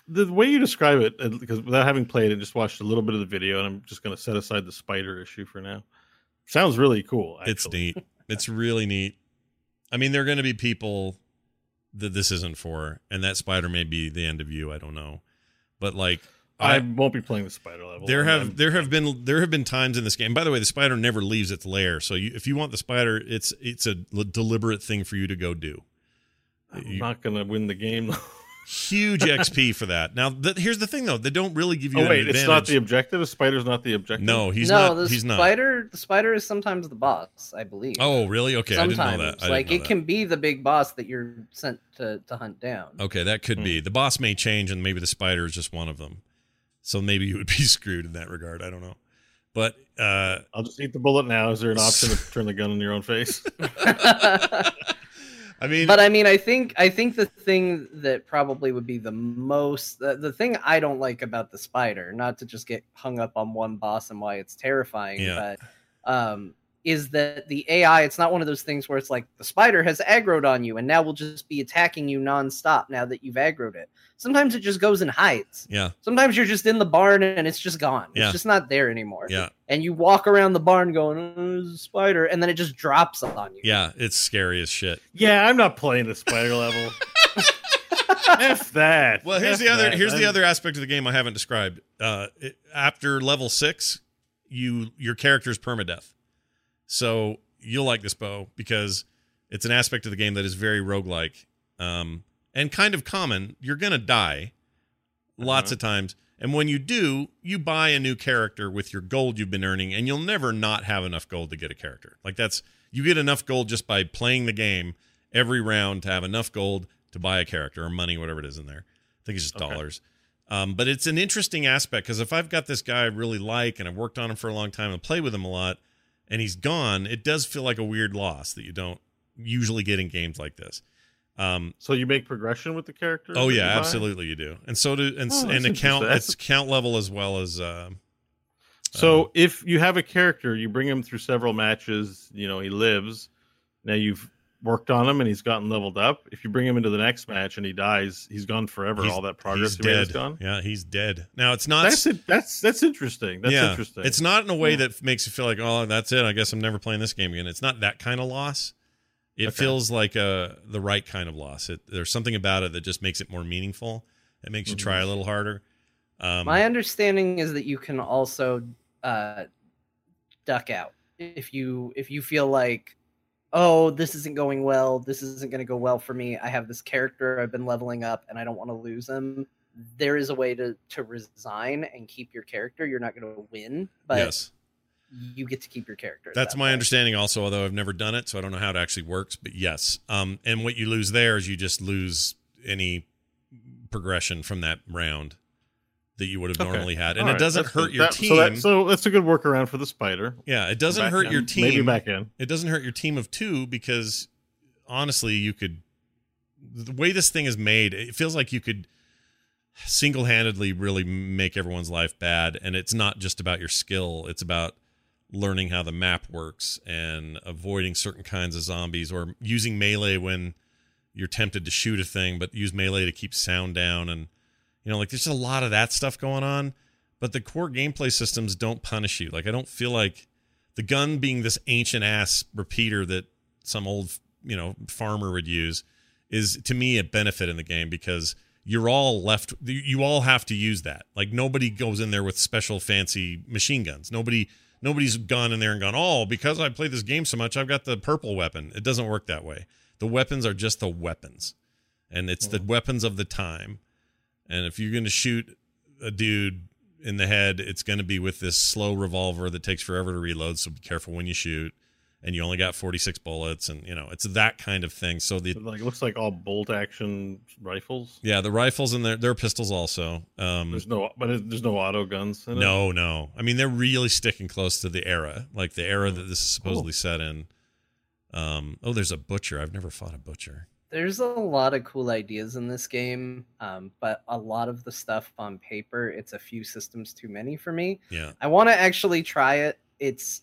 the way you describe it, because without having played and just watched a little bit of the video, and I'm just going to set aside the spider issue for now. Sounds really cool. It's neat. It's really neat. I mean, there are going to be people that this isn't for, and that spider may be the end of you. I don't know, but like I I, won't be playing the spider level. there have I'm- there have been there have been times in this game. By the way, the spider never leaves its lair. So you, if you want the spider, it's it's a l- deliberate thing for you to go do. I'm You- not going to win the game. huge XP for that. Now, th- here's the thing though: they don't really give you. oh an wait, it's not the objective. The spider's not the objective. No, he's no, not. the he's not. spider. The spider is sometimes the boss, I believe. Oh, really? Okay, I sometimes, didn't know that. Didn't like know it that. can be the big boss that you're sent to to hunt down. Okay, that could be. Hmm. The boss may change, and maybe the spider is just one of them. So maybe you would be screwed in that regard. I don't know. But uh, I'll just eat the bullet now. Is there an option to turn the gun in your own face? I mean, but I mean, I think I think the thing that probably would be the most the, the thing I don't like about the spider, not to just get hung up on one boss and why it's terrifying, Yeah. but um, is that the AI? It's not one of those things where it's like the spider has aggroed on you and now will just be attacking you nonstop now that you've aggroed it. Sometimes it just goes and hides. yeah, Sometimes you're just in the barn and it's just gone. Yeah. It's just not there anymore. yeah, And you walk around the barn going, oh, there's a spider, and then it just drops on you. yeah. It's scary as shit. yeah, I'm not playing the spider level. F that. Well, here's F the other. that. Here's the I'm- other aspect of the game I haven't described. Uh, it, after level six, you your character's permadeath. So you'll like this Beau because it's an aspect of the game that is very roguelike um, and kind of common. You're gonna die lots Uh-huh. of times, and when you do, you buy a new character with your gold you've been earning, and you'll never not have enough gold to get a character. Like that's you get enough gold just by playing the game every round to have enough gold to buy a character or money, whatever it is in there. I think it's just Okay. dollars. Um, but it's an interesting aspect because if I've got this guy I really like and I've worked on him for a long time and played with him a lot, and he's gone, it does feel like a weird loss that you don't usually get in games like this. Um, So you make progression with the character? oh yeah, you absolutely you do, and so do and Oh, and that's the count interesting. it's count level as well as uh, So if you have a character, you bring him through several matches, you know, he lives. Now you've worked on him and he's gotten leveled up. If you bring him into the next match and he dies, he's gone forever. he's- All that progress he's he made is dead. gone. Yeah, he's dead. Now it's not That's it. That's that's interesting. That's yeah, interesting. It's not in a way Yeah. that makes you feel like, oh, that's it. I guess I'm never playing this game again. It's not that kind of loss. It Okay. feels like a the right kind of loss. It, there's something about it that just makes it more meaningful. It makes you Mm-hmm. try a little harder. Um, My understanding is that you can also uh, duck out if you if you feel like, oh, this isn't going well. This isn't going to go well for me. I have this character I've been leveling up, and I don't want to lose him. There is a way to to resign and keep your character. You're not going to win, but yes, you get to keep your character. that's that my point. understanding. Also, although I've never done it, so I don't know how it actually works. But yes, um, and what you lose there is you just lose any progression from that round that you would have Okay. normally had, and All it doesn't that's hurt your That- team. So, that, so that's a good workaround for the spider. yeah, it doesn't Back hurt your team. Maybe back in. it doesn't hurt your team of two because honestly you could the way this thing is made it feels like you could single-handedly really make everyone's life bad and it's not just about your skill it's about learning how the map works and avoiding certain kinds of zombies or using melee when you're tempted to shoot a thing but use melee to keep sound down and you know like there's a lot of that stuff going on but the core gameplay systems don't punish you. Like i don't feel like the gun being this ancient ass repeater that some old you know farmer would use is to me a benefit in the game because you're all left you all have to use that. Like nobody goes in there with special fancy machine guns. Nobody nobody's gone in there and gone oh because i play this game so much i've got the purple weapon. It doesn't work that way. The weapons are just the weapons and it's the mm. weapons of the time and if you're going to shoot a dude in the head, it's going to be with this slow revolver that takes forever to reload. So be careful when you shoot. And you only got 46 bullets, and you know it's that kind of thing. So the It like looks like all bolt action rifles. yeah, the rifles and their their pistols also. Um, There's no, but there's no auto guns. In it? no, no. I mean, they're really sticking close to the era, like the era that this is supposedly Cool. set in. Um, oh, there's a butcher. I've never fought a butcher. There's a lot of cool ideas in this game, um, but a lot of the stuff on paper, it's a few systems too many for me. Yeah, I want to actually try it. It's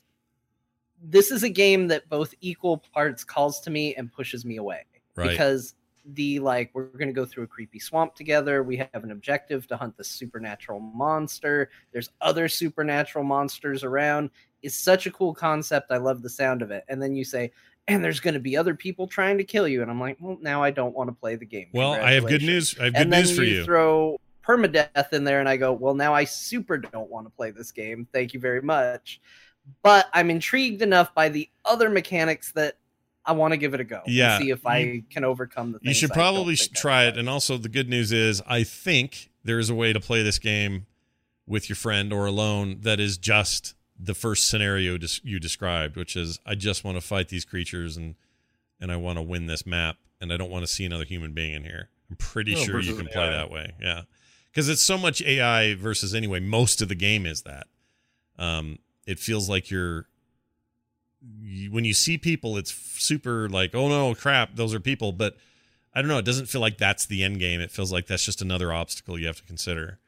this is a game that both equal parts calls to me and pushes me away right. because the like we're going to go through a creepy swamp together. We have an objective to hunt the supernatural monster. There's other supernatural monsters around. It's such a cool concept. I love the sound of it. And then you say, and there's going to be other people trying to kill you. And I'm like, well, now I don't want to play the game. well, I have good news. I have good and news for you. Throw permadeath in there, and I go, well, now I super don't want to play this game. Thank you very much. But I'm intrigued enough by the other mechanics that I want to give it a go. Yeah, see if I can overcome the. you should probably try it and also the good news is i think there is a way to play this game with your friend or alone that is just the first scenario you described which is i just want to fight these creatures and and i want to win this map and i don't want to see another human being in here. I'm pretty Oh, sure you can play AI. that way yeah. Because it's so much ai versus anyway most of the game is that. Um it feels like you're you, when you see people it's super like oh no crap those are people but i don't know it doesn't feel like that's the end game. It feels like that's just another obstacle you have to consider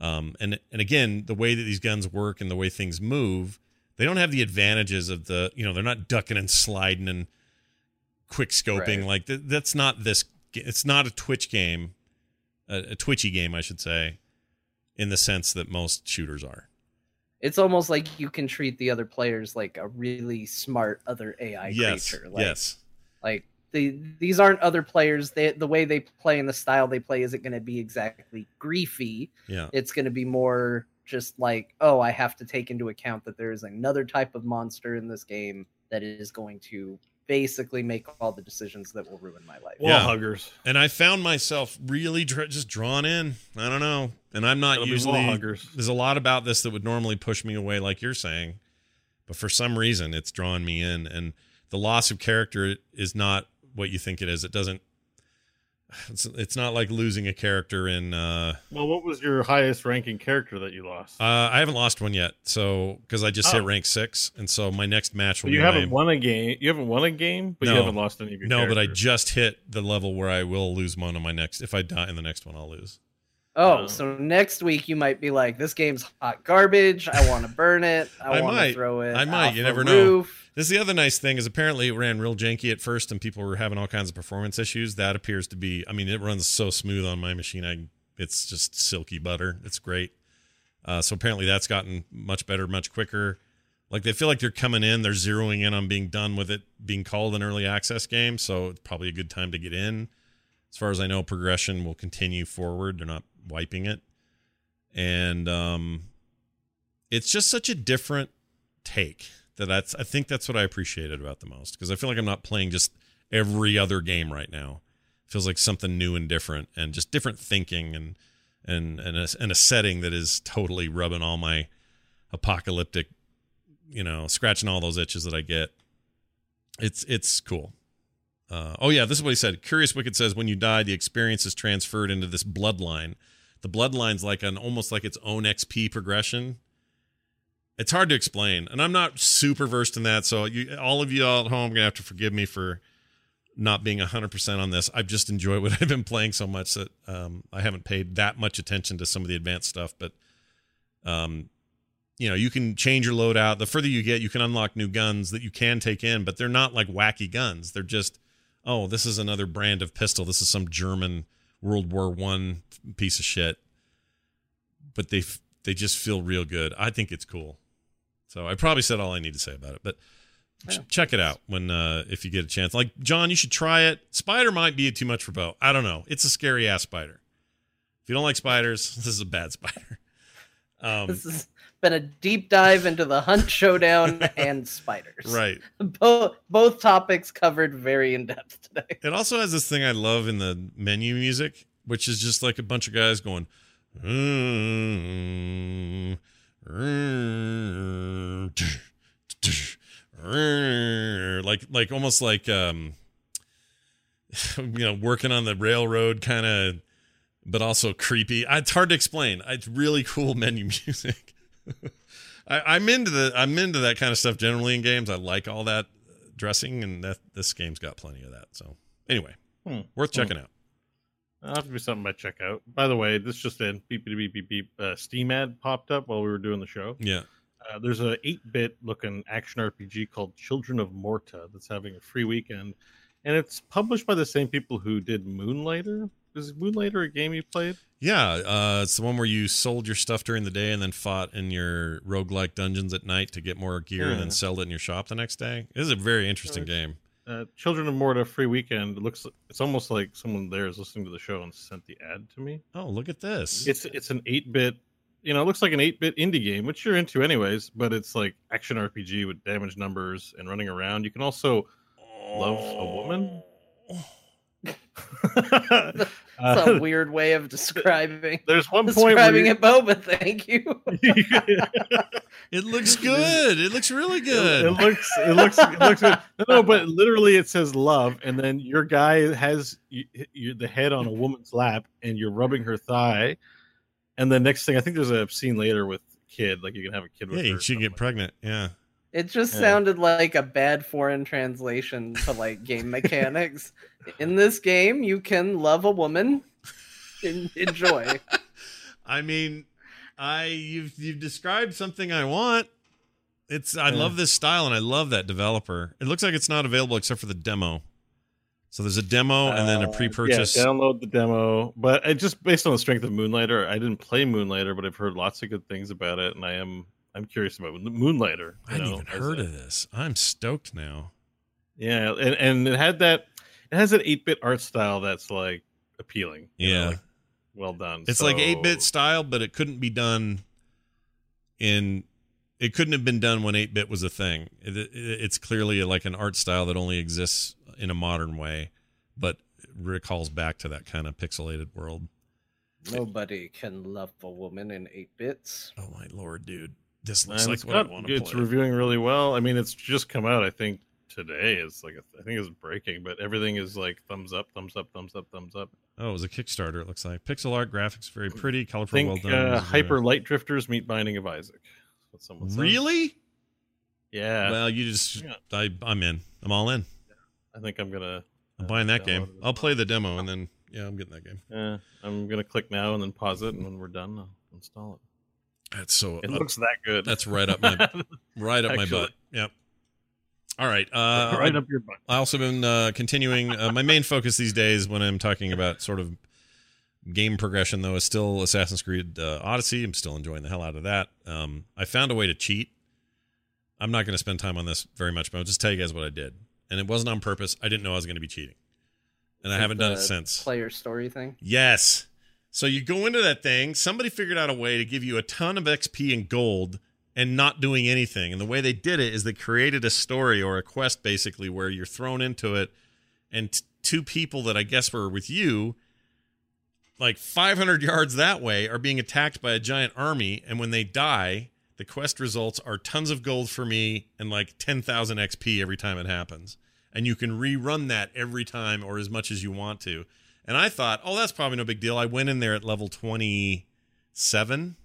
um and and again the way that these guns work and the way things move they don't have the advantages of the you know they're not ducking and sliding and quick scoping Right. like th- that's not this it's not a twitch game a, a twitchy game i should say in the sense that most shooters are It's almost like you can treat the other players like a really smart other AI yes creature. Like, yes Like the these aren't other players. They, the way they play and the style they play isn't going to be exactly griefy. yeah It's going to be more just like, oh, I have to take into account that there is another type of monster in this game that is going to basically make all the decisions that will ruin my life. Wall Yeah. huggers. and I found myself really dr- just drawn in. I don't know, and I'm not Gotta be usually. huggers. There's a lot about this that would normally push me away, like you're saying, but for some reason, it's drawn me in. And the loss of character is not what you think it is. It doesn't. It's it's not like losing a character in. Uh, Well, what was your highest ranking character that you lost? uh, I haven't lost one yet, so because I just hit Oh. rank six, and so my next match will But you be haven't my- won a game. You haven't won a game, but No. you haven't lost any of your. No, but I just hit the level where I will lose one on my next. If I die in the next one, I'll lose. Oh, Oh. so next week you might be like, "This game's hot garbage. I want to burn it. I, I want might. to throw it. I might. You a never know. Roof." This is the other nice thing is apparently it ran real janky at first, and people were having all kinds of performance issues. That appears to be. I mean, it runs so smooth on my machine. I it's just silky butter. It's great. Uh, so apparently that's gotten much better, much quicker. Like they feel like they're coming in, they're zeroing in on being done with it being called an early access game. So it's probably a good time to get in. As far as I know, progression will continue forward. They're not wiping it, and um, it's just such a different take that that's I think that's what I appreciated about the most because I feel like I'm not playing just every other game right now. It feels like something new and different and just different thinking and and and a, and a setting that is totally rubbing all my apocalyptic, you know, scratching all those itches that I get. It's it's cool. Uh, oh yeah, this is what he said. Curious Wicked says when you die, the experience is transferred into this bloodline. The bloodline's like an almost like its own XP progression. It's hard to explain, and I'm not super versed in that. So you, all of you all at home, are gonna have to forgive me for not being 100% on this. I've just enjoyed what I've been playing so much that um, I haven't paid that much attention to some of the advanced stuff. But um, you know, you can change your loadout. The further you get, you can unlock new guns that you can take in, but they're not like wacky guns. They're just, oh, this is another brand of pistol. This is some German World War One piece of shit. But they they just feel real good. I think it's cool. So I probably said all I need to say about it, but ch- check it out when uh, if you get a chance. Like Jon, you should try it. Spider might be too much for Beau. I don't know. It's a scary ass spider. If you don't like spiders, this is a bad spider. Um, This has been a deep dive into the Hunt Showdown and spiders. right. Both both topics covered very in depth today. It also has this thing I love in the menu music, which is just like a bunch of guys going, "Mm, mm, like like almost like um, you know working on the railroad kind of, but also creepy. It's hard to explain. It's really cool menu music. I, I'm into the I'm into that kind of stuff generally in games. I like all that dressing, and that this game's got plenty of that. So anyway, Hmm. worth checking out. That'll have to be something I check out. By the way, this just in beep beep beep beep beep. Uh, Steam ad popped up while we were doing the show. Yeah. Uh, there's a 8-bit looking action RPG called Children of Morta that's having a free weekend, and it's published by the same people who did Moonlighter. Is Moonlighter a game you played? Yeah, uh, it's the one where you sold your stuff during the day and then fought in your roguelike dungeons at night to get more gear and then sell it in your shop the next day. It is a very interesting game. Uh, Children of Morta free weekend. It looks it's almost like someone there is listening to the show and sent the ad to me. Oh, look at this. It's it's an 8-bit, you know, it looks like an 8-bit indie game, which you're into anyways, but it's like action RPG with damage numbers and running around. You can also love a woman. That's Uh, a weird way of describing There's one point where describing it, Boba. Thank you. It looks good. It looks really good. it looks it looks it looks good. No, no, but literally it says love, and then your guy has you, you, the head on a woman's lap, and you're rubbing her thigh, and the next thing I think there's a scene later with kid, like you can have a kid with yeah, her. she can get something. pregnant. Yeah. It just Yeah. sounded like a bad foreign translation to like game mechanics. In this game, you can love a woman. En- enjoy. I mean, I you've you've described something I want. It's I Yeah. love this style and I love that developer. It looks like it's not available except for the demo. So there's a demo and then a Uh, pre-purchase. Yeah, download the demo. But it just based on the strength of Moonlighter, I didn't play Moonlighter, but I've heard lots of good things about it, and I am I'm curious about Moonlighter. I hadn't even heard of this. I'm stoked now. Yeah, and and it had that it has an eight bit art style that's like appealing. you know, Yeah. like, well done. It's like 8-bit style, but it couldn't be done in it couldn't have been done when 8-bit was a thing. It, it, it's clearly like an art style that only exists in a modern way, but recalls back to that kind of pixelated world. Nobody can love a woman in eight bits. Oh my lord, dude. This And like it's what I want to it's reviewing really well. I mean, it's just come out. I think today is like a, I think it's breaking, but everything is like thumbs up, thumbs up, thumbs up, thumbs up. Oh, it was a Kickstarter. It looks like pixel art graphics, very pretty, colorful, Think well done. uh, Hyper. Light Drifters meet Binding of Isaac. That's what someone said. Really? Yeah. Well, you just Yeah. I I'm in. I'm all in. I think I'm gonna. I'm uh, buying that game. I'll play the demo and then yeah, I'm getting that game. Yeah, I'm gonna click now and then pause it, and when we're done, I'll install it. That's so It uh, looks that good. that's right up my right up my butt. Yep. All right. Uh, right up your butt. I also been uh, continuing. Uh, my main focus these days, when I'm talking about sort of game progression, though, is still Assassin's Creed uh, Odyssey. I'm still enjoying the hell out of that. Um, I found a way to cheat. I'm not going to spend time on this very much, but I'll just tell you guys what I did, and it wasn't on purpose. I didn't know I was going to be cheating, and I haven't done it since. Player story thing. Yes. So you go into that thing, somebody figured out a way to give you a ton of XP and gold and not doing anything. And the way they did it is they created a story or a quest basically where you're thrown into it and t- two people that I guess were with you like 500 yards that way are being attacked by a giant army and when they die, the quest results are tons of gold for me and like 10,000 XP every time it happens. And you can rerun that every time or as much as you want to. And I thought, oh, that's probably no big deal. I went in there at level 27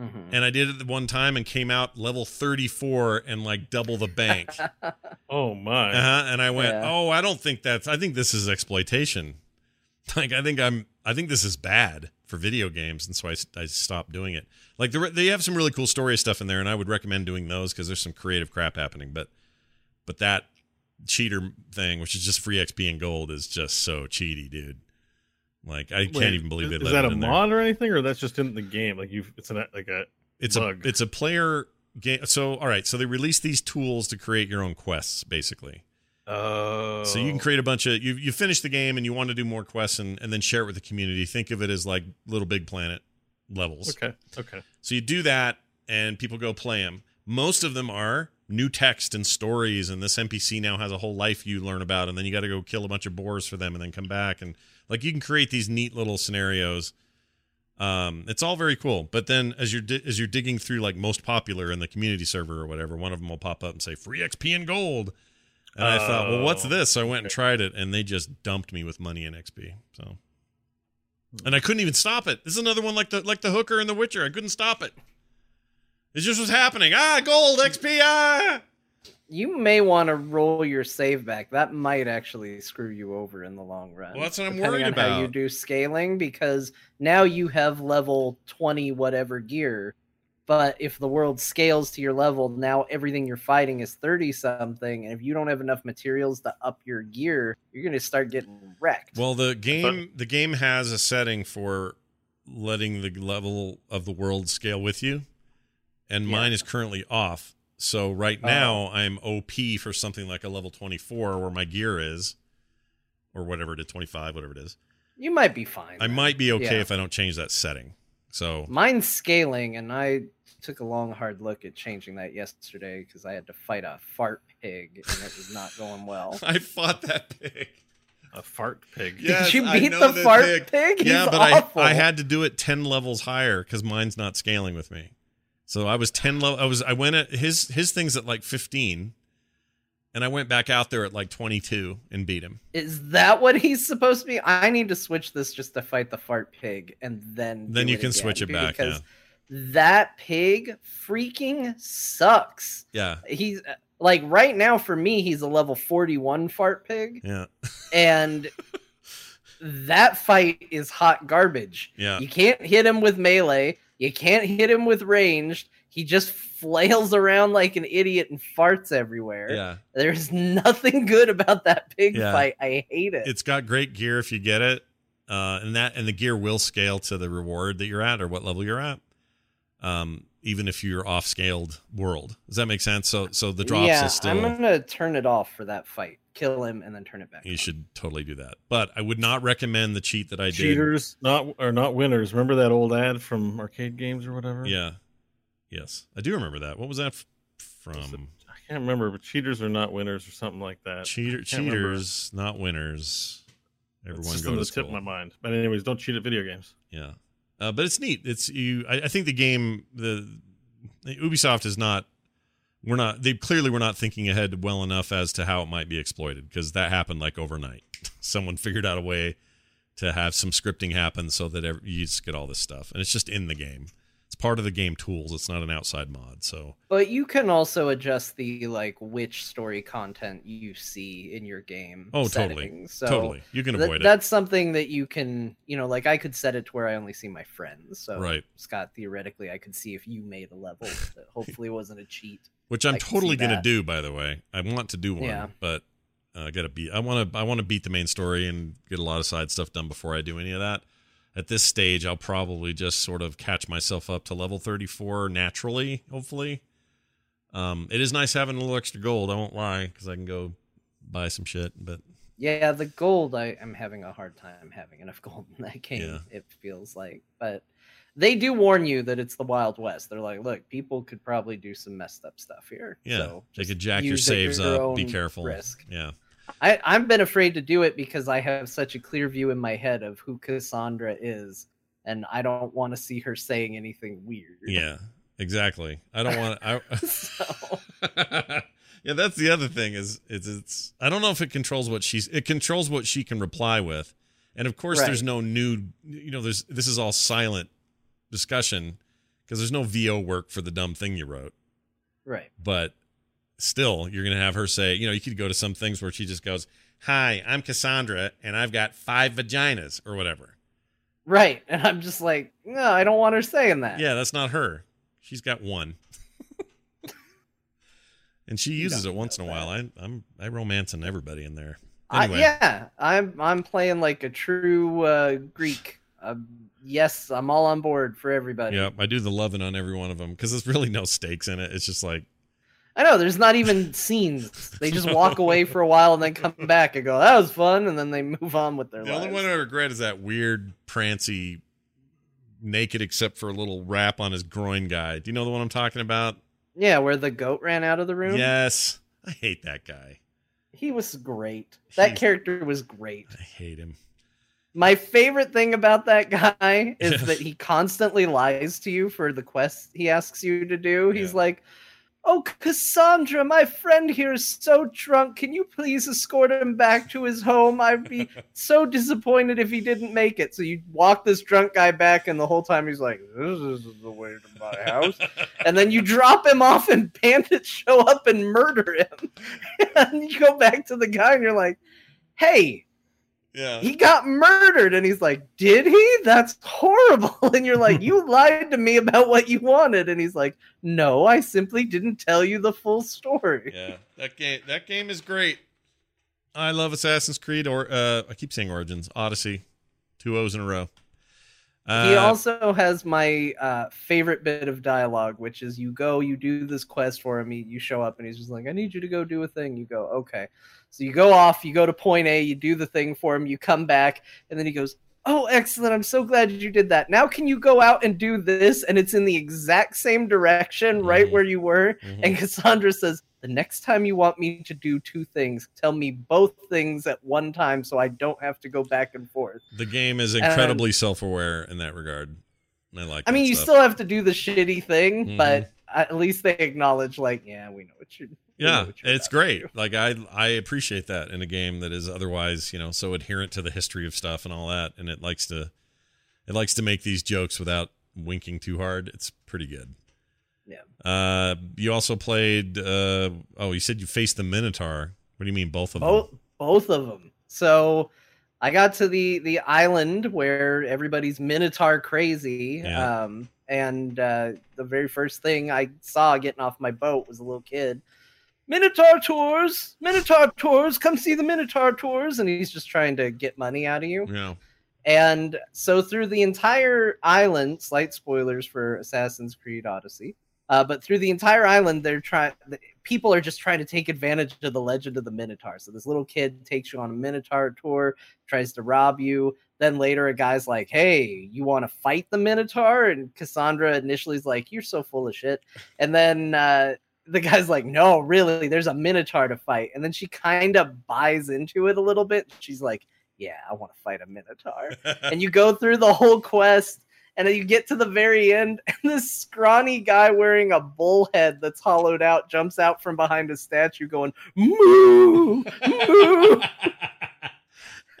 Mm-hmm. and I did it one time and came out level 34 and like double the bank. Oh my! Uh-huh. And I went, Yeah. oh, I don't think that's. I think this is exploitation. Like I think I'm. I think this is bad for video games, and so I, I stopped doing it. Like the, they have some really cool story stuff in there, and I would recommend doing those because there's some creative crap happening. But but that cheater thing, which is just free XP and gold, is just so cheaty, dude. Like I can't even believe is, they Is let that it a in there. mod or anything, or that's just in the game? Like you, it's an like a. It's bug. a it's a player game. So all right, so they release these tools to create your own quests, basically. Oh. So you can create a bunch of you you finish the game and you want to do more quests and, and then share it with the community. Think of it as like LittleBigPlanet levels. Okay. Okay. So you do that and people go play them. Most of them are new text and stories and this NPC now has a whole life you learn about and then you got to go kill a bunch of boars for them and then come back and like you can create these neat little scenarios. Um, it's all very cool. But then as you're di- as you're digging through like most popular in the community server or whatever, one of them will pop up and say free XP and gold. And I thought, well, what's Oh, this? So I went and tried it, and they just dumped me with money and XP. So, and I couldn't even stop it. This is another one like the like the hooker in The Witcher. I couldn't stop it. It just what's happening. Ah, gold XP. Ah. You may want to roll your save back. That might actually screw you over in the long run. Well, that's what I'm depending worried on How you do scaling because now you have level twenty whatever gear, but if the world scales to your level, now everything you're fighting is thirty something, and if you don't have enough materials to up your gear, you're gonna start getting wrecked. Well, the game the game has a setting for letting the level of the world scale with you, and Yeah. mine is currently off. So right Oh. now I'm OP for something like a level 24 where my gear is, or whatever it is, 25, whatever it is. you might be fine. I then. might be okay Yeah. if I don't change that setting. So Mine's scaling, and I took a long, hard look at changing that yesterday because I had to fight a fart pig, and it was not going well. I fought that pig. a fart pig. Yes, Did you beat know the fart pig. pig? yeah, He's but awful. I I had to do it 10 levels higher because mine's not scaling with me. So I was 10 level. I was I went at his his thing's at like 15, and I went back out there at like 22 and beat him. Is that what he's supposed to be? I need to switch this just to fight the fart pig, and then Then you can switch it back, because that pig freaking sucks. Yeah, He's like right now for me, he's a level forty-one fart pig, yeah, and that fight is hot garbage. yeah. You can't hit him with melee. You can't hit him with ranged. He just flails around like an idiot and farts everywhere. Yeah, There's nothing good about that pig Yeah. fight. I hate it. it's got great gear if you get it, uh, and that and the gear will scale to the reward that you're at or what level you're at. Um, even if you're off scaled world, does that make sense? So so the drops yeah, is still. I'm gonna turn it off for that fight. Kill him and then turn it back. You on. should totally do that. But I would not recommend the cheat that I did. Cheaters, not are not winners. Remember that old ad from arcade games or whatever? Yeah. Yes. I do remember that. What was that f- from? I can't remember, but cheaters are not winners or something like that. Cheater, can't remember. cheaters, not winners. It's Everyone just go on to the tip of my mind. But anyways, don't cheat at video games. Yeah. Uh, but it's neat. It's you. I, I think the game, the, the Ubisoft is not we're not they clearly were not thinking ahead well enough as to how it might be exploited because that happened like overnight. Someone figured out a way to have some scripting happen so that every, you just get all this stuff. And it's just in the game it's part of the game tools it's not an outside mod so But you can also adjust the like which story content you see in your game. Oh, totally. So Totally. You can th- avoid it. That's something that you can, you know, like I could set it to where I only see my friends. So Right. Scott, theoretically, I could see if you made a level that hopefully wasn't a cheat. which i'm I totally gonna that. do by the way i want to do one Yeah. but uh, i gotta beat i want to i want to beat the main story and get a lot of side stuff done before i do any of that at this stage i'll probably just sort of catch myself up to level 34 naturally hopefully um it is nice having a little extra gold i won't lie because i can go buy some shit but Yeah, the gold I am having a hard time having enough gold in that game. Yeah. It feels like, but they do warn you that it's the Wild West. They're like, look, people could probably do some messed up stuff here. yeah so they could jack your saves your up be careful Risk. yeah I, I've been afraid to do it because I have such a clear view in my head of who Cassandra is, and I don't want to see her saying anything weird. yeah exactly i don't want i So, yeah, that's the other thing is is it's I don't know if it controls what she's it controls what she can reply with. And of course there's no new you know there's this is all silent discussion because there's no VO work for the dumb thing you wrote. right. But still you're going to have her say, you know, you could go to some things where she just goes, "Hi, I'm Cassandra and I've got five vaginas" or whatever. Right. And I'm just like, no, I don't want her saying that. Yeah, that's not her. She's got one. and she uses it once in a while. I I'm I romancing everybody in there. I, yeah, I'm I'm playing like a true uh, Greek. Uh, yes, I'm all on board for everybody. Yep, I do the loving on every one of them because there's really no stakes in it. It's just like, I know there's not even scenes. They just walk away for a while and then come back and go, "That was fun," and then they move on with their the lives. only one I regret is that weird prancy, naked except for a little wrap on his groin guy. Do you know the one I'm talking about? Yeah, where the goat ran out of the room. Yes, I hate that guy. he was great. That He- character was great. I hate him. My favorite thing about that guy is that he constantly lies to you for the quest he asks you to do. He's Yeah. like, Oh, Cassandra, my friend here is so drunk. Can you please escort him back to his home? I'd be so disappointed if he didn't make it. So you walk this drunk guy back, and the whole time he's like, This is the way to my house. and then you drop him off, and bandits show up and murder him. and you go back to the guy, and you're like, Hey, Yeah. he got murdered and he's like did he that's horrible and you're like you lied to me about what you wanted and he's like no i simply didn't tell you the full story yeah. That game that game is great. I love Assassin's Creed or uh I keep saying Origins, Odyssey. Two O's in a row. Uh, he also has my uh, favorite bit of dialogue which is you go you do this quest for him you, you show up and he's just like i need you to go do a thing you go okay so you go off you go to point a you do the thing for him you come back and then he goes oh excellent i'm so glad you did that now can you go out and do this and it's in the exact same direction right Mhm. where you were Mhm. and cassandra says the next time you want me to do two things tell me both things at one time so i don't have to go back and forth the game is incredibly self-aware in that regard. I like I mean, you stuff. still have to do the shitty thing, Mhm. but at least they acknowledge, like, yeah, we know what you're. know Yeah, it's to great. Like I I appreciate that in a game that is otherwise, you know, so adherent to the history of stuff and all that and it likes to it likes to make these jokes without winking too hard. It's pretty good. Yeah. Uh you also played uh oh, you said you faced the Minotaur. What do you mean both of Both, them? both of them. So I got to the the island where everybody's Minotaur crazy. Yeah. Um, and uh, the very first thing I saw getting off my boat was a little kid. Minotaur tours, Minotaur tours, come see the Minotaur tours, and he's just trying to get money out of you. Yeah. And so through the entire island, slight spoilers for Assassin's Creed Odyssey, uh, but through the entire island, they're trying. People are just trying to take advantage of the legend of the Minotaur. So this little kid takes you on a Minotaur tour, tries to rob you. Then later, a guy's like, "Hey, you want to fight the Minotaur?" And Cassandra initially is like, "You're so full of shit." And then uh, the guy's like, "No, really, there's a Minotaur to fight." And then she kind of buys into it a little bit. She's like, "Yeah, I want to fight a Minotaur." and you go through the whole quest And then you get to the very end, and this scrawny guy wearing a bull head that's hollowed out jumps out from behind a statue going, moo, moo.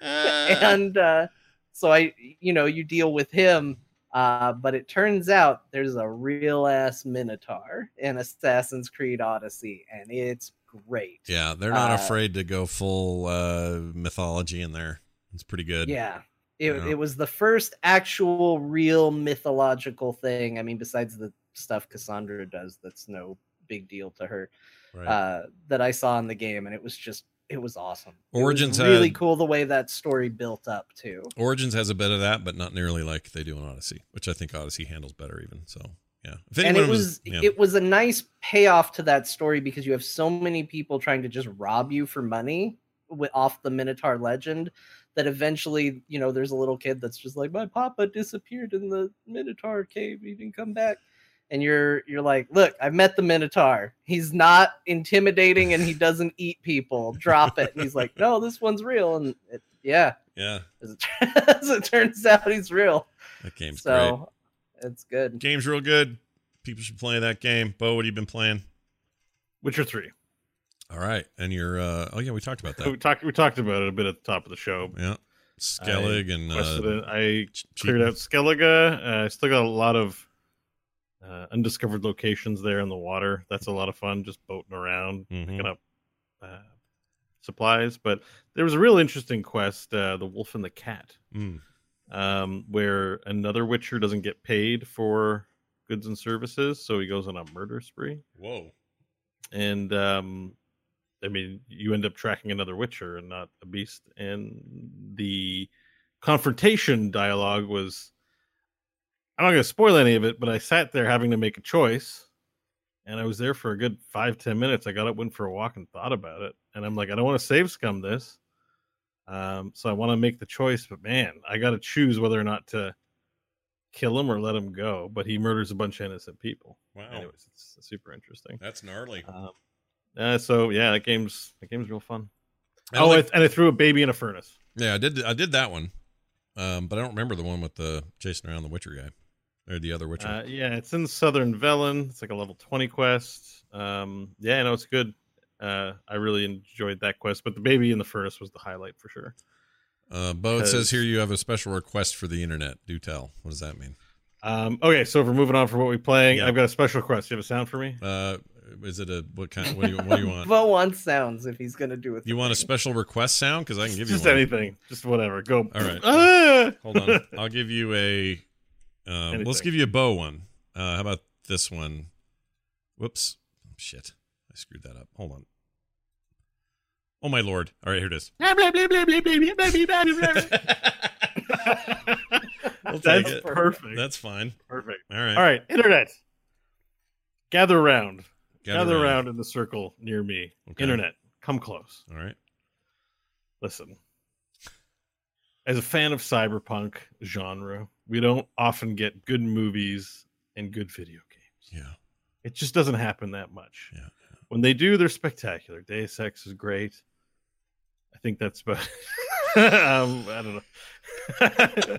and uh, so I, you know, you deal with him. Uh, but it turns out there's a real ass Minotaur in Assassin's Creed Odyssey, and it's great. Yeah, they're not Uh, afraid to go full uh, mythology in there. It's pretty good. Yeah. It, it was the first actual real mythological thing. I mean, besides the stuff Cassandra does, that's no big deal to her. Right. Uh, that I saw in the game, and it was just it was awesome. It was Origins really had- cool the way that story built up too. Origins has a bit of that, but not nearly like they do in Odyssey, which I think Odyssey handles better even. So yeah. And it was yeah. it was a nice payoff to that story because you have so many people trying to just rob you for money with off the Minotaur legend that eventually you know there's a little kid that's just like my papa disappeared in the Minotaur cave he didn't come back and you're you're like look I've met the Minotaur he's not intimidating and he doesn't eat people drop it and he's like no this one's real and it, yeah yeah, as it, as it turns out he's real that game's so it's good. Game's real good. People should play that game. Beau, what have you been playing? Witcher three. All right, and you're uh, oh yeah, we talked about that. We that. talked we talked about it a bit at the top of the show. Yeah, Skellige and uh, it. I Ch- cleared out Skellige. Uh, I still got a lot of uh, undiscovered locations there in the water. That's a lot of fun, just boating around, Mhm. picking up uh, supplies. But there was a real interesting quest, uh, the Wolf and the Cat, Mm. um, where another Witcher doesn't get paid for goods and services, so he goes on a murder spree. Whoa. And um, I mean, you end up tracking another Witcher and not a beast. And the confrontation dialogue was I'm not going to spoil any of it, but I sat there having to make a choice. And I was there for a good five, ten minutes. I got up, went for a walk, and thought about it. And I'm like, I don't want to save scum this. Um, so I want to make the choice, but man, I got to choose whether or not to kill him or let him go. But he murders a bunch of innocent people. Wow. Anyways, it's super interesting. That's gnarly. Um, uh, so yeah, that game's that game's real fun. I Oh, like- I- and I threw a baby in a furnace. Yeah, I did. I did that one, um, but I don't remember the one with the chasing around the Witcher guy or the other Witcher. Uh, yeah, it's in Southern Velen. It's like a level twenty quest. Um, yeah, no, it's good. Uh, I really enjoyed that quest, but the baby in the furnace was the highlight for sure. Uh, Beau, it says here you have a special request for the internet. Do tell. What does that mean? Um, okay, so if we're moving on from what we're playing, Yeah. I've got a special request. You have a sound for me? Uh, is it a what kind? What do you, what do you want? Beau wants sounds if he's gonna do it. You want a special request sound? Because I can give you Just anything, just whatever. Go. All right. Ah! Hold on. I'll give you a. Uh, let's give you a bow one. Uh, how about this one? Whoops. Shit. I screwed that up. Hold on. Oh my lord! All right, here it is. We'll That's it. perfect. That's fine. perfect. All right. All right, internet. Gather around. Gather Gather, round. around in the circle near me. Okay. Internet, come close. All right. Listen. As a fan of cyberpunk genre, we don't often get good movies and good video games. Yeah. It just doesn't happen that much. Yeah. When they do, they're spectacular. Deus Ex is great. I think that's about. um, I don't know.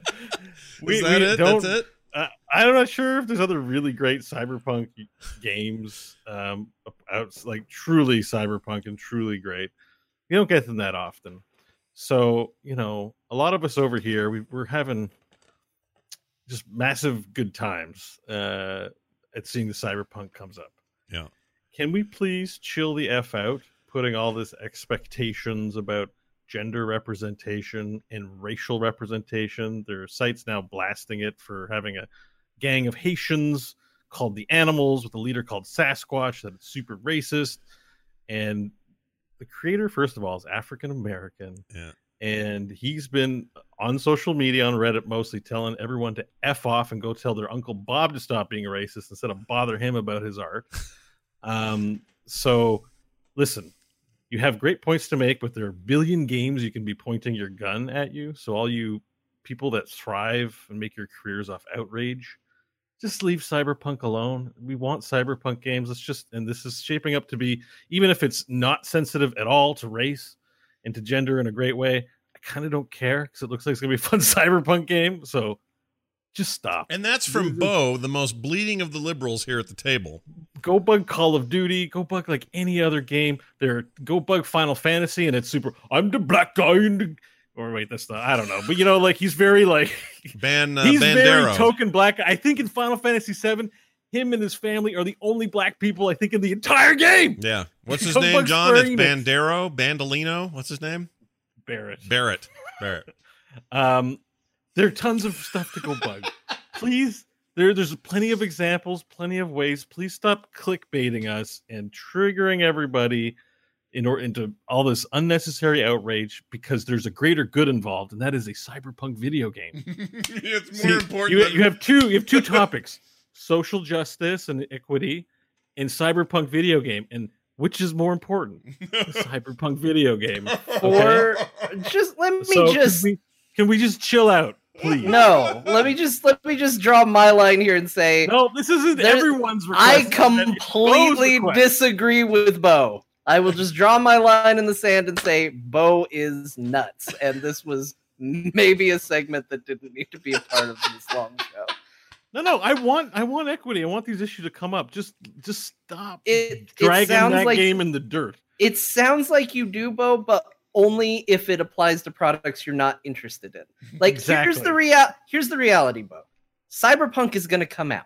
Is that it? That's it? Uh, I'm not sure if there's other really great cyberpunk games um, out like truly cyberpunk and truly great. You don't get them that often. So you know, a lot of us over here, we, we're having just massive good times uh, at seeing the cyberpunk comes up. Yeah. Can we please chill the f out, putting all this expectations about gender representation and racial representation? There are sites now blasting it for having a gang of Haitians called the Animals with a leader called Sasquatch that it's super racist. And the creator, first of all, is African American. Yeah. And he's been on social media, on Reddit mostly, telling everyone to F off and go tell their Uncle Bob to stop being a racist instead of bother him about his art. Um, so listen, you have great points to make, but there are a billion games you can be pointing your gun at you. So all you people that thrive and make your careers off outrage, just leave cyberpunk alone. We want cyberpunk games. Let's just and this is shaping up to be, even if it's not sensitive at all to race and to gender in a great way, I kind of don't care because it looks like it's gonna be a fun cyberpunk game. So Just stop. And that's from Beau, the most bleeding of the liberals here at the table. Go bug Call of Duty. Go bug like any other game. There, go bug Final Fantasy, and it's super. I'm the black guy in the. Or wait, that's not. I don't know, but you know, like he's very like Ban uh, he's Bandero. very token black. I think in Final Fantasy VII, him and his family are the only black people I think in the entire game. yeah. What's his name, Jon? It's Bandero, Bandolino. What's his name? Barrett. Barrett. Barrett. Um, there are tons of stuff to go bug. Please, there, there's plenty of examples, plenty of ways. Please stop clickbaiting us and triggering everybody in or into all this unnecessary outrage because there's a greater good involved, and that is a cyberpunk video game. it's See, more important. You, than- you have two. You have two topics: social justice and equity, in cyberpunk video game. And which is more important? Cyberpunk video game. Or just let me So just can we, can we just chill out, please? no. Let me just let me just draw my line here and say No, this isn't There- everyone's I request. That is completely disagree with Beau. I will just draw my line in the sand and say Beau is nuts, and this was maybe a segment that didn't need to be a part of this long show. No, no, I want I want equity. I want these issues to come up. Just just stop It, it dragging sounds that like game in the dirt. it sounds like you do, Beau, but only if it applies to products you're not interested in. Like here's the real here's the reality, Beau. Cyberpunk is going to come out.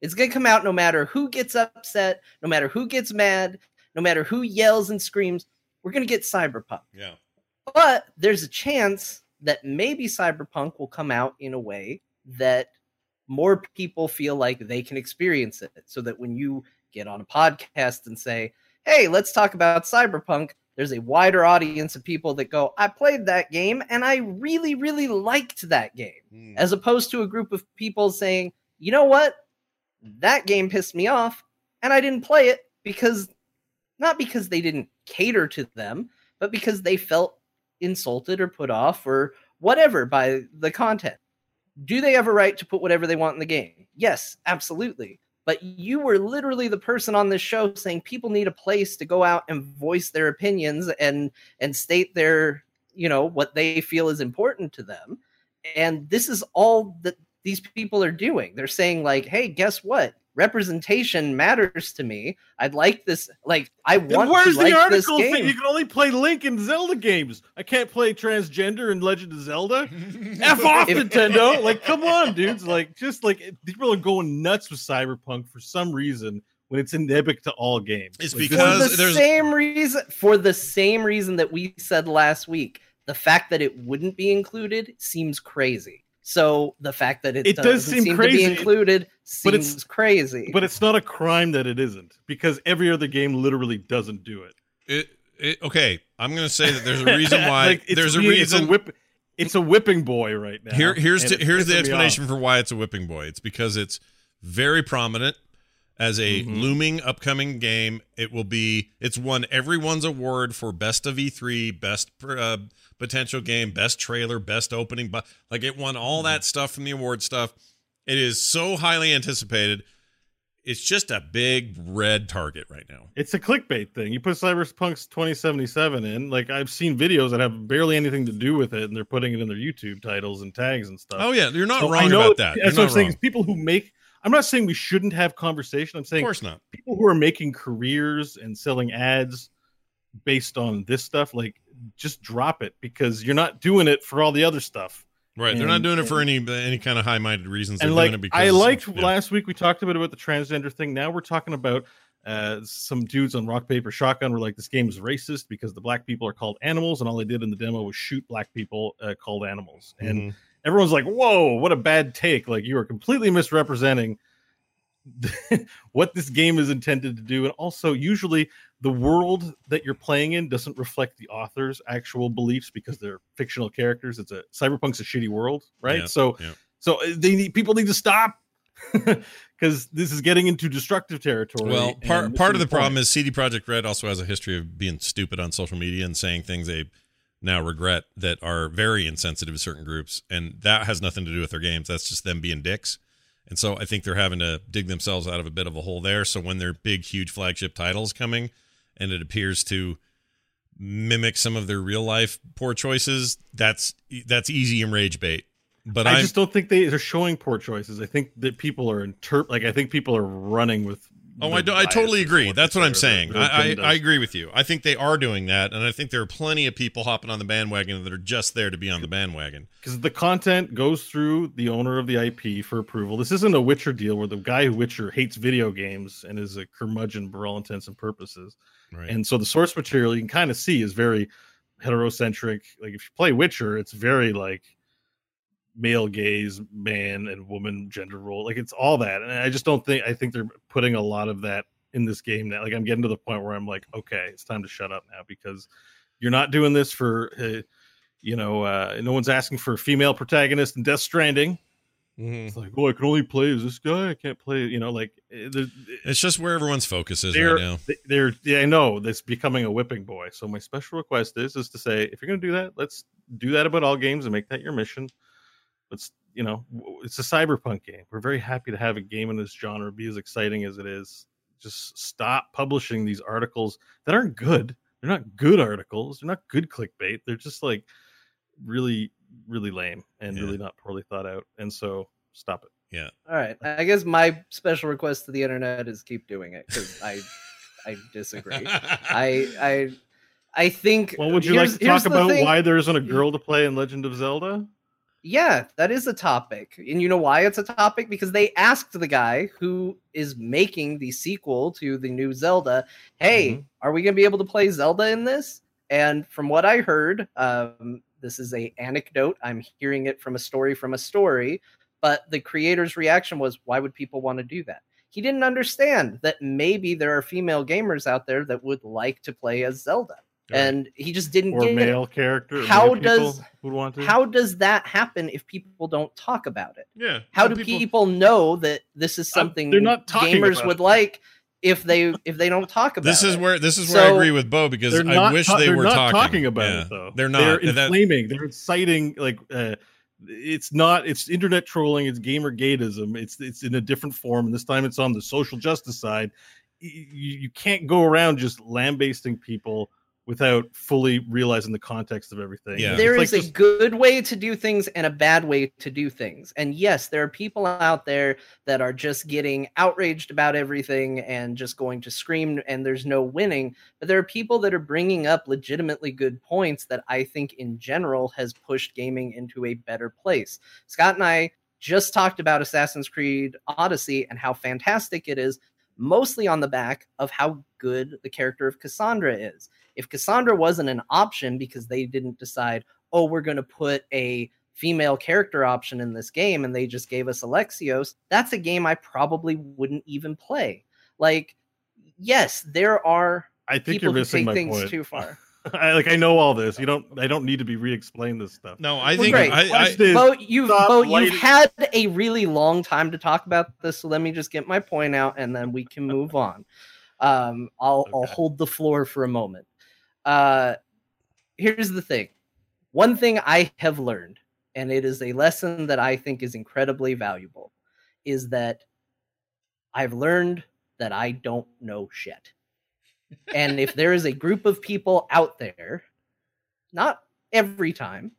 It's going to come out no matter who gets upset, no matter who gets mad, no matter who yells and screams. We're going to get Cyberpunk. yeah. But there's a chance that maybe Cyberpunk will come out in a way that more people feel like they can experience it. So that when you get on a podcast and say, hey, let's talk about Cyberpunk, there's a wider audience of people that go, I played that game and I really, really liked that game. Hmm. As opposed to a group of people saying, you know what? That game pissed me off and I didn't play it because not because they didn't cater to them, but because they felt insulted or put off or whatever by the content. Do they have a right to put whatever they want in the game? Yes, absolutely. But you were literally the person on this show saying people need a place to go out and voice their opinions and and state their, you know, what they feel is important to them. And this is all that these people are doing. They're saying like, "Hey, guess what? Representation matters to me. I'd like this like I Then want where's to like the this article game." saying you can only play Link in Zelda games? I can't play transgender in Legend of Zelda. F off, If- Nintendo! Like, come on, dudes! Like, just like people are going nuts with Cyberpunk for some reason when it's endemic to all games. It's Like, because- for the there's- same reason for the same reason that we said last week the fact that it wouldn't be included seems crazy so the fact that it, It does doesn't seem seem, crazy, to be included but it's- seems crazy but it's not a crime that it isn't because every other game literally doesn't do it. It, it, okay, I'm going to say that there's a reason why. Like, it's there's a being- it's reason. whip. It's a whipping boy right now. Here, here's to, here's the explanation for why it's a whipping boy. It's because it's very prominent as a Mhm. looming upcoming game. It will be. It's won everyone's award for best of E3, best uh, potential game, best trailer, best opening. But like it won all Mm-hmm. that stuff from the award stuff. It is so highly anticipated. It's just a big red target right now. It's a clickbait thing. You put Cyberpunk's 2077 in. Like I've seen videos that have barely anything to do with it, and they're putting it in their YouTube titles and tags and stuff. Oh yeah, you're not So wrong about that. That's what I'm saying. is People who make. I'm not saying we shouldn't have conversation. I'm saying, Of course not. people who are making careers and selling ads based on this stuff, like just drop it because you're not doing it for all the other stuff. Right, they're not And- doing it for any any kind of high minded reasons. They're and like doing it because I liked yeah. last week we talked a bit about the transgender thing. Now we're talking about uh, some dudes on Rock Paper Shotgun were like, "This game is racist because the black people are called animals, and all they did in the demo was shoot black people uh, called animals." And Mhm. everyone's like, "Whoa, what a bad take! Like you are completely misrepresenting what this game is intended to do." And also, usually the world that you're playing in doesn't reflect the author's actual beliefs because they're fictional characters. It's a cyberpunk's a shitty world, right? Yeah, so. yeah. So uh, they need people need to stop because this is getting into destructive territory. Well, part part of missing the problem is CD Projekt Red also has a history of being stupid on social media and saying things they now regret that are very insensitive to certain groups, and that has nothing to do with their games. That's just them being dicks. And so I think they're having to dig themselves out of a bit of a hole there. So when their big, huge flagship titles coming, and it appears to mimic some of their real life poor choices, that's that's easy and rage bait. but I I'm- just don't think they they're showing poor choices. I think that people are interp like I think people are running with. Oh, I, do, I totally agree. That's what I'm saying. I, I. I agree with you. I think they are doing that, and I think there are plenty of people hopping on the bandwagon that are just there to be on the bandwagon. because the content goes through the owner of the IP for approval. This isn't a Witcher deal where the guy who Witcher hates video games and is a curmudgeon for all intents and purposes. Right. And so the source material you can kind of see is very heterocentric. Like if you play Witcher, it's very like male gaze, man and woman gender role. Like it's all that. And I just don't think I think they're putting a lot of that in this game now. Like I'm getting to the point where I'm like, okay, it's time to shut up now because you're not doing this for uh, you know, uh, no one's asking for a female protagonist in Death Stranding. Mhm. It's like, oh, I can only play as this guy. I can't play, you know, like eh, It's just where everyone's focus is right now. they- they're yeah, I know that's becoming a whipping boy. So my special request is is to say if you're gonna do that, let's do that about all games and make that your mission. Let's you know, it's a cyberpunk game. We're very happy to have a game in this genre be as exciting as it is. Just stop publishing these articles that aren't good. They're not good articles. They're not good clickbait. They're just like really, really lame and Yeah. really not poorly thought out. And so stop it. Yeah. All right. I guess my special request to the internet is keep doing it because I I disagree. I I I think. Well, would you like to talk about thing. why there isn't a girl to play in Legend of Zelda? Yeah, that is a topic. And you know why it's a topic? Because they asked the guy who is making the sequel to the new Zelda, hey, Mm-hmm. are we going to be able to play Zelda in this? And from what I heard, um, this is a anecdote. I'm hearing it from a story from a story, but the creator's reaction was, why would people want to do that? He didn't understand that maybe there are female gamers out there that would like to play as Zelda. And he just didn't Or get it. male character? How male does would want to? how does that happen if people don't talk about it? Yeah. How do people, know that this is uh, something they're not gamers would it. like if they if they don't talk about This is it? where this is where I agree with Beau because They're I wish ta- they they're were not talking. about Yeah. it though. They're not. They're And that- inflaming. They're inciting like uh, it's not. It's internet trolling. It's gamer gateism. It's it's in a different form, and this time it's on the social justice side. You, you can't go around just lambasting people without fully realizing the context of everything. Yeah. There It's is like a good way to do things and a bad way to do things. And yes, there are people out there that are just getting outraged about everything and just going to scream and there's no winning. But there are people that are bringing up legitimately good points that I think in general has pushed gaming into a better place. Scott and I just talked about Assassin's Creed Odyssey and how fantastic it is, mostly on the back of how good the character of Cassandra is. If Cassandra wasn't an option because they didn't decide, oh, we're going to put a female character option in this game and they just gave us Alexios, that's a game I probably wouldn't even play. Like, yes, there are I think people you're who missing take my things point. too far. I like. I know all this. You don't. I don't need to be re-explained this stuff. No, I Well, think great. I, I, Beau, you've Beau, you've had a really long time to talk about this, so let me just get my point out, and then we can move on. Um, I'll I'll hold the floor for a moment. Uh, here's the thing: one thing I have learned, and it is a lesson that I think is incredibly valuable, is that I've learned that I don't know shit. and if there is a group of people out there, not every time,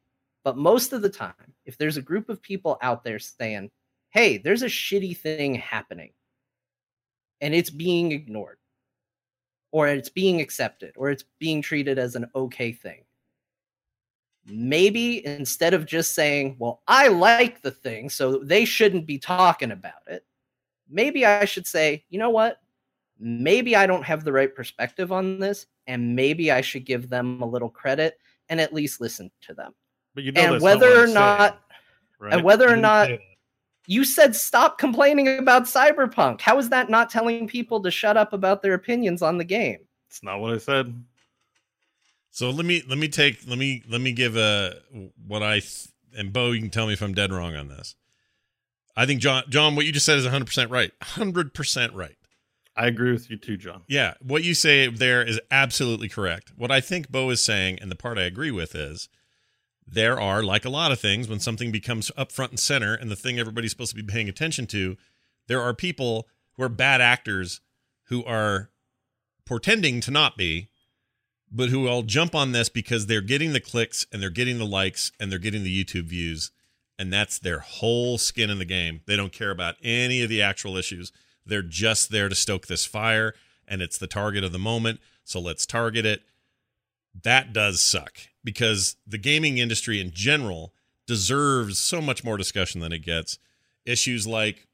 but most of the time, if there's a group of people out there saying, hey, there's a shitty thing happening and it's being ignored, or it's being accepted, or it's being treated as an okay thing. Maybe instead of just saying, well, I like the thing, so they shouldn't be talking about it, maybe I should say, you know what? Maybe I don't have the right perspective on this, and maybe I should give them a little credit and at least listen to them. But you know and whether what or not saying, right? and whether or not-. You said stop complaining about cyberpunk how is that not telling people to shut up about their opinions on the game it's not what I said. So let me let me take let me let me give a what I th- and Beau, you can tell me if I'm dead wrong on this. I think Jon Jon, what you just said is 100 percent right. 100 percent right. I agree with you too, Jon. Yeah, what you say there is absolutely correct. What I think Beau is saying, and the part I agree with is there are, like a lot of things, when something becomes up front and center and the thing everybody's supposed to be paying attention to, there are people who are bad actors who are portending to not be, but who all jump on this because they're getting the clicks and they're getting the likes and they're getting the YouTube views. and that's their whole skin in the game. They don't care about any of the actual issues. They're just there to stoke this fire, and it's the target of the moment. So let's target it. That does suck because the gaming industry in general deserves so much more discussion than it gets. Issues like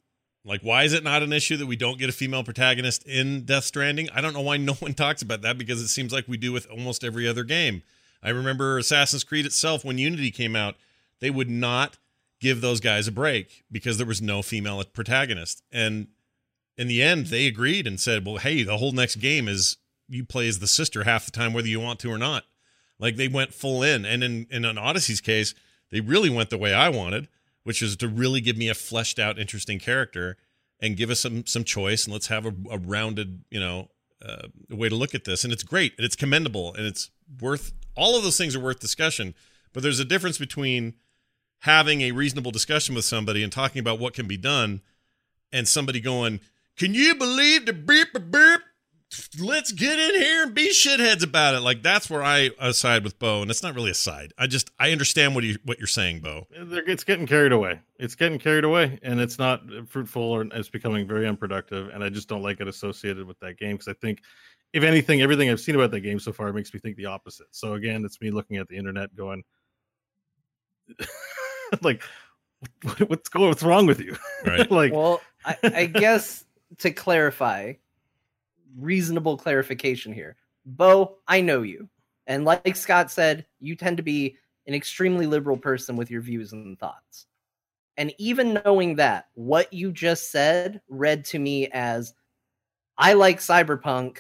like why is it not an issue that we don't get a female protagonist in Death Stranding? I don't know why no one talks about that because it seems like we do with almost every other game. I remember Assassin's Creed itself when Unity came out, they would not give those guys a break because there was no female protagonist. And in the end, they agreed and said, "Well, hey, the whole next game is you play as the sister half the time whether you want to or not." Like they went full in. And in in an Odyssey's case, they really went the way I wanted, which is to really give me a fleshed out, interesting character and give us some some choice and let's have a, a rounded, you know, uh, way to look at this. And it's great and it's commendable and it's worth all of those things are worth discussion. But there's a difference between having a reasonable discussion with somebody and talking about what can be done and somebody going, Can you believe the beep beep? Let's get in here and be shitheads about it. Like that's where I uh, side with Beau, and it's not really a side. I just I understand what you what you're saying, Beau. It's getting carried away. It's getting carried away, and it's not fruitful, or it's becoming very unproductive. And I just don't like it associated with that game because I think, if anything, everything I've seen about that game so far makes me think the opposite. So again, it's me looking at the internet going, like what's going what's wrong with you right like well I, I guess to clarify reasonable clarification here. Beau i know you. And like scott said you tend to be an extremely liberal person with your views and thoughts. And even knowing that what you just said read to me as i like cyberpunk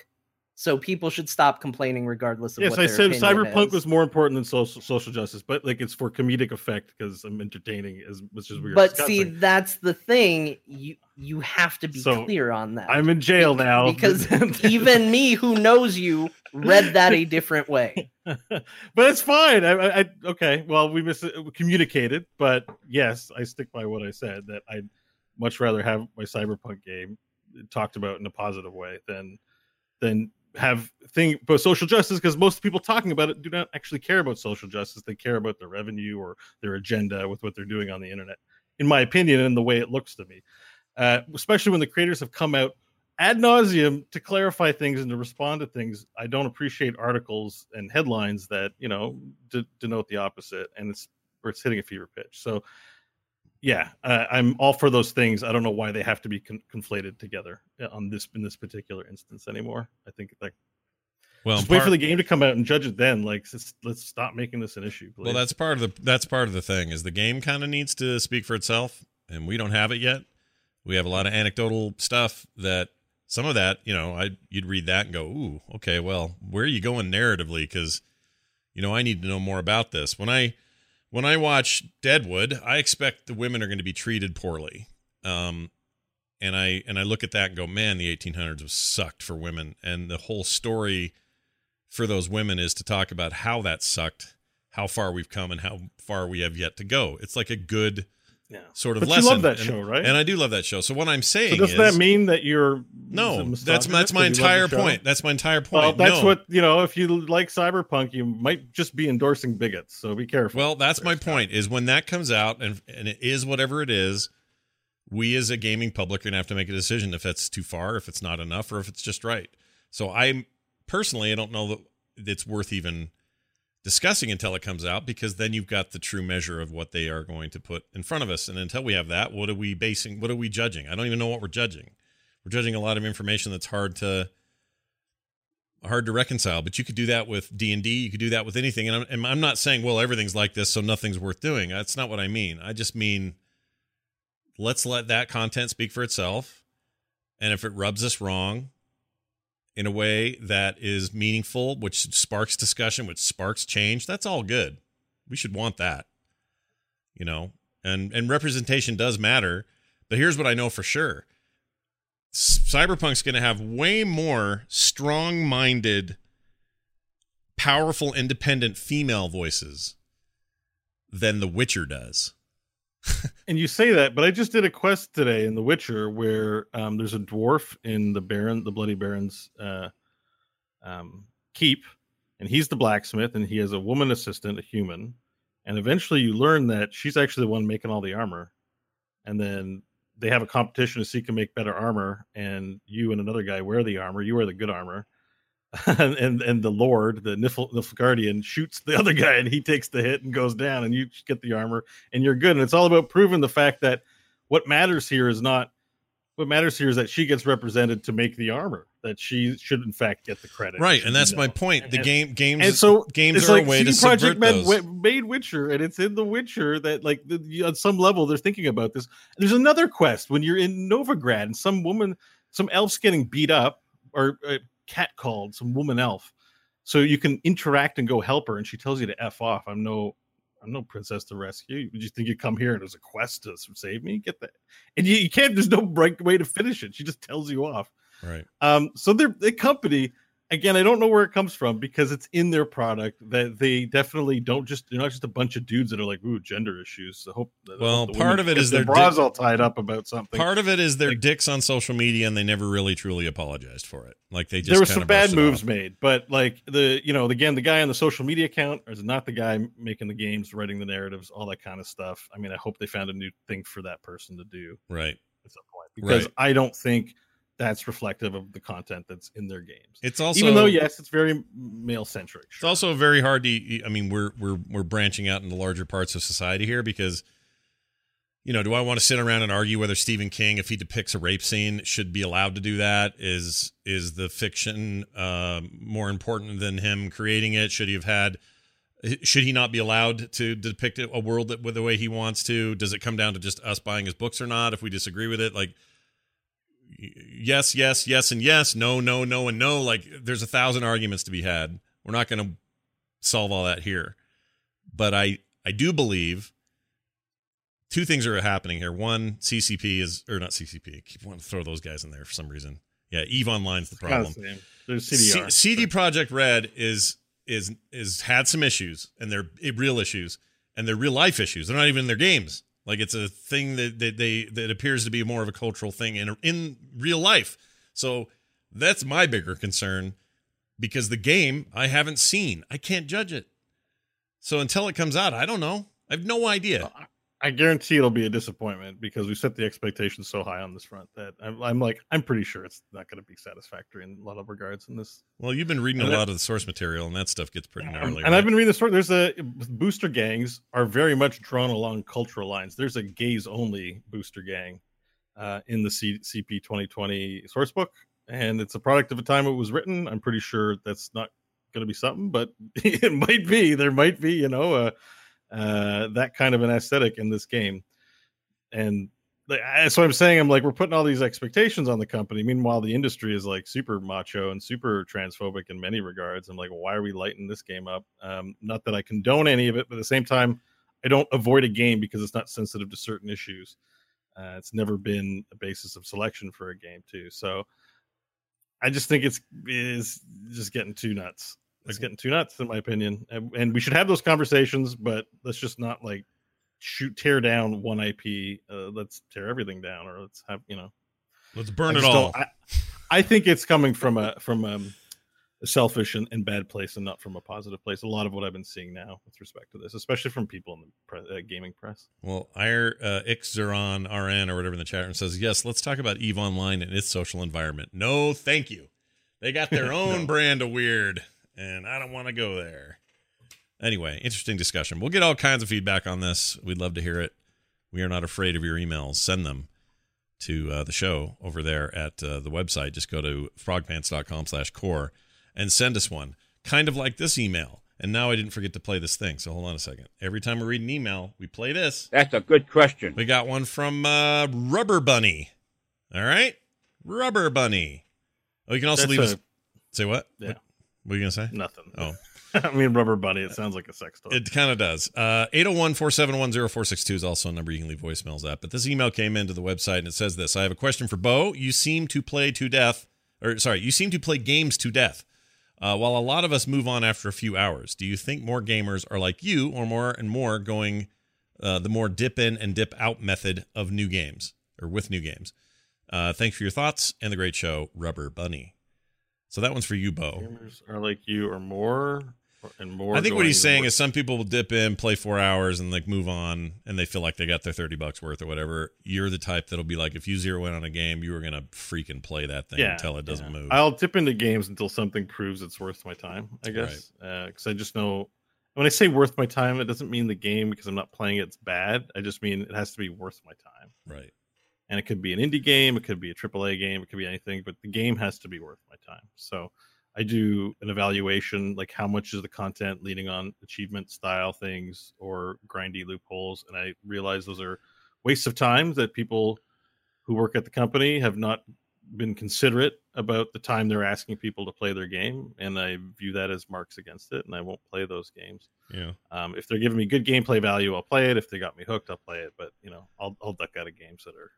so people should stop complaining regardless of yes, what I said cyberpunk is. was more important than social social justice, but like it's for comedic effect because I'm entertaining as much as we But see, that's the thing. You you have to be So, clear on that. I'm in jail now because even me, who knows you, read that a different way. but it's fine. I, I, I okay. Well, we mis- communicated, but yes, I stick by what I said that I'd much rather have my cyberpunk game talked about in a positive way than than have thing but social justice because most people talking about it do not actually care about social justice. They care about their revenue or their agenda with what they're doing on the internet in my opinion and the way it looks to me. Uh, especially when the creators have come out ad nauseum to clarify things and to respond to things. I don't appreciate articles and headlines that you know de- denote the opposite and it's or it's hitting a fever pitch. So yeah uh, i'm all for those things i don't know why they have to be con- conflated together uh, on this in this particular instance anymore i think like Well, just wait for the game to come out and judge it then like let's, let's stop making this an issue please. Well, that's part of the that's part of the thing is the game kind of needs to speak for itself, and we don't have it yet. We have a lot of anecdotal stuff that some of that, you know, I you'd read that and go, "Ooh, okay, well, where are you going narratively?" Because you know, I need to know more about this. When I when I watch Deadwood, I expect the women are going to be treated poorly. Um, and I and I look at that and go, man, the 1800s was sucked for women, and the whole story for those women is to talk about how that sucked, how far we've come, and how far we have yet to go. It's like a good yeah. sort of But you lesson. love that And- show, right? And I do love that show. So what I'm saying so does is, that mean that you're no, that's my, that's my misogynist 'cause you love entire point. That's my entire point. Well, that's No. what you know. If you like cyberpunk, you might just be endorsing bigots. So be careful. Well, that's my point. Is when that comes out and and it is whatever it is, we as a gaming public are gonna have to make a decision if that's too far, if it's not enough, or if it's just right. So I personally, I don't know that it's worth even discussing until it comes out because then you've got the true measure of what they are going to put in front of us. And until we have that, what are we basing? What are we judging? I don't even know what we're judging. We're judging a lot of information that's hard to hard to reconcile but you could do that with d&d you could do that with anything and I'm, and I'm not saying well everything's like this so nothing's worth doing that's not what i mean i just mean let's let that content speak for itself and if it rubs us wrong in a way that is meaningful which sparks discussion which sparks change that's all good. We should want that you know? And and representation does matter but here's what i know for sure. Cyberpunk's going to have way more strong minded, powerful, independent female voices than The Witcher does. and you say that, but I just did a quest today in The Witcher where um, there's a dwarf in the Baron, the Bloody Baron's uh, um, keep, and he's the blacksmith, and he has a woman assistant, a human, and eventually you learn that she's actually the one making all the armor, and then they have a competition to see who can make better armor, and you and another guy wear the armor. You wear the good armor, and and, and the Lord, the Nifl, Nilfgaardian, shoots the other guy, and he takes the hit and goes down, and you get the armor, and you're good. And it's all about proving the fact that what matters here is not what matters here is that she gets represented to make the armor. That she should in fact get the credit. Right, and that's should my point. The And- game games and so games it's are like a way to CD Projekt subvert Red those. made Witcher, and it's in The Witcher that like the, on some level they're thinking about this. There's another quest when you're in Novigrad and some woman, some elf's getting beat up or uh, cat called, some woman elf. So you can interact and go help her, and she tells you to f off. I'm no, I'm no princess to rescue. you. You think you come here and there's a quest to save me? Get that, and you, you can't. There's no right way to finish it. She just tells you off. Right. Um, so they're the company again. I don't know where it comes from because it's in their product that they definitely don't just. They're not just a bunch of dudes that are like, "Ooh, gender issues." I hope. I Well, hope part of it is their their bras dick- all tied up about something. Part of it is their dicks on social media, and they never really truly apologized for it. Like they just there were some bad moves made, but like the you know again the guy on the social media account is not the guy making the games, writing the narratives, all that kind of stuff. I mean, I hope they found a new thing for that person to do Right. at some point because Right. I don't think that's reflective of the content that's in their games. It's also even though yes, it's very male centric. It's also very hard to. I mean, we're we're we're branching out into larger parts of society here because, you know, do I want to sit around and argue whether Stephen King, if he depicts a rape scene, should be allowed to do that? Is is the fiction uh, more important than him creating it? Should he have had? Should he not be allowed to depict a world that with the way he wants to? Does it come down to just us buying his books or not? If we disagree with it, like yes, yes, yes, and yes, no, no, no, and no. Like there's a thousand arguments to be had. We're not going to solve all that here, but I I do believe two things are happening here. One, CCP is or not CCP. I keep wanting to throw those guys in there for some reason. Yeah, Eve Online's the problem. There's CDR. C- CD Projekt Red is is is had some issues, and they're eh, real issues, and they're real life issues. They're not even in their games. Like it's a thing that, that they that appears to be more of a cultural thing in in real life. So that's my bigger concern because the game I haven't seen. I can't judge it. So until it comes out, I don't know. I have no idea. I guarantee it'll be a disappointment because we set the expectations so high on this front that I'm, I'm like I'm pretty sure it's not going to be satisfactory in a lot of regards in this. Well, you've been reading a that- lot of the source material, and that stuff gets pretty Um, gnarly. and I've been reading the source. There's a booster gangs are very much drawn along cultural lines. There's a gays only booster gang uh, in the C- CP 2020 source book, and it's a product of the time it was written. I'm pretty sure that's not going to be something, but it might be. There might be, you know, uh, uh, that kind of an aesthetic in this game, and that's what I'm saying. I'm like, we're putting all these expectations on the company. Meanwhile, the industry is like super macho and super transphobic in many regards. I'm like, why are we lighting this game up? Um, not that I condone any of it, but at the same time, I don't avoid a game because it's not sensitive to certain issues. Uh, it's never been a basis of selection for a game, too. So I just think it's is just getting too nuts. It's getting too nuts, in my opinion. And, and we should have those conversations, but let's just not like shoot tear down one IP. Uh, let's tear everything down, or let's have you know. Let's burn it all. I, I think it's coming from a from um, a selfish and, and bad place, and not from a positive place. A lot of what I've been seeing now with respect to this, especially from people in the pre- uh, gaming press. Well, Ir uh, Ixzeron RN or whatever in the chat room says, yes, let's talk about Eve Online and its social environment. No, thank you. They got their own brand of weird, and I don't want to go there. Anyway, interesting discussion. We'll get all kinds of feedback on this. We'd love to hear it. We are not afraid of your emails. Send them to uh, the show over there at uh, the website. Just go to frogpants.com slash core and send us one. Kind of like this email. And now I didn't forget to play this thing. So hold on a second. Every time we read an email, we play this. That's a good question. We got one from uh, Rubber Bunny. All right, Rubber Bunny. Oh, you can also That's leave us. Say what? Yeah. What, what are you gonna say? Nothing. Oh, I mean, Rubber Bunny. It sounds like a sex toy. it kind of does. Uh, 801-471-0462 is also a number you can leave voicemails at. But this email came into the website and it says this: I have a question for Beau. You seem to play to death, or sorry, you seem to play games to death. Uh, while a lot of us move on after a few hours, do you think more gamers are like you, or more and more going uh, the more dip in and dip out method of new games or with new games? Uh, thanks for your thoughts and the great show, Rubber Bunny. So that one's for you, Beau. Gamers are like you or more. and more. I think what he's saying more- is some people will dip in, play four hours, and like move on, and they feel like they got their thirty bucks worth or whatever. You're the type that'll be like, if you zero in on a game, you are gonna freaking play that thing until it doesn't yeah. move. I'll dip into games until something proves it's worth my time. I guess uh, because I just know when I say worth my time, it doesn't mean the game because I'm not playing it's bad. I just mean it has to be worth my time. right. And it could be an indie game, it could be a AAA game, it could be anything, but the game has to be worth my time. So I do an evaluation, like how much is the content leaning on achievement style things or grindy loopholes, and I realize those are wastes of time that people who work at the company have not been considerate about the time they're asking people to play their game, and I view that as marks against it, and I won't play those games. Yeah. Um, if they're giving me good gameplay value, I'll play it. If they got me hooked, I'll play it. But you know, I'll I'll duck out of games that are,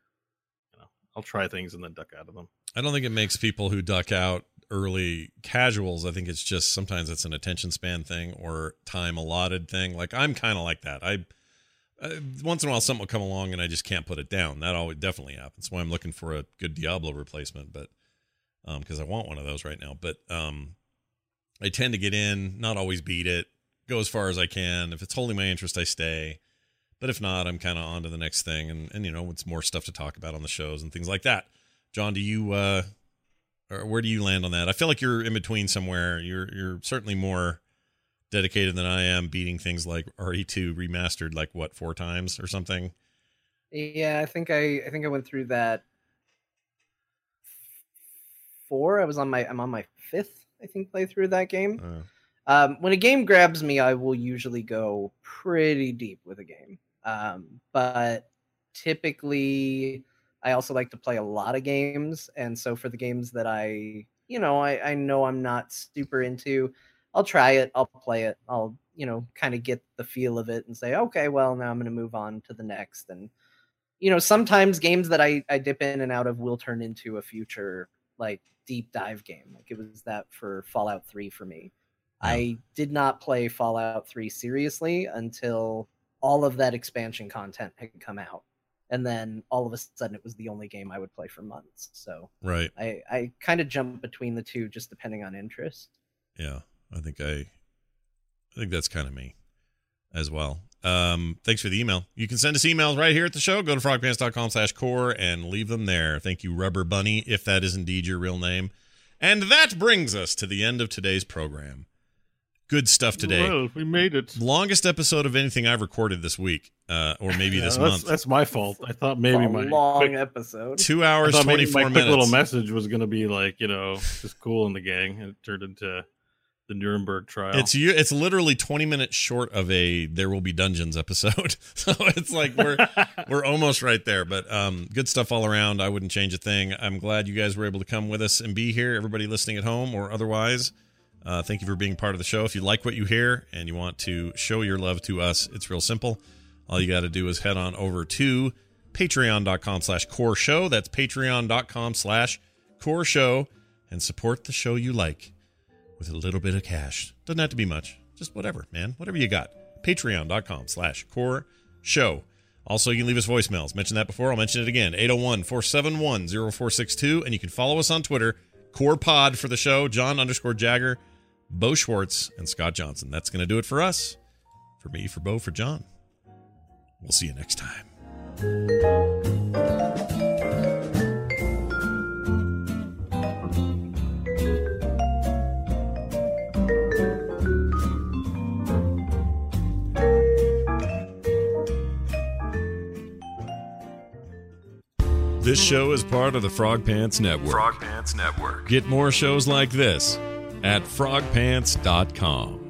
I'll try things and then duck out of them. I don't think it makes people who duck out early casuals. I think it's just sometimes it's an attention span thing or time allotted thing. Like I'm kind of like that. I uh, once in a while something will come along and I just can't put it down. That always definitely happens. Why I'm looking for a good Diablo replacement, but um because I want one of those right now. But um I tend to get in, not always beat it, go as far as I can. If it's holding my interest, I stay. But if not, I'm kind of on to the next thing, and and you know, it's more stuff to talk about on the shows and things like that. Jon, do you uh, or where do you land on that? I feel like you're in between somewhere. You're you're certainly more dedicated than I am, beating things like RE2 remastered like what four times or something. Yeah, I think I I think I went through that four. I was on my I'm on my fifth, I think, playthrough of that game. Uh, Um, when a game grabs me, I will usually go pretty deep with a game. Um, but typically, I also like to play a lot of games, and so for the games that I, you know, I, I know I'm not super into, I'll try it, I'll play it, I'll, you know, kind of get the feel of it and say, okay, well, now I'm going to move on to the next. And you know, sometimes games that I I dip in and out of will turn into a future like deep dive game. Like it was that for Fallout 3 for me. I did not play Fallout 3 seriously until all of that expansion content had come out. And then all of a sudden it was the only game I would play for months. So right. I, I kind of jump between the two just depending on interest. Yeah. I think I I think that's kind of me as well. Um, thanks for the email. You can send us emails right here at the show. Go to frogpants.com slash core and leave them there. Thank you, Rubber Bunny, if that is indeed your real name. And that brings us to the end of today's program. Good stuff today. Well, we made it. Longest episode of anything I've recorded this week, uh, or maybe Yeah, this that's, month. That's my fault. I thought maybe a my long quick, episode. Two I hours, thought maybe 24 my quick minutes. little message was going to be like you know just cool in the gang, and it turned into the Nuremberg trial. It's you. It's literally twenty minutes short of a "There Will Be Dungeons" episode, so it's like we're we're almost right there. But um, good stuff all around. I wouldn't change a thing. I'm glad you guys were able to come with us and be here. Everybody listening at home or otherwise, uh, thank you for being part of the show. If you like what you hear and you want to show your love to us, it's real simple. All you got to do is head on over to patreon.com slash core show. That's patreon.com slash core show and support the show you like with a little bit of cash. Doesn't have to be much. Just whatever, man. Whatever you got. Patreon.com slash core show. Also, you can leave us voicemails. Mentioned that before. I'll mention it again. 801 471 0462. And you can follow us on Twitter. Core Pod for the show. Jon underscore Jagger, Beau Schwartz, and Scott Johnson. That's going to do it for us. For me, for Beau, for Jon. We'll see you next time. This show is part of the Frog Pants Network. Frog Pants Network. Get more shows like this at frogpants.com.